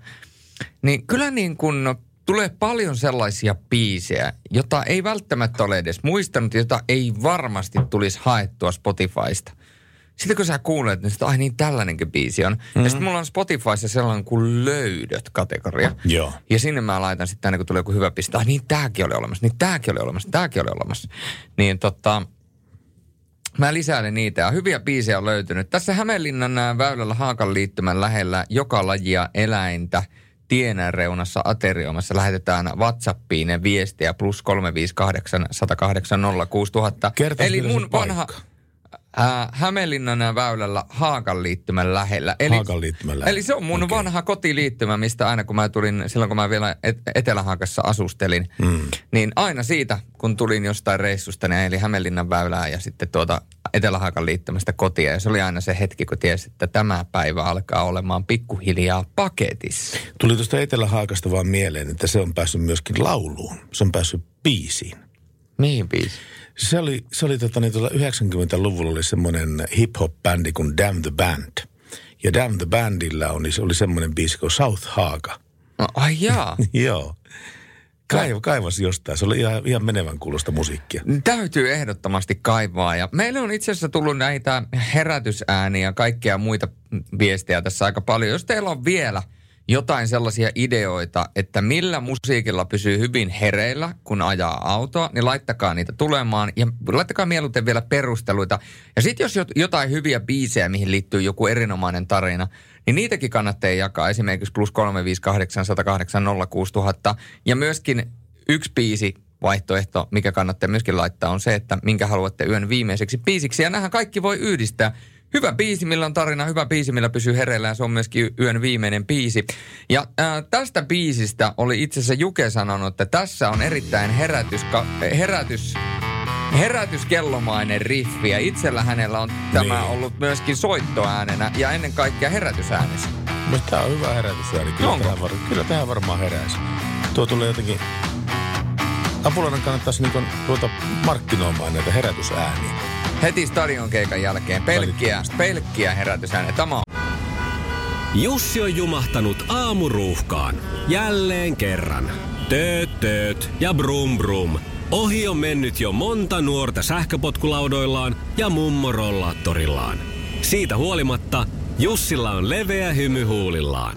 [SPEAKER 3] niin kyllä niin kuin tulee paljon sellaisia biisejä, jota ei välttämättä ole edes muistanut, jota ei varmasti tulisi haettua Spotifysta. Sitten kun sä kuulet, niin sit, ai niin tällainenkin biisi on. Mm-hmm. Ja sitten mulla on Spotifyssa sellainen kuin löydöt-kategoria.
[SPEAKER 2] Joo.
[SPEAKER 3] Ja sinne mä laitan sitten aina, kun tulee joku hyvä piste. Ai niin tääkin oli olemassa, niin tääkin oli olemassa, tääkin oli olemassa. Niin tota, Mä lisäilen niitä ja hyviä biisejä on löytynyt. Tässä Hämeenlinnan väylällä Haakan liittymän lähellä joka lajia eläintä tien reunassa aterioimassa lähetetään WhatsAppiin viestiä plus 358 108 06000.
[SPEAKER 2] Kertois
[SPEAKER 3] Eli mun vanha ää, Hämeenlinnan väylällä Haakan liittymän lähellä. Eli,
[SPEAKER 2] Haakan liittymän lähellä.
[SPEAKER 3] Eli se on mun okay. vanha kotiliittymä, mistä aina kun mä tulin, silloin kun mä vielä Et- Etelä-Haakassa asustelin,
[SPEAKER 2] Mm.
[SPEAKER 3] niin aina siitä, kun tulin jostain reissusta, niin eli Hämeenlinnan väylää ja sitten tuota Etelä-Haakan liittymästä kotia. Ja se oli aina se hetki, kun tiesi, että tämä päivä alkaa olemaan pikkuhiljaa paketissa.
[SPEAKER 2] Tuli tuosta Etelä-Haakasta vaan mieleen, että se on päässyt myöskin lauluun. Se on päässyt biisiin.
[SPEAKER 3] Mihin biisi?
[SPEAKER 2] Se oli, se oli tota, niin, tuolla 90-luvulla oli semmoinen hip-hop-bändi kuin Damn the Band. Ja Damn the Bandilla on, se oli semmoinen biisi kuin South Haaka.
[SPEAKER 3] No, ai jaa.
[SPEAKER 2] Joo. Kaiv, kaivas jostain. Se oli ihan, ihan menevän kuulosta musiikkia.
[SPEAKER 3] Täytyy ehdottomasti kaivaa. Ja meille on itse asiassa tullut näitä herätysääniä ja kaikkea muita viestejä tässä aika paljon. Jos teillä on vielä jotain sellaisia ideoita, että millä musiikilla pysyy hyvin hereillä, kun ajaa autoa, niin laittakaa niitä tulemaan ja laittakaa mieluiten vielä perusteluita. Ja sitten jos jot- jotain hyviä biisejä, mihin liittyy joku erinomainen tarina, niin niitäkin kannattaa jakaa esimerkiksi plus 358 108 06000. Ja myöskin yksi biisi vaihtoehto, mikä kannattaa myöskin laittaa, on se, että minkä haluatte yön viimeiseksi biisiksi. Ja nämähän kaikki voi yhdistää. Hyvä biisi, millä on tarina, hyvä biisi, millä pysyy hereillä ja se on myöskin yön viimeinen biisi. Ja ää, tästä biisistä oli itse asiassa Juke sanonut, että tässä on erittäin herätys, herätys herätyskellomainen riffi ja itsellä hänellä on tämä
[SPEAKER 2] Niin.
[SPEAKER 3] ollut myöskin soittoäänenä ja ennen kaikkea herätysäänessä.
[SPEAKER 2] Mutta tää on hyvä herätysääni. Kyllä,
[SPEAKER 3] Onko?
[SPEAKER 2] tähän, var, kyllä tähän varmaan heräisi. Tuo tulee jotenkin... Apulainen kannattaisi niin ruveta markkinoimaan näitä herätysääniä.
[SPEAKER 3] Heti stadion keikan jälkeen pelkkiä, pelkkiä herätysääniä. Tämä on
[SPEAKER 8] Jussi on jumahtanut aamuruuhkaan. Jälleen kerran. Tööt, tööt ja brum brum. Ohi on mennyt jo monta nuorta sähköpotkulaudoillaan ja mummorollaattorillaan. Siitä huolimatta Jussilla on leveä hymy huulillaan.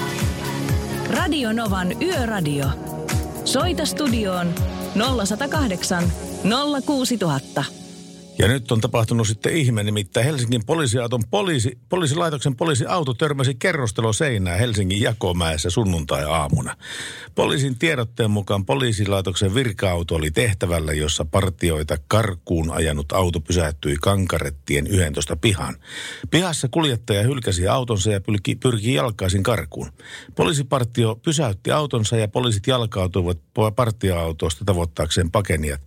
[SPEAKER 1] Radio Novan Yöradio. Soita studioon 0108 06000.
[SPEAKER 2] Ja nyt on tapahtunut sitten ihme, nimittäin Helsingin poliisiauton poliisi, poliisilaitoksen poliisiauto törmäsi kerrosteloseinään Helsingin Jakomäessä sunnuntai-aamuna. Poliisin tiedotteen mukaan poliisilaitoksen virka-auto oli tehtävällä, jossa partioita karkuun ajanut auto pysähtyi Kankarettien 11 pihan. Pihassa kuljettaja hylkäsi autonsa ja pyrki, pyrki jalkaisin karkuun. Poliisipartio pysäytti autonsa ja poliisit jalkautuivat partioautosta tavoittaakseen pakenijat.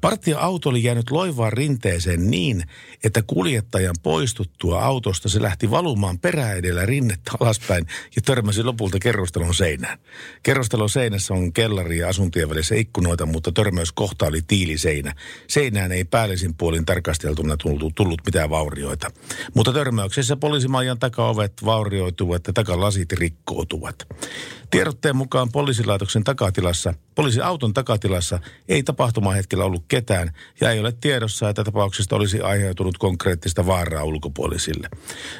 [SPEAKER 2] Partioauto oli jäänyt loivaan rinteeseen niin, että kuljettajan poistuttua autosta se lähti valumaan perä edellä rinnettä alaspäin ja törmäsi lopulta kerrostalon seinään. Kerrostalon seinässä on kellari ja asuntien välissä ikkunoita, mutta törmäyskohta oli tiiliseinä. Seinään ei päällisin puolin tarkasteltuna tullut, tullut mitään vaurioita. Mutta törmäyksessä poliisimajan takaovet vaurioituvat ja takalasit rikkoutuvat. Tiedotteen mukaan poliisilaitoksen takatilassa, poliisiauton takatilassa ei tapahtumahetkellä ollut ketään ja ei ole tiedossa, että tapauksesta olisi aiheutunut konkreettista vaaraa ulkopuolisille.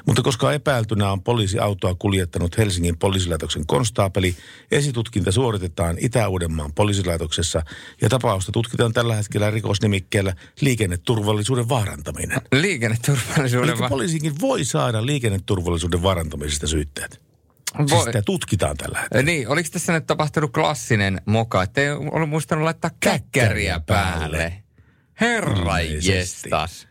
[SPEAKER 2] Mutta koska epäiltynä on poliisiautoa kuljettanut Helsingin poliisilaitoksen konstaapeli, esitutkinta suoritetaan Itä-Uudenmaan poliisilaitoksessa ja tapausta tutkitaan tällä hetkellä rikosnimikkeellä liikenneturvallisuuden vaarantaminen.
[SPEAKER 3] Liikenneturvallisuuden
[SPEAKER 2] Eli
[SPEAKER 3] va-
[SPEAKER 2] poliisikin voi saada liikenneturvallisuuden vaarantamisesta syytteet. Siis
[SPEAKER 3] Voi.
[SPEAKER 2] sitä tutkitaan tällä hetkellä.
[SPEAKER 3] Niin, oliko tässä nyt tapahtunut klassinen moka, että ei ollut muistanut laittaa käkkäriä päälle? Herra
[SPEAKER 2] Ilmeisesti.
[SPEAKER 3] jestas.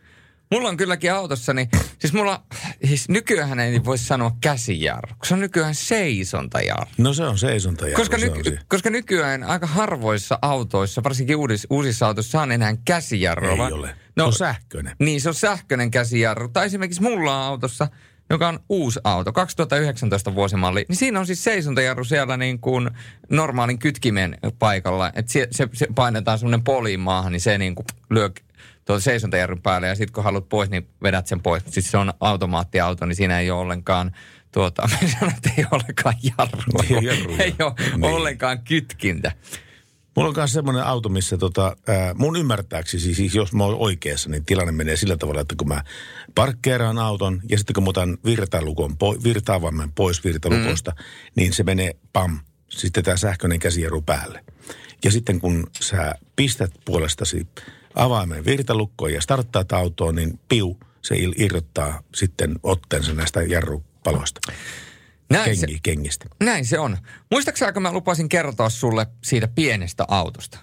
[SPEAKER 3] Mulla on kylläkin autossani, siis mulla, siis nykyään ei voi sanoa käsijarru, se on nykyään seisontajarru.
[SPEAKER 2] No se on seisonta.
[SPEAKER 3] Koska,
[SPEAKER 2] se on
[SPEAKER 3] nyky,
[SPEAKER 2] siinä.
[SPEAKER 3] koska nykyään aika harvoissa autoissa, varsinkin uudis, uusissa autoissa, on enää käsijarrua.
[SPEAKER 2] Ei
[SPEAKER 3] vaan-
[SPEAKER 2] ole. Se on sähköinen.
[SPEAKER 3] Niin, se on sähköinen käsijarru. Tai esimerkiksi mulla on autossa, joka on uusi auto, 2019 vuosimalli, niin siinä on siis seisontajarru siellä niin kuin normaalin kytkimen paikalla. Että se, se, se painetaan semmoinen poliin maahan, niin se niin kuin lyö tuon seisontajarrun päälle ja sitten kun haluat pois, niin vedät sen pois. Siis se on automaattiauto, niin siinä ei ole ollenkaan tuota, me sanon, että ei ole ollenkaan jarrua.
[SPEAKER 2] Ei jarruja.
[SPEAKER 3] ei ole
[SPEAKER 2] Niin.
[SPEAKER 3] ollenkaan kytkintä.
[SPEAKER 2] Mulla on myös semmoinen auto, missä tota, ää, mun ymmärtääksi, siis, siis jos mä oon oikeassa, niin tilanne menee sillä tavalla, että kun mä parkkeeraan auton ja sitten kun mä otan virtalukon, po, virtaavamman pois virtalukosta, mm. niin se menee pam, sitten tämä sähköinen käsijarru päälle. Ja sitten kun sä pistät puolestasi avaimen virtalukkoon ja starttaat autoon, niin piu, se irrottaa sitten otteensa näistä jarrupaloista.
[SPEAKER 3] Näin se,
[SPEAKER 2] Kengi, kengistä.
[SPEAKER 3] näin se on. Muistaakseni kun mä lupasin kertoa sulle siitä pienestä autosta?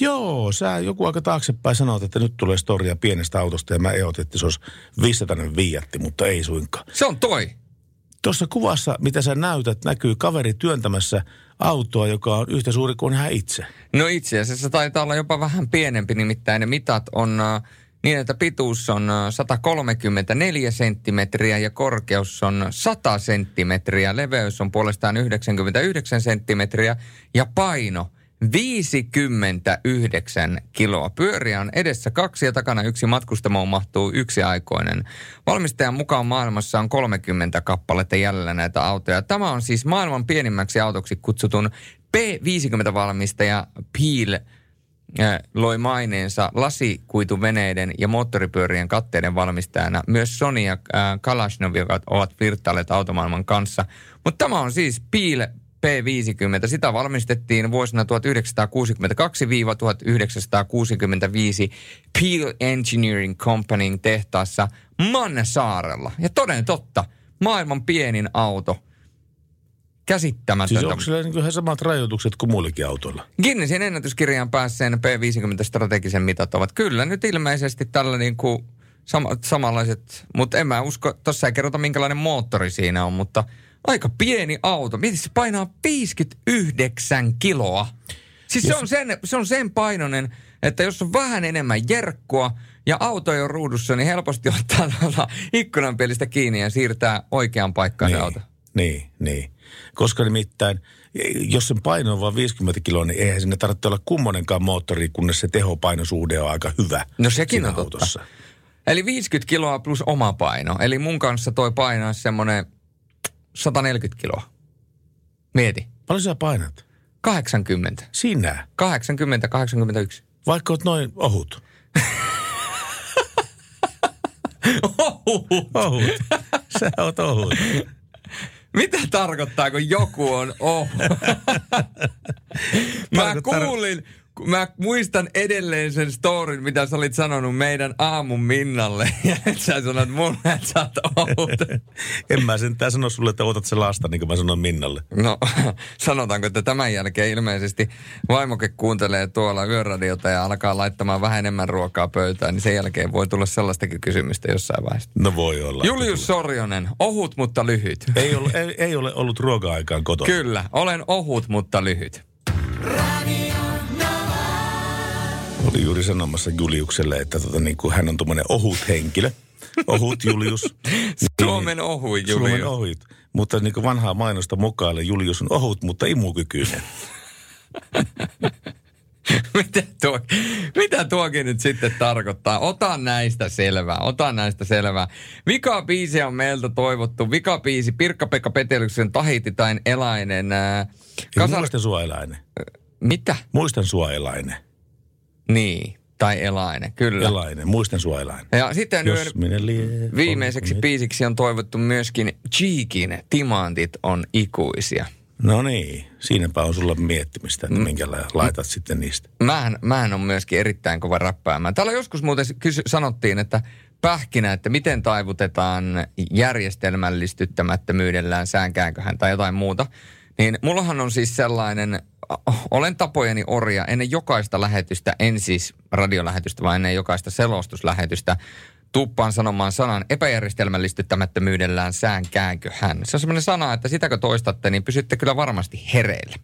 [SPEAKER 2] Joo, sä joku aika taaksepäin sanoit, että nyt tulee storia pienestä autosta ja mä eotin, että se olisi 500 viiatti, mutta ei suinkaan.
[SPEAKER 3] Se on toi.
[SPEAKER 2] Tuossa kuvassa, mitä sä näytät, näkyy kaveri työntämässä autoa, joka on yhtä suuri kuin hän itse.
[SPEAKER 3] No itse asiassa taitaa olla jopa vähän pienempi, nimittäin ne mitat on äh, niin, että pituus on äh, 134 senttimetriä ja korkeus on 100 senttimetriä. Leveys on puolestaan 99 senttimetriä ja paino 59 kiloa. Pyöriä on edessä kaksi ja takana yksi matkustamoon mahtuu yksi aikoinen. Valmistajan mukaan maailmassa on 30 kappaletta jäljellä näitä autoja. Tämä on siis maailman pienimmäksi autoksi kutsutun P50-valmistaja Peel äh, loi maineensa lasikuituveneiden ja moottoripyörien katteiden valmistajana. Myös Sony ja äh, Kalashnov, jotka ovat virtailleet automaailman kanssa. Mutta tämä on siis Peel P50. Sitä valmistettiin vuosina 1962-1965 Peel Engineering Companyn tehtaassa Mannesaarella. Ja toden totta, maailman pienin auto käsittämätöntä.
[SPEAKER 2] Siis onko sillä niin ihan samat rajoitukset kuin muillekin autoilla?
[SPEAKER 3] Guinnessin ennätyskirjaan päässeen P50 strategisen mitat ovat kyllä nyt ilmeisesti tällä niin kuin sama, samanlaiset, mutta en mä usko, tossa ei kerrota minkälainen moottori siinä on, mutta aika pieni auto. Mietin, se painaa 59 kiloa. Siis se on, sen, se on sen painoinen, että jos on vähän enemmän jerkkua ja auto ei ole ruudussa, niin helposti ottaa tuolta ikkunanpielistä kiinni ja siirtää oikeaan paikkaan
[SPEAKER 2] niin,
[SPEAKER 3] auto.
[SPEAKER 2] Niin, niin. Koska nimittäin, jos sen paino on vain 50 kiloa, niin eihän sinne tarvitse olla kummonenkaan moottori, kunnes se tehopainosuhde on aika hyvä.
[SPEAKER 3] No sekin on totta.
[SPEAKER 2] autossa.
[SPEAKER 3] Eli 50 kiloa plus oma paino. Eli mun kanssa toi painaa semmoinen 140 kiloa. Mieti.
[SPEAKER 2] Paljon sä painat?
[SPEAKER 3] 80.
[SPEAKER 2] Sinä?
[SPEAKER 3] 80, 81.
[SPEAKER 2] Vaikka oot noin ohut.
[SPEAKER 3] ohut.
[SPEAKER 2] Ohut. Sä oot ohut.
[SPEAKER 3] Mitä tarkoittaa, kun joku on ohut? mä kuulin, mä muistan edelleen sen storin, mitä sä olit sanonut meidän aamun Minnalle. Ja nyt sä sanot mulle, että sä oot.
[SPEAKER 2] En mä sentään sano sulle, että otat se lasta, niin kuin mä sanoin Minnalle.
[SPEAKER 3] No, sanotaanko, että tämän jälkeen ilmeisesti vaimoke kuuntelee tuolla yöradiota ja alkaa laittamaan vähän enemmän ruokaa pöytään, niin sen jälkeen voi tulla sellaistakin kysymystä jossain vaiheessa.
[SPEAKER 2] No voi olla.
[SPEAKER 3] Julius Sorjonen, ohut mutta lyhyt.
[SPEAKER 2] Ei ole, ei, ei ole ollut ruoka-aikaan kotona.
[SPEAKER 3] Kyllä, olen ohut mutta lyhyt.
[SPEAKER 2] Oli juuri sanomassa Juliukselle, että tota, niin kuin hän on tuommoinen ohut henkilö. Ohut Julius.
[SPEAKER 3] Suomen
[SPEAKER 2] Suomen
[SPEAKER 3] Julius.
[SPEAKER 2] ohut. Mutta niin kuin vanhaa mainosta mukaille Julius on ohut, mutta imukykyinen.
[SPEAKER 3] mitä, tuo, mitä tuokin nyt sitten tarkoittaa? Ota näistä selvää, ota näistä selvää. Vika biisi on meiltä toivottu. Vika biisi Pirkka-Pekka Petelyksen Tahiti tai Elainen. Ää,
[SPEAKER 2] Ja
[SPEAKER 3] Kasar...
[SPEAKER 2] Muistan sua eläinen.
[SPEAKER 3] Mitä?
[SPEAKER 2] Muistan sua eläinen.
[SPEAKER 3] Niin, tai Elainen, kyllä.
[SPEAKER 2] Eläinen. Muistan sua eläinen.
[SPEAKER 3] Ja sitten
[SPEAKER 2] Jos
[SPEAKER 3] yön
[SPEAKER 2] minä lie...
[SPEAKER 3] viimeiseksi biisiksi on toivottu myöskin Cheekin Timantit on ikuisia.
[SPEAKER 2] No niin, siinäpä on sulla miettimistä, että minkä laitat sitten niistä.
[SPEAKER 3] Mähän, mähän on myöskin erittäin kova räppäämään. Täällä joskus muuten kysy, sanottiin, että pähkinä, että miten taivutetaan järjestelmällistyttämättömyydellään säänkäänköhän tai jotain muuta. Niin mullahan on siis sellainen, olen tapojeni orja ennen jokaista lähetystä, en siis radiolähetystä, vaan ennen jokaista selostuslähetystä, tuppaan sanomaan sanan epäjärjestelmällistyttämättömyydellään säänkäänkö hän. Se on semmoinen sana, että sitäkö toistatte, niin pysytte kyllä varmasti hereillä.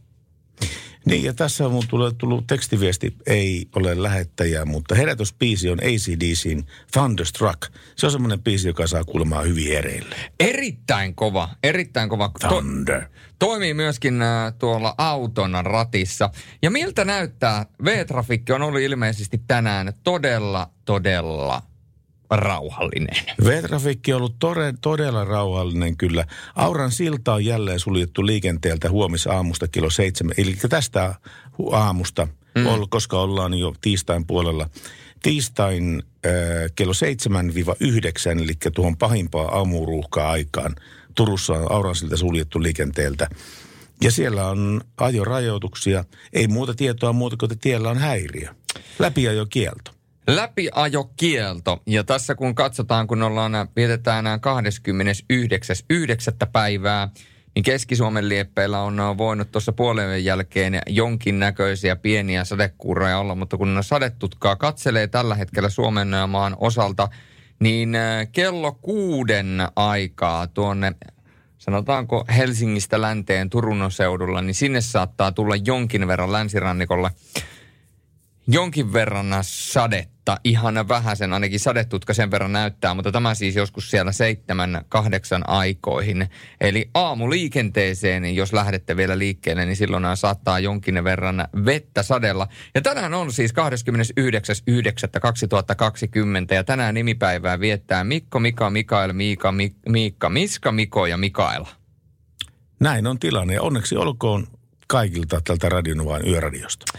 [SPEAKER 2] Niin, ja tässä on mun tullut, tullut tekstiviesti, ei ole lähettäjää, mutta herätysbiisi on ACDCin Thunderstruck. Se on semmoinen biisi, joka saa kuulemaan hyvin ereille.
[SPEAKER 3] Erittäin kova, erittäin kova.
[SPEAKER 2] Thunder.
[SPEAKER 3] To- toimii myöskin äh, tuolla auton ratissa. Ja miltä näyttää? V-trafikki on ollut ilmeisesti tänään todella, todella rauhallinen.
[SPEAKER 2] V-trafikki on ollut tore, todella rauhallinen kyllä. Auran silta on jälleen suljettu liikenteeltä huomisaamusta kello seitsemän. Eli tästä aamusta, mm. koska ollaan jo tiistain puolella. Tiistain äh, kello 7-9, eli tuohon pahimpaan aamuruuhkaa aikaan. Turussa on Auran silta suljettu liikenteeltä. Ja siellä on ajorajoituksia. Ei muuta tietoa muuta kuin, että tiellä on häiriö. Läpiajokielto.
[SPEAKER 3] Läpiajokielto. Ja tässä kun katsotaan, kun ollaan, vietetään nämä 29.9. päivää, niin Keski-Suomen lieppeillä on voinut tuossa puolen jälkeen jonkinnäköisiä pieniä sadekuuroja olla, mutta kun sadetutkaa katselee tällä hetkellä Suomen maan osalta, niin äh, kello kuuden aikaa tuonne sanotaanko Helsingistä länteen Turun seudulla, niin sinne saattaa tulla jonkin verran länsirannikolla jonkin verran sadetta, ihan vähäsen, ainakin sadetutka sen verran näyttää, mutta tämä siis joskus siellä seitsemän, kahdeksan aikoihin. Eli aamuliikenteeseen, jos lähdette vielä liikkeelle, niin silloin saattaa jonkin verran vettä sadella. Ja tänään on siis 29.9.2020 ja tänään nimipäivää viettää Mikko, Mika, Mikael, Miika, Mi- Miikka, Miska, Miko ja Mikaela.
[SPEAKER 2] Näin on tilanne ja onneksi olkoon kaikilta tältä Radionovan yöradiosta.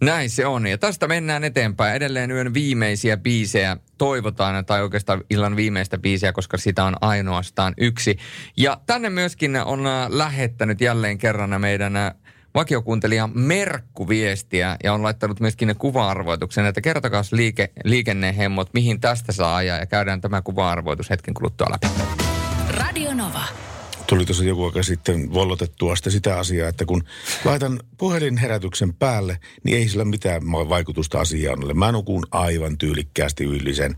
[SPEAKER 3] Näin se on. Ja tästä mennään eteenpäin. Edelleen yön viimeisiä biisejä toivotaan, tai oikeastaan illan viimeistä biisiä, koska sitä on ainoastaan yksi. Ja tänne myöskin on äh, lähettänyt jälleen kerran meidän äh, vakiokuuntelija Merkku viestiä ja on laittanut myöskin kuva-arvoituksen, että kertokaa liike, liikennehemmot, mihin tästä saa ajaa ja käydään tämä kuva-arvoitus hetken kuluttua läpi.
[SPEAKER 1] Radio Nova.
[SPEAKER 2] Tuli tuossa joku aika sitten vollotettua sitä, sitä asiaa, että kun laitan puhelinherätyksen päälle, niin ei sillä mitään vaikutusta asiaan. Mä nukun aivan tyylikkäästi yli sen.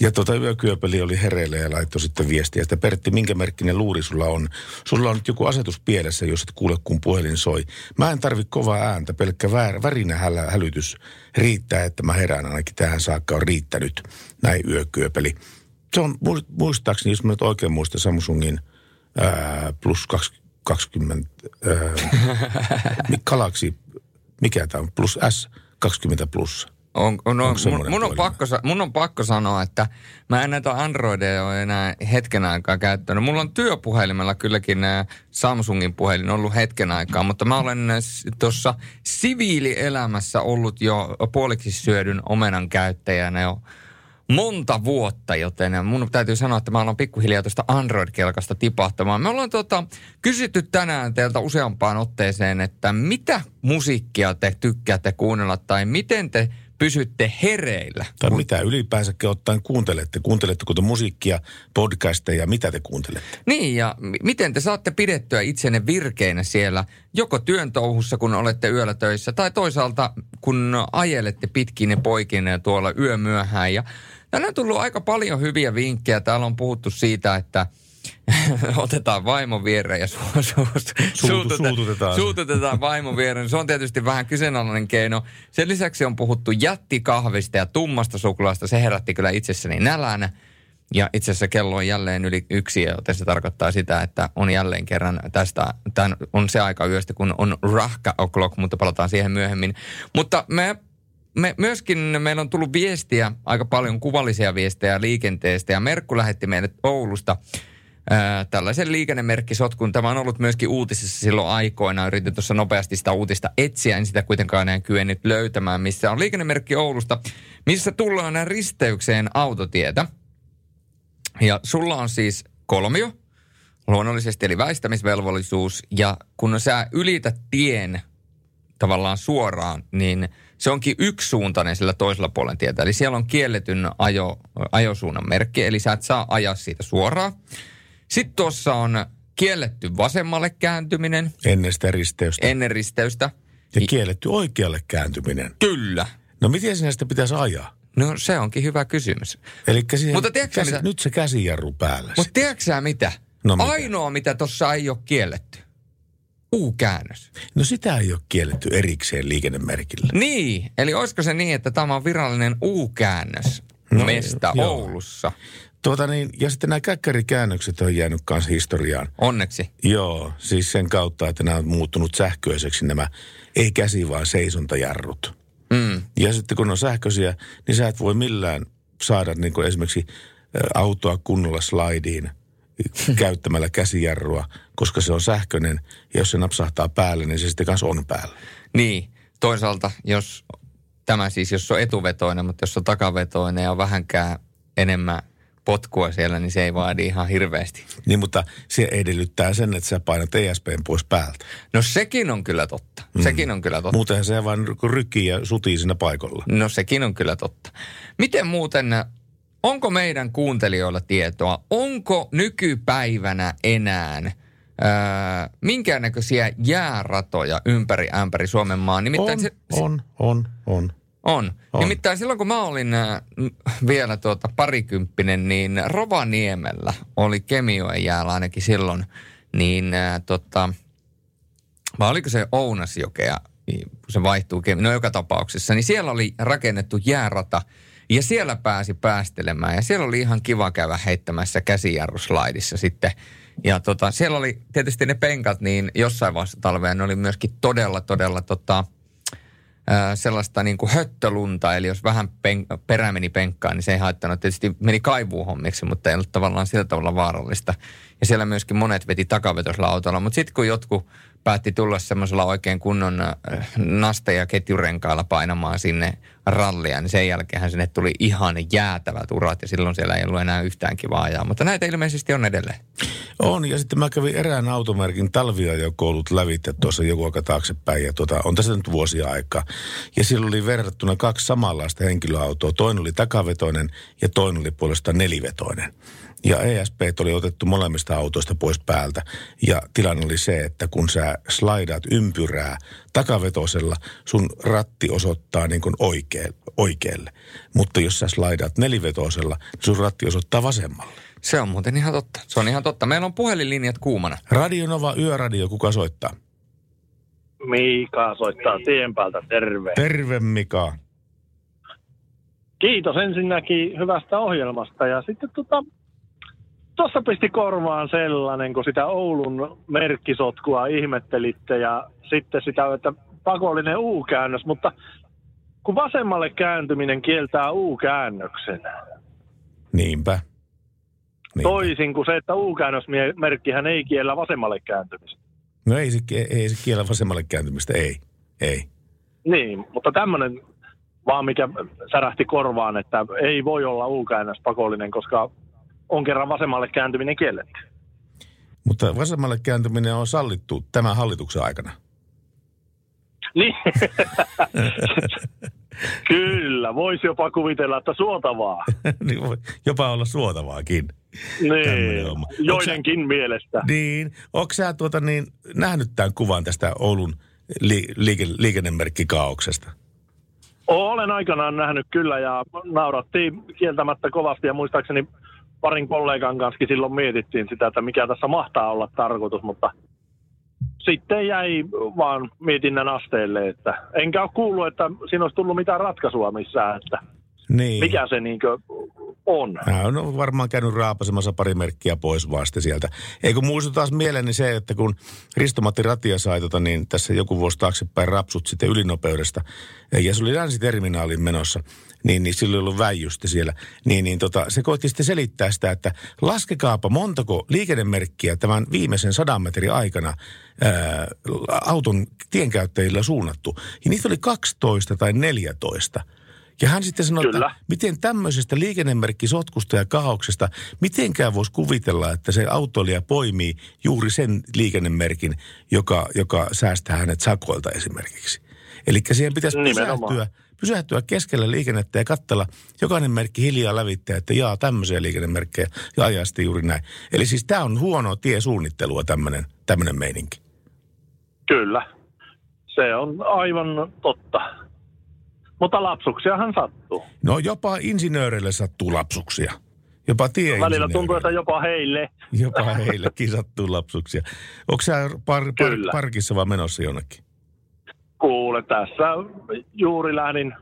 [SPEAKER 2] Ja tota yökyöpeli oli hereillä ja laittoi sitten viestiä, että Pertti, minkä merkkinen luuri sulla on? Sulla on nyt joku asetus pielessä, jos et kuule, kun puhelin soi. Mä en tarvi kovaa ääntä, pelkkä väär, värinä hälytys riittää, että mä herään ainakin tähän saakka on riittänyt. Näin yökyöpeli. Se on mu- muistaakseni, jos mä nyt oikein muistan Samsungin ää, plus 20, ää, Galaxy, mikä tämä on, plus S 20 plus.
[SPEAKER 3] On, on, on, mun, mun, on pakko, mun on pakko sanoa, että mä en näitä Androideja ole enää hetken aikaa käyttänyt. Mulla on työpuhelimella kylläkin Samsungin puhelin ollut hetken aikaa, mutta mä olen tuossa siviilielämässä ollut jo puoliksi syödyn omenan käyttäjänä jo monta vuotta, joten mun täytyy sanoa, että mä alan pikkuhiljaa tuosta Android-kelkasta tipahtamaan. Me ollaan tota, kysytty tänään teiltä useampaan otteeseen, että mitä musiikkia te tykkäätte kuunnella tai miten te pysytte hereillä.
[SPEAKER 2] Tai mitä ylipäänsäkin ottaen kuuntelette? Kuunteletteko te musiikkia, podcasteja, mitä te kuuntelette?
[SPEAKER 3] Niin, ja m- miten te saatte pidettyä itsenne virkeinä siellä, joko työn touhussa, kun olette yöllä töissä, tai toisaalta, kun ajelette pitkin poikin tuolla yömyöhään. Ja tänään on tullut aika paljon hyviä vinkkejä. Täällä on puhuttu siitä, että otetaan vaimon viereen ja su- su-
[SPEAKER 2] Suutu- suututetaan
[SPEAKER 3] suututetaan vaimon viereen. Se on tietysti vähän kyseenalainen keino. Sen lisäksi on puhuttu jättikahvista ja tummasta suklaasta. Se herätti kyllä itsessäni nälän. Ja itse asiassa kello on jälleen yli yksi, joten se tarkoittaa sitä, että on jälleen kerran tästä, tämän on se aika yöstä, kun on rahka o'clock, mutta palataan siihen myöhemmin. Mutta me, me myöskin, meillä on tullut viestiä, aika paljon kuvallisia viestejä liikenteestä, ja Merkku lähetti meille Oulusta ää, tällaisen liikennemerkkisotkun. Tämä on ollut myöskin uutisissa silloin aikoina. Yritin tuossa nopeasti sitä uutista etsiä, en sitä kuitenkaan enää kyennyt löytämään, missä on liikennemerkki Oulusta, missä tullaan risteykseen autotietä. Ja sulla on siis kolmio, luonnollisesti, eli väistämisvelvollisuus. Ja kun sä ylität tien tavallaan suoraan, niin se onkin yksisuuntainen sillä toisella puolen tietä. Eli siellä on kielletyn ajo, ajosuunnan merkki, eli sä et saa ajaa siitä suoraan. Sitten tuossa on kielletty vasemmalle kääntyminen
[SPEAKER 2] Ennen sitä risteystä.
[SPEAKER 3] ennen risteystä.
[SPEAKER 2] Ja kielletty oikealle kääntyminen.
[SPEAKER 3] Kyllä.
[SPEAKER 2] No miten sinä sitä pitäisi ajaa?
[SPEAKER 3] No se onkin hyvä kysymys.
[SPEAKER 2] Eli
[SPEAKER 3] Mutta tiedätkö
[SPEAKER 2] käsi,
[SPEAKER 3] mitä-
[SPEAKER 2] nyt se käsijarru päällä.
[SPEAKER 3] Mutta tiedätkö mitä?
[SPEAKER 2] No mitä?
[SPEAKER 3] Ainoa, mitä tuossa ei ole kielletty. U-käännös.
[SPEAKER 2] No sitä ei ole kielletty erikseen liikennemerkillä.
[SPEAKER 3] Niin, eli olisiko se niin, että tämä on virallinen U-käännös
[SPEAKER 2] No,
[SPEAKER 3] mesta
[SPEAKER 2] joo.
[SPEAKER 3] Oulussa?
[SPEAKER 2] Tuota niin, ja sitten nämä käkkärikäännökset on jäänyt kanssa historiaan.
[SPEAKER 3] Onneksi.
[SPEAKER 2] Joo, siis sen kautta, että nämä on muuttunut sähköiseksi nämä, ei käsi vaan seisontajarrut.
[SPEAKER 3] Mm.
[SPEAKER 2] Ja sitten kun on sähköisiä, niin sä et voi millään saada niin kuin esimerkiksi autoa kunnolla slaidiin käyttämällä käsijarrua, koska se on sähköinen. Ja jos se napsahtaa päälle, niin se sitten kanssa on päällä.
[SPEAKER 3] Niin, toisaalta jos tämä siis, jos on etuvetoinen, mutta jos on takavetoinen ja on vähänkään enemmän potkua siellä, niin se ei vaadi ihan hirveästi.
[SPEAKER 2] Niin, mutta se edellyttää sen, että sä painat ESPn pois päältä.
[SPEAKER 3] No sekin on kyllä totta.
[SPEAKER 2] Mm.
[SPEAKER 3] Sekin on kyllä totta.
[SPEAKER 2] Muutenhan se vaan rykkii ja sutii siinä paikalla.
[SPEAKER 3] No sekin on kyllä totta. Miten muuten, onko meidän kuuntelijoilla tietoa, onko nykypäivänä enää ää, minkäännäköisiä jääratoja ympäri ämpäri Suomen maan? Nimittäin
[SPEAKER 2] On,
[SPEAKER 3] se,
[SPEAKER 2] on, on, on.
[SPEAKER 3] On.
[SPEAKER 2] On.
[SPEAKER 3] Nimittäin silloin, kun mä olin äh, m- vielä tuota parikymppinen, niin Rovaniemellä oli Kemijoen jäällä ainakin silloin, niin äh, tota, vai oliko se Ounasjokea, se vaihtuu, Kemi- no joka tapauksessa, niin siellä oli rakennettu jäärata, ja siellä pääsi päästelemään, ja siellä oli ihan kiva käydä heittämässä käsijarruslaidissa sitten. Ja tota, siellä oli tietysti ne penkat, niin jossain vaiheessa talvea ne oli myöskin todella, todella tota, sellaista niin kuin höttölunta, eli jos vähän pen, perä meni penkkaan, niin se ei haittanut. Tietysti meni kaivuuhommiksi, mutta ei ollut tavallaan sillä tavalla vaarallista. Ja siellä myöskin monet veti takavetoisella autolla, mutta sitten kun jotkut päätti tulla semmoisella oikein kunnon äh, naste- ja ketjurenkailla painamaan sinne rallia, niin sen jälkeen sinne tuli ihan jäätävät urat ja silloin siellä ei ollut enää yhtään kivaa ajaa. Mutta näitä ilmeisesti on edelleen.
[SPEAKER 2] On, ja sitten mä kävin erään automerkin talviajokoulut lävitse tuossa joku aika taaksepäin, ja tuota, on tässä nyt vuosia aikaa. Ja sillä oli verrattuna kaksi samanlaista henkilöautoa. Toinen oli takavetoinen ja toinen oli puolestaan nelivetoinen. Ja ESP oli otettu molemmista autoista pois päältä. Ja tilanne oli se, että kun sä slaidaat ympyrää takavetosella, sun ratti osoittaa niin kuin oikealle, oikealle. Mutta jos sä slaidaat nelivetosella, niin sun ratti osoittaa vasemmalle.
[SPEAKER 3] Se on muuten ihan totta. Se on ihan totta. Meillä on puhelinlinjat kuumana.
[SPEAKER 2] Radio Nova Yöradio, kuka soittaa?
[SPEAKER 11] Mika soittaa tien päältä, terve.
[SPEAKER 2] Terve Mika.
[SPEAKER 11] Kiitos ensinnäkin hyvästä ohjelmasta ja sitten tota, tuossa pisti korvaan sellainen, kun sitä Oulun merkkisotkua ihmettelitte ja sitten sitä, että pakollinen U-käännös, mutta kun vasemmalle kääntyminen kieltää U-käännöksen.
[SPEAKER 2] Niinpä.
[SPEAKER 11] Niinpä. Toisin kuin se, että U-käännösmerkkihän ei kiellä vasemmalle kääntymistä.
[SPEAKER 2] No ei se, ei se kiellä vasemmalle kääntymistä, ei. Ei.
[SPEAKER 11] Niin, mutta tämmöinen vaan mikä särähti korvaan, että ei voi olla U-käännös pakollinen, koska on kerran vasemmalle kääntyminen kielletty.
[SPEAKER 2] Mutta vasemmalle kääntyminen on sallittu tämän hallituksen aikana.
[SPEAKER 11] Niin. Kyllä, voisi jopa kuvitella, että suotavaa.
[SPEAKER 2] niin voi jopa olla suotavaakin.
[SPEAKER 11] Niin, joidenkin sä, mielestä.
[SPEAKER 2] Niin, onko sä tuota niin, nähnyt tämän kuvan tästä Oulun li, liike, liikennemerkkikaauksesta?
[SPEAKER 11] Olen aikanaan nähnyt kyllä ja naurattiin kieltämättä kovasti ja muistaakseni parin kollegan kanssa silloin mietittiin sitä, että mikä tässä mahtaa olla tarkoitus, mutta sitten jäi vaan mietinnän asteelle, että enkä ole kuullut, että siinä olisi tullut mitään ratkaisua missään, että niin. mikä se niinkö on.
[SPEAKER 2] Hän on varmaan käynyt raapasemassa pari merkkiä pois vasta sieltä. Eikö muistu taas mieleeni se, että kun Risto-Matti Ratia sai tota, niin tässä joku vuosi taaksepäin rapsut sitten ylinopeudesta, ja se oli länsiterminaalin menossa, niin, niin silloin ollut väijystä siellä, niin, niin tota, se koitti sitten selittää sitä, että laskekaapa montako liikennemerkkiä tämän viimeisen sadan metrin aikana ää, auton tienkäyttäjillä suunnattu. Ja niitä oli 12 tai 14. Ja hän sitten sanoi, Kyllä. että miten tämmöisestä liikennemerkkisotkusta ja kahauksesta, mitenkään voisi kuvitella, että se autoilija poimii juuri sen liikennemerkin, joka, joka säästää hänet sakoilta esimerkiksi. Eli siihen pitäisi pysähtyä, pysähtyä keskellä liikennettä ja katsella jokainen merkki hiljaa lävittää, että jaa tämmöisiä liikennemerkkejä ja ajaa sitten juuri näin. Eli siis tämä on huono tiesuunnittelua tämmöinen, tämmöinen meininki.
[SPEAKER 11] Kyllä, se on aivan totta. Mutta lapsuksiahan sattuu.
[SPEAKER 2] No jopa insinööreille sattuu lapsuksia. Jopa tie
[SPEAKER 11] Välillä tuntuu, että jopa heille.
[SPEAKER 2] Jopa heillekin sattuu lapsuksia. Onko sä par, par, parkissa vai menossa jonnekin?
[SPEAKER 11] Kuule, tässä juuri lähdin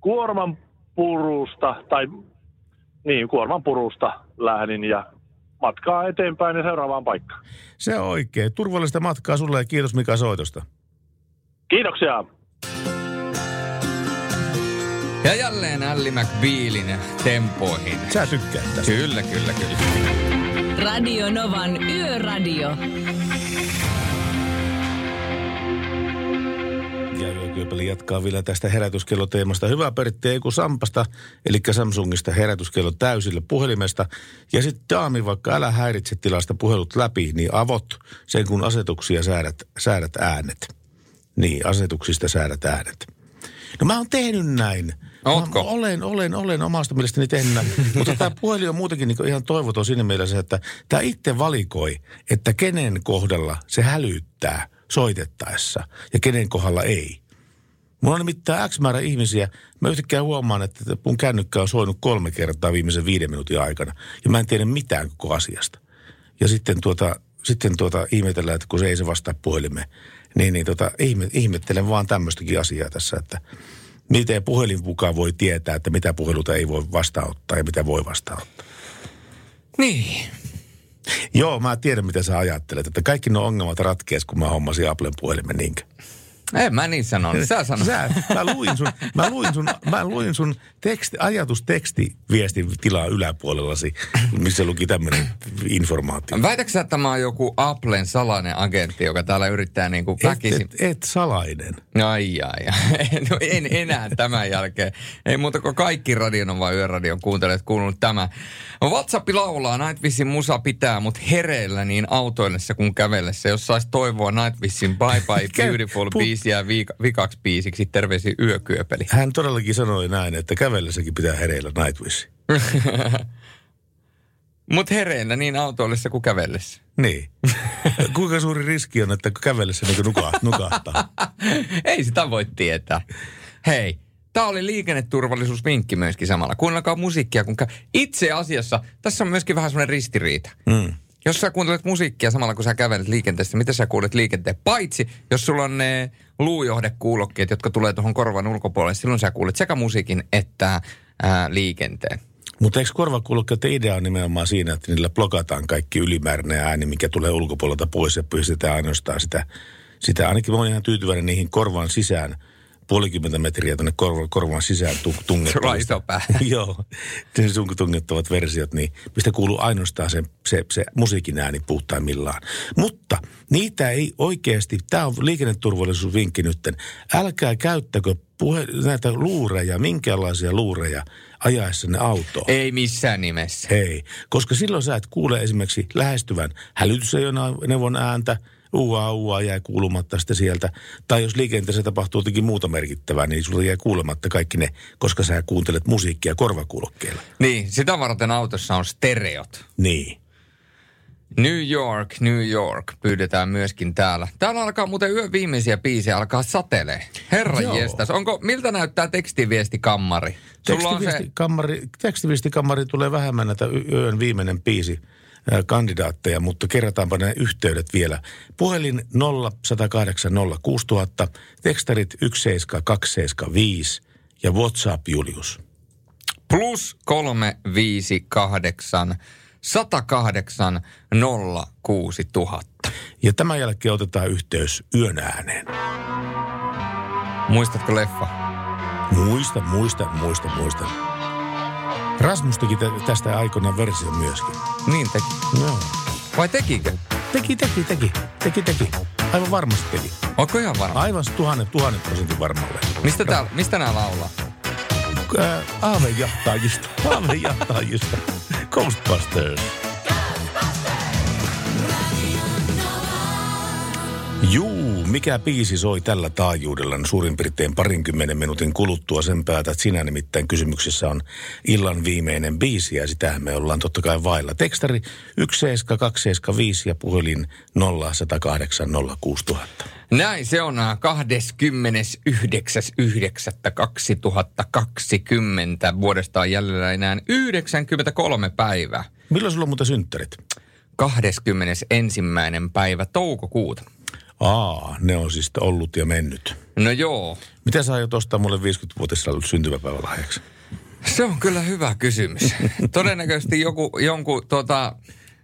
[SPEAKER 11] kuorman purusta, tai niin, kuorman purusta lähdin ja matkaa eteenpäin ja seuraavaan paikkaan.
[SPEAKER 2] Se on oikein. Turvallista matkaa sulle ja kiitos Mika soitosta.
[SPEAKER 11] Kiitoksia.
[SPEAKER 3] Ja jälleen Alli McBealin tempoihin.
[SPEAKER 2] Sä tykkäät tästä.
[SPEAKER 3] Kyllä, kyllä, kyllä.
[SPEAKER 1] Radio Novan Yöradio.
[SPEAKER 2] Yökyöpeli jatkaa vielä tästä herätyskelloteemasta. Hyvää Pertti Eiku Sampasta, eli Samsungista herätyskello täysille puhelimesta. Ja sitten Daami, vaikka älä häiritse tilasta puhelut läpi, niin avot sen kun asetuksia säädät, säädät äänet. Niin, asetuksista säädät äänet. No mä oon tehnyt näin.
[SPEAKER 3] Ootko?
[SPEAKER 2] Mä olen, olen, olen omasta mielestäni tehnyt näin. Mutta tämä puhelin on muutenkin niin ihan toivoton siinä mielessä, että tämä itse valikoi, että kenen kohdalla se hälyttää soitettaessa ja kenen kohdalla ei. Mulla on nimittäin X määrä ihmisiä. Mä yhtäkkiä huomaan, että mun kännykkä on soinut kolme kertaa viimeisen viiden minuutin aikana. Ja mä en tiedä mitään koko asiasta. Ja sitten tuota, sitten tuota ihmetellään, että kun se ei se vastaa puhelimeen. Niin, niin tota, ihme, ihmettelen vaan tämmöistäkin asiaa tässä, että miten puhelin mukaan voi tietää, että mitä puheluta ei voi vastaanottaa ja mitä voi vastaanottaa.
[SPEAKER 3] Niin.
[SPEAKER 2] Joo, mä tiedän mitä sä ajattelet, että kaikki nuo ongelmat ratkees, kun mä hommasin Applen puhelimen niinkö.
[SPEAKER 3] En mä niin sanonut. Sä sanoit.
[SPEAKER 2] Sä, mä luin sun, mä luin sun, mä luin sun teksti, ajatusteksti viestitilaa yläpuolellasi, missä luki tämmöinen informaatio.
[SPEAKER 3] Väitätkö sä, että tämä on joku Applen salainen agentti, joka täällä yrittää niinku
[SPEAKER 2] Et,
[SPEAKER 3] väkisin...
[SPEAKER 2] et, et salainen.
[SPEAKER 3] Ai, ai, ai. No en enää tämän jälkeen. Ei muuta kuin kaikki radion vai yöradion kuuntelijat kuulunut tämä. WhatsApp laulaa, Nightwishin musa pitää mut hereillä niin autoillessa kuin kävellessä. Jos sais toivoa Nightwishin Bye Bye Beautiful
[SPEAKER 2] pu-
[SPEAKER 3] biisi jää viik- vikaksi biisiksi, terveisiä yökyöpeli.
[SPEAKER 2] Hän todellakin sanoi näin, että kävellessäkin pitää hereillä Nightwish.
[SPEAKER 3] Mut hereillä niin autoillessa kuin kävellessä.
[SPEAKER 2] Niin. Kuinka suuri riski on, että kävellessä niin nuka- nukahtaa?
[SPEAKER 3] Ei sitä voi tietää. Hei, tämä oli liikenneturvallisuusvinkki myöskin samalla. Kuunnelkaa musiikkia, kun kä- itse asiassa tässä on myöskin vähän semmoinen ristiriita.
[SPEAKER 2] Mm.
[SPEAKER 3] Jos sä kuuntelet musiikkia samalla kun sä kävelet liikenteessä, mitä sä kuulet liikenteen? Paitsi, jos sulla on ne luujohdekuulokkeet, jotka tulee tuohon korvan ulkopuolelle, silloin sä kuulet sekä musiikin että ää, liikenteen.
[SPEAKER 2] Mutta eikö korvakuulokkeiden idea on nimenomaan siinä, että niillä blokataan kaikki ylimääräinen ääni, mikä tulee ulkopuolelta pois ja pystytään ainoastaan sitä, sitä. Ainakin mä oon ihan tyytyväinen niihin korvan sisään, puolikymmentä metriä tuonne korvan, korvan sisään tu-
[SPEAKER 3] Sulla on
[SPEAKER 2] tungettavista.
[SPEAKER 3] iso pää.
[SPEAKER 2] Joo, ne sun tungettavat versiot, niin mistä kuuluu ainoastaan se, se, se musiikin ääni puhtaimmillaan. Mutta niitä ei oikeasti, tämä on liikenneturvallisuusvinkki nytten, älkää käyttäkö puhe, näitä luureja, minkälaisia luureja ajaessanne autoon.
[SPEAKER 3] Ei missään nimessä.
[SPEAKER 2] Ei, koska silloin sä et kuule esimerkiksi lähestyvän hälytysajoneuvon ääntä, uua uua jää kuulumatta sitten sieltä. Tai jos liikenteessä tapahtuu jotenkin muuta merkittävää, niin sulla jää kuulematta kaikki ne, koska sä kuuntelet musiikkia korvakuulokkeilla.
[SPEAKER 3] Niin, sitä varten autossa on stereot.
[SPEAKER 2] Niin.
[SPEAKER 3] New York, New York pyydetään myöskin täällä. Täällä alkaa muuten yön viimeisiä biisejä, alkaa satelee. Herra jestas, onko, miltä näyttää tekstiviestikammari? Sulla on se,
[SPEAKER 2] Tekstiviestikammari, tekstiviestikammari tulee vähemmän näitä yön viimeinen biisi kandidaatteja, mutta kerrataanpa ne yhteydet vielä. Puhelin 0108 06000, tekstarit 17275 ja WhatsApp Julius.
[SPEAKER 3] plus 358 108 06000.
[SPEAKER 2] Ja tämän jälkeen otetaan yhteys yön ääneen.
[SPEAKER 3] Muistatko leffa?
[SPEAKER 2] Muista, muista, muista, muista. Rasmus teki tä- tästä aikoinaan version myöskin.
[SPEAKER 3] Niin teki.
[SPEAKER 2] Joo.
[SPEAKER 3] Vai tekikö?
[SPEAKER 2] Teki, teki, teki, teki, teki. Aivan varmasti teki.
[SPEAKER 3] Onko ihan varma?
[SPEAKER 2] Aivan tuhannen, tuhannen prosentin varmalle.
[SPEAKER 3] Mistä, tää, mistä nämä laulaa?
[SPEAKER 2] Ää, Aavejahtaajista. Aavejahtaajista. Ghostbusters. Juu, mikä biisi soi tällä taajuudella no suurin piirtein parinkymmenen minuutin kuluttua sen päätät sinä nimittäin kysymyksessä on illan viimeinen biisi ja sitähän me ollaan totta kai vailla. Tekstari 17275 ja puhelin 0108 06000.
[SPEAKER 3] Näin se on äh, 29.9.2020 vuodesta on jäljellä enää 93 päivää.
[SPEAKER 2] Milloin sulla on muuten synttärit?
[SPEAKER 3] 21. päivä toukokuuta.
[SPEAKER 2] Aa, ne on siis ollut ja mennyt.
[SPEAKER 3] No joo,
[SPEAKER 2] Mitä sä aiot ostaa mulle 50-vuotisella syntymäpäivälahjaksi?
[SPEAKER 3] se on kyllä hyvä kysymys. Todennäköisesti joku, jonkun tota,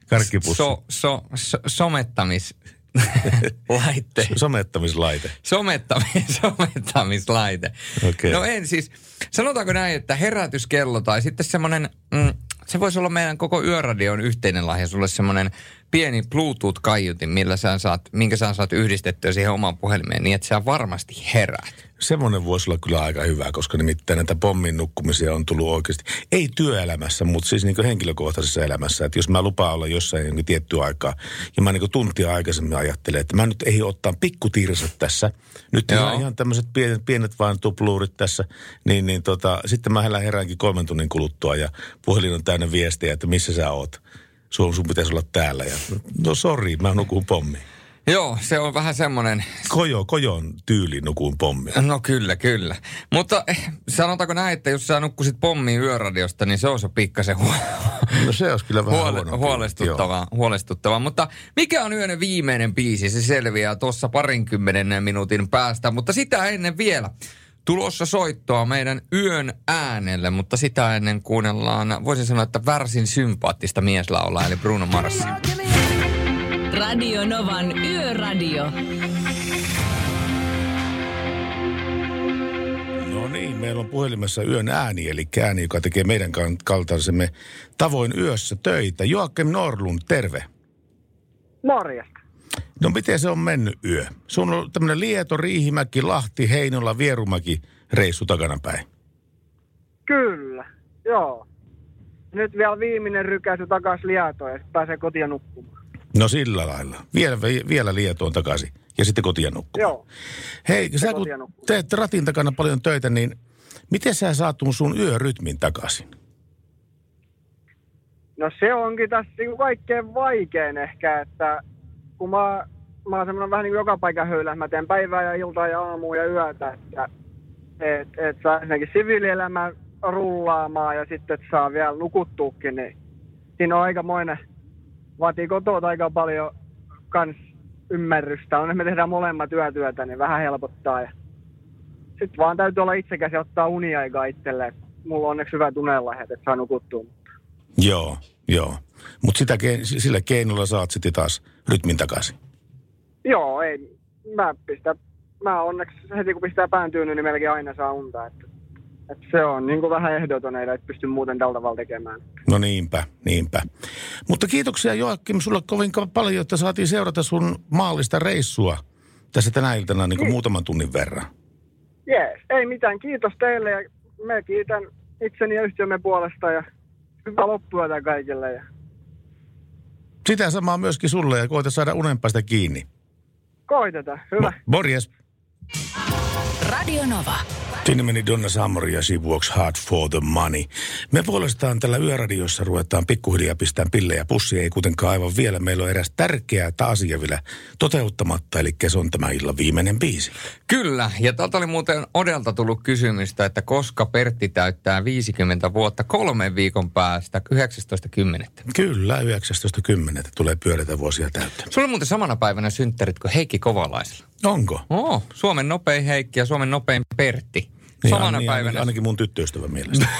[SPEAKER 2] Karkkipussi.
[SPEAKER 3] so, so, so, somettamis laite.
[SPEAKER 2] Somettamislaite.
[SPEAKER 3] Somettamis, somettamislaite.
[SPEAKER 2] Okei.
[SPEAKER 3] No en siis, sanotaanko näin, että herätyskello tai sitten semmoinen, mm, se voisi olla meidän koko yöradion yhteinen lahja, sulle semmoinen pieni Bluetooth-kaiutin, millä sä saat, minkä sä saat yhdistettyä siihen omaan puhelimeen niin, että sä varmasti heräät.
[SPEAKER 2] Semmoinen voisi olla kyllä aika hyvä, koska nimittäin näitä pommin nukkumisia on tullut oikeasti. Ei työelämässä, mutta siis niin henkilökohtaisessa elämässä. Että jos mä lupaan olla jossain jonkin tiettyä aikaa, ja mä niin tuntia aikaisemmin ajattelen, että mä nyt ei ottaa pikkutirsat tässä. Nyt
[SPEAKER 3] Joo.
[SPEAKER 2] ihan, ihan tämmöiset pienet, pienet vaan tupluurit tässä. Niin, niin tota, sitten mä heräänkin kolmen tunnin kuluttua ja puhelin on täynnä viestejä, että missä sä oot. Sun, sun pitäisi olla täällä. Ja, no sori, mä nukun pommiin.
[SPEAKER 3] Joo, se on vähän semmoinen,
[SPEAKER 2] Kojo, kojon tyyli nukuun pommiin.
[SPEAKER 3] no kyllä, kyllä. Mutta eh, sanotaanko näin, että jos sä nukkusit pommiin yöradiosta, niin se on se pikkasen huono.
[SPEAKER 2] No se olisi kyllä vähän
[SPEAKER 3] Huole, huolestuttavaa, huolestuttavaa. Mutta mikä on yön viimeinen biisi? Se selviää tuossa parinkymmenen minuutin päästä, mutta sitä ennen vielä. Tulossa soittoa meidän yön äänelle, mutta sitä ennen kuunnellaan, voisin sanoa, että värsin sympaattista mieslaulaa, eli Bruno Mars.
[SPEAKER 1] Radio Novan Yöradio.
[SPEAKER 2] niin, meillä on puhelimessa yön ääni, eli ääni, joka tekee meidän kaltaisemme tavoin yössä töitä. Joakim Norlund, terve.
[SPEAKER 6] Morjesta.
[SPEAKER 2] No miten se on mennyt yö? Sun on tämmöinen Lieto, Riihimäki, Lahti, Heinola, Vierumäki reissu takana päin.
[SPEAKER 6] Kyllä, joo. Nyt vielä viimeinen rykäisy takaisin Liatoon ja sitten pääsee kotiin nukkumaan.
[SPEAKER 2] No sillä lailla. Vielä, vielä Lietoon takaisin ja sitten kotiin nukkumaan.
[SPEAKER 6] Joo.
[SPEAKER 2] Hei, sä kun
[SPEAKER 6] nukkumaan.
[SPEAKER 2] teet ratin takana paljon töitä, niin miten sä saat sun yörytmin takaisin?
[SPEAKER 6] No se onkin tässä niinku kaikkein vaikein ehkä, että kun mä, mä oon semmoinen vähän niin kuin joka paikan höylä, mä teen päivää ja iltaa ja aamua ja yötä, että et, et saa ensinnäkin siviilielämän rullaamaan ja sitten et saa vielä nukuttuukin, niin siinä on aikamoinen, vaatii kotoa aika paljon kans ymmärrystä. On, me tehdään molemmat yötyötä, niin vähän helpottaa. Ja sitten vaan täytyy olla itsekäs ja ottaa uniaikaa itselleen. Mulla on onneksi hyvät unenlahjat, että saa nukuttua.
[SPEAKER 2] Joo, joo. Mutta sillä keinolla saat sitten taas rytmin takaisin.
[SPEAKER 6] Joo, ei. Mä pistän, mä onneksi heti kun pistää pään tyyny, niin melkein aina saa unta. Että, että se on niin kuin vähän ehdoton, ei pysty muuten tällä tavalla tekemään.
[SPEAKER 2] No niinpä, niinpä. Mutta kiitoksia Joakim sulle kovin paljon, että saatiin seurata sun maallista reissua tässä tänä iltana niin kuin muutaman tunnin verran.
[SPEAKER 6] Jees, ei mitään. Kiitos teille ja me kiitän itseni ja yhtiömme puolesta ja hyvää loppuyötä kaikille. Ja
[SPEAKER 2] Sitä samaa myöskin sulle ja koita saada unenpäistä kiinni.
[SPEAKER 6] koitetaan. Hyvä.
[SPEAKER 2] Morjes.
[SPEAKER 1] Radio Nova.
[SPEAKER 2] Sinne meni Donna Summer ja She Walks Hard for the Money. Me puolestaan tällä yöradiossa ruvetaan pikkuhiljaa pistään pillejä pussiin. Ei kuitenkaan aivan vielä. Meillä on eräs tärkeä asia vielä toteuttamatta, eli se on tämä illan viimeinen biisi.
[SPEAKER 3] Kyllä, ja täältä oli muuten Odelta tullut kysymystä, että koska Pertti täyttää 50 vuotta kolmen viikon päästä, 19.10.
[SPEAKER 2] Kyllä, 19.10. tulee pyöreitä vuosia täyttä.
[SPEAKER 3] Sulla on muuten samana päivänä synttärit kuin Heikki Kovalaisella.
[SPEAKER 2] Onko?
[SPEAKER 3] Oo, Suomen nopein Heikki ja Suomen nopein Pertti.
[SPEAKER 2] Niin,
[SPEAKER 3] Samana
[SPEAKER 2] niin,
[SPEAKER 3] päivänä.
[SPEAKER 2] Ainakin, ainakin mun tyttöystävän mielestä.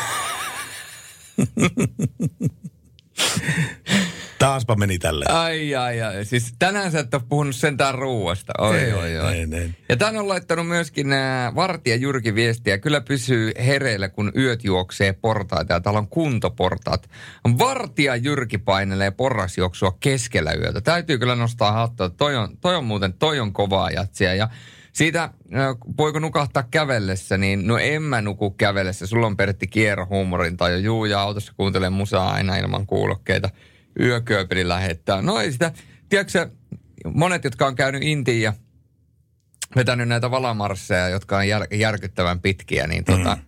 [SPEAKER 2] Taaspa meni tälle.
[SPEAKER 3] Ai, ai, ai. Siis tänään sä et ole puhunut sentään ruuasta. Oi,
[SPEAKER 2] Ei,
[SPEAKER 3] oi, oi.
[SPEAKER 2] ei, ei.
[SPEAKER 3] Ja tän on laittanut myöskin äh, Vartija Jyrki viestiä. Kyllä pysyy hereillä, kun yöt juoksee portaita. Ja täällä on kuntoportaat. Vartija Jyrki painelee porrasjuoksua keskellä yötä. Täytyy kyllä nostaa hattua. Toi on, toi on muuten, toi on kovaa jatsia. Ja siitä, voiko nukahtaa kävellessä, niin no en mä nuku kävellessä. Sulla on Pertti kierrohuumorin tai juu ja autossa kuuntelee musaa aina ilman kuulokkeita. Yökööpeli lähettää. No ei sitä, tiedätkö monet, jotka on käynyt Intiin ja vetänyt näitä valamarsseja, jotka on jär, järkyttävän pitkiä, niin tota, mm.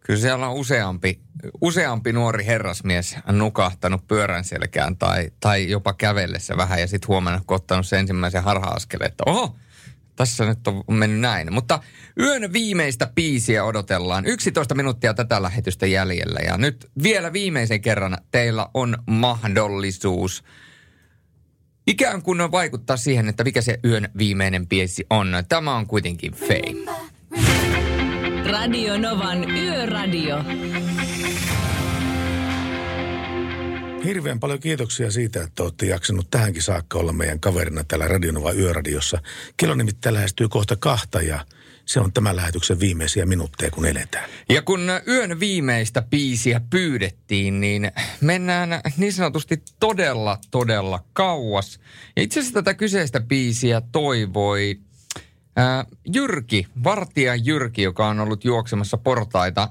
[SPEAKER 3] kyllä siellä on useampi, useampi nuori herrasmies nukahtanut pyörän selkään tai, tai jopa kävellessä vähän ja sitten huomenna kun ottanut sen ensimmäisen harha-askeleen, että oho, tässä nyt on mennyt näin. Mutta yön viimeistä biisiä odotellaan. 11 minuuttia tätä lähetystä jäljellä. Ja nyt vielä viimeisen kerran teillä on mahdollisuus ikään kuin vaikuttaa siihen, että mikä se yön viimeinen biisi on. Tämä on kuitenkin Fame.
[SPEAKER 1] Radio Novan Yöradio.
[SPEAKER 2] Hirveän paljon kiitoksia siitä, että olette jaksanut tähänkin saakka olla meidän kaverina täällä Radionova Yöradiossa. Kello nimittäin lähestyy kohta kahta ja se on tämän lähetyksen viimeisiä minuutteja, kun eletään.
[SPEAKER 3] Ja kun yön viimeistä biisiä pyydettiin, niin mennään niin sanotusti todella, todella kauas. Itse asiassa tätä kyseistä biisiä toivoi ää, Jyrki, Vartija Jyrki, joka on ollut juoksemassa portaita.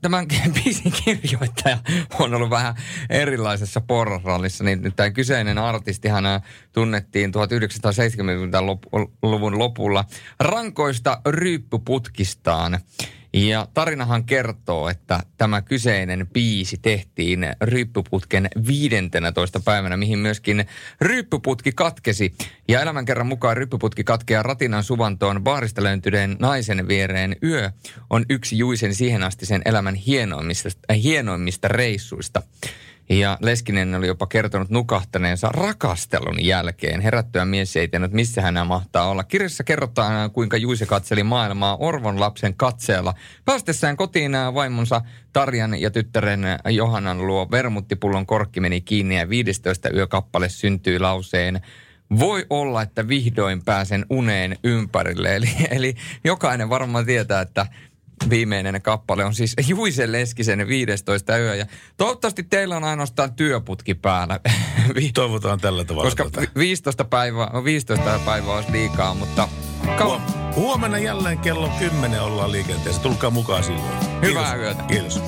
[SPEAKER 3] Tämän biisin kirjoittaja on ollut vähän erilaisessa porrasrallissa, niin tämä kyseinen artistihan tunnettiin 1970-luvun lopulla rankoista ryyppyputkistaan. Ja tarinahan kertoo, että tämä kyseinen biisi tehtiin ryyppyputken 15. päivänä, mihin myöskin ryyppyputki katkesi. Ja elämän kerran mukaan ryyppyputki katkeaa Ratinan suvantoon baarista löytyneen naisen viereen. Yö on yksi Juisen siihen asti sen elämän hienoimmista, äh, hienoimmista reissuista. Ja Leskinen oli jopa kertonut nukahtaneensa rakastelun jälkeen. Herättyä mies ei tiennyt, missä hän mahtaa olla. Kirjassa kerrotaan, kuinka Juise katseli maailmaa Orvon lapsen katseella. Päästessään kotiin ää, vaimonsa Tarjan ja tyttären Johannan luo vermuttipullon korkki meni kiinni ja 15 yökappale syntyi lauseen voi olla, että vihdoin pääsen uneen ympärille. Eli, eli jokainen varmaan tietää, että viimeinen kappale on siis Juise Leskisen 15 yö. Ja toivottavasti teillä on ainoastaan työputki päällä.
[SPEAKER 2] Toivotaan tällä tavalla.
[SPEAKER 3] Koska
[SPEAKER 2] tota.
[SPEAKER 3] 15 päivää, 15 päivää olisi liikaa, mutta...
[SPEAKER 2] Huom- huomenna jälleen kello 10 ollaan liikenteessä. Tulkaa mukaan silloin.
[SPEAKER 3] Hyvää
[SPEAKER 2] Kiitos.
[SPEAKER 3] yötä.
[SPEAKER 2] Kiitos.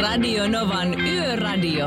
[SPEAKER 1] Radio Novan Yöradio.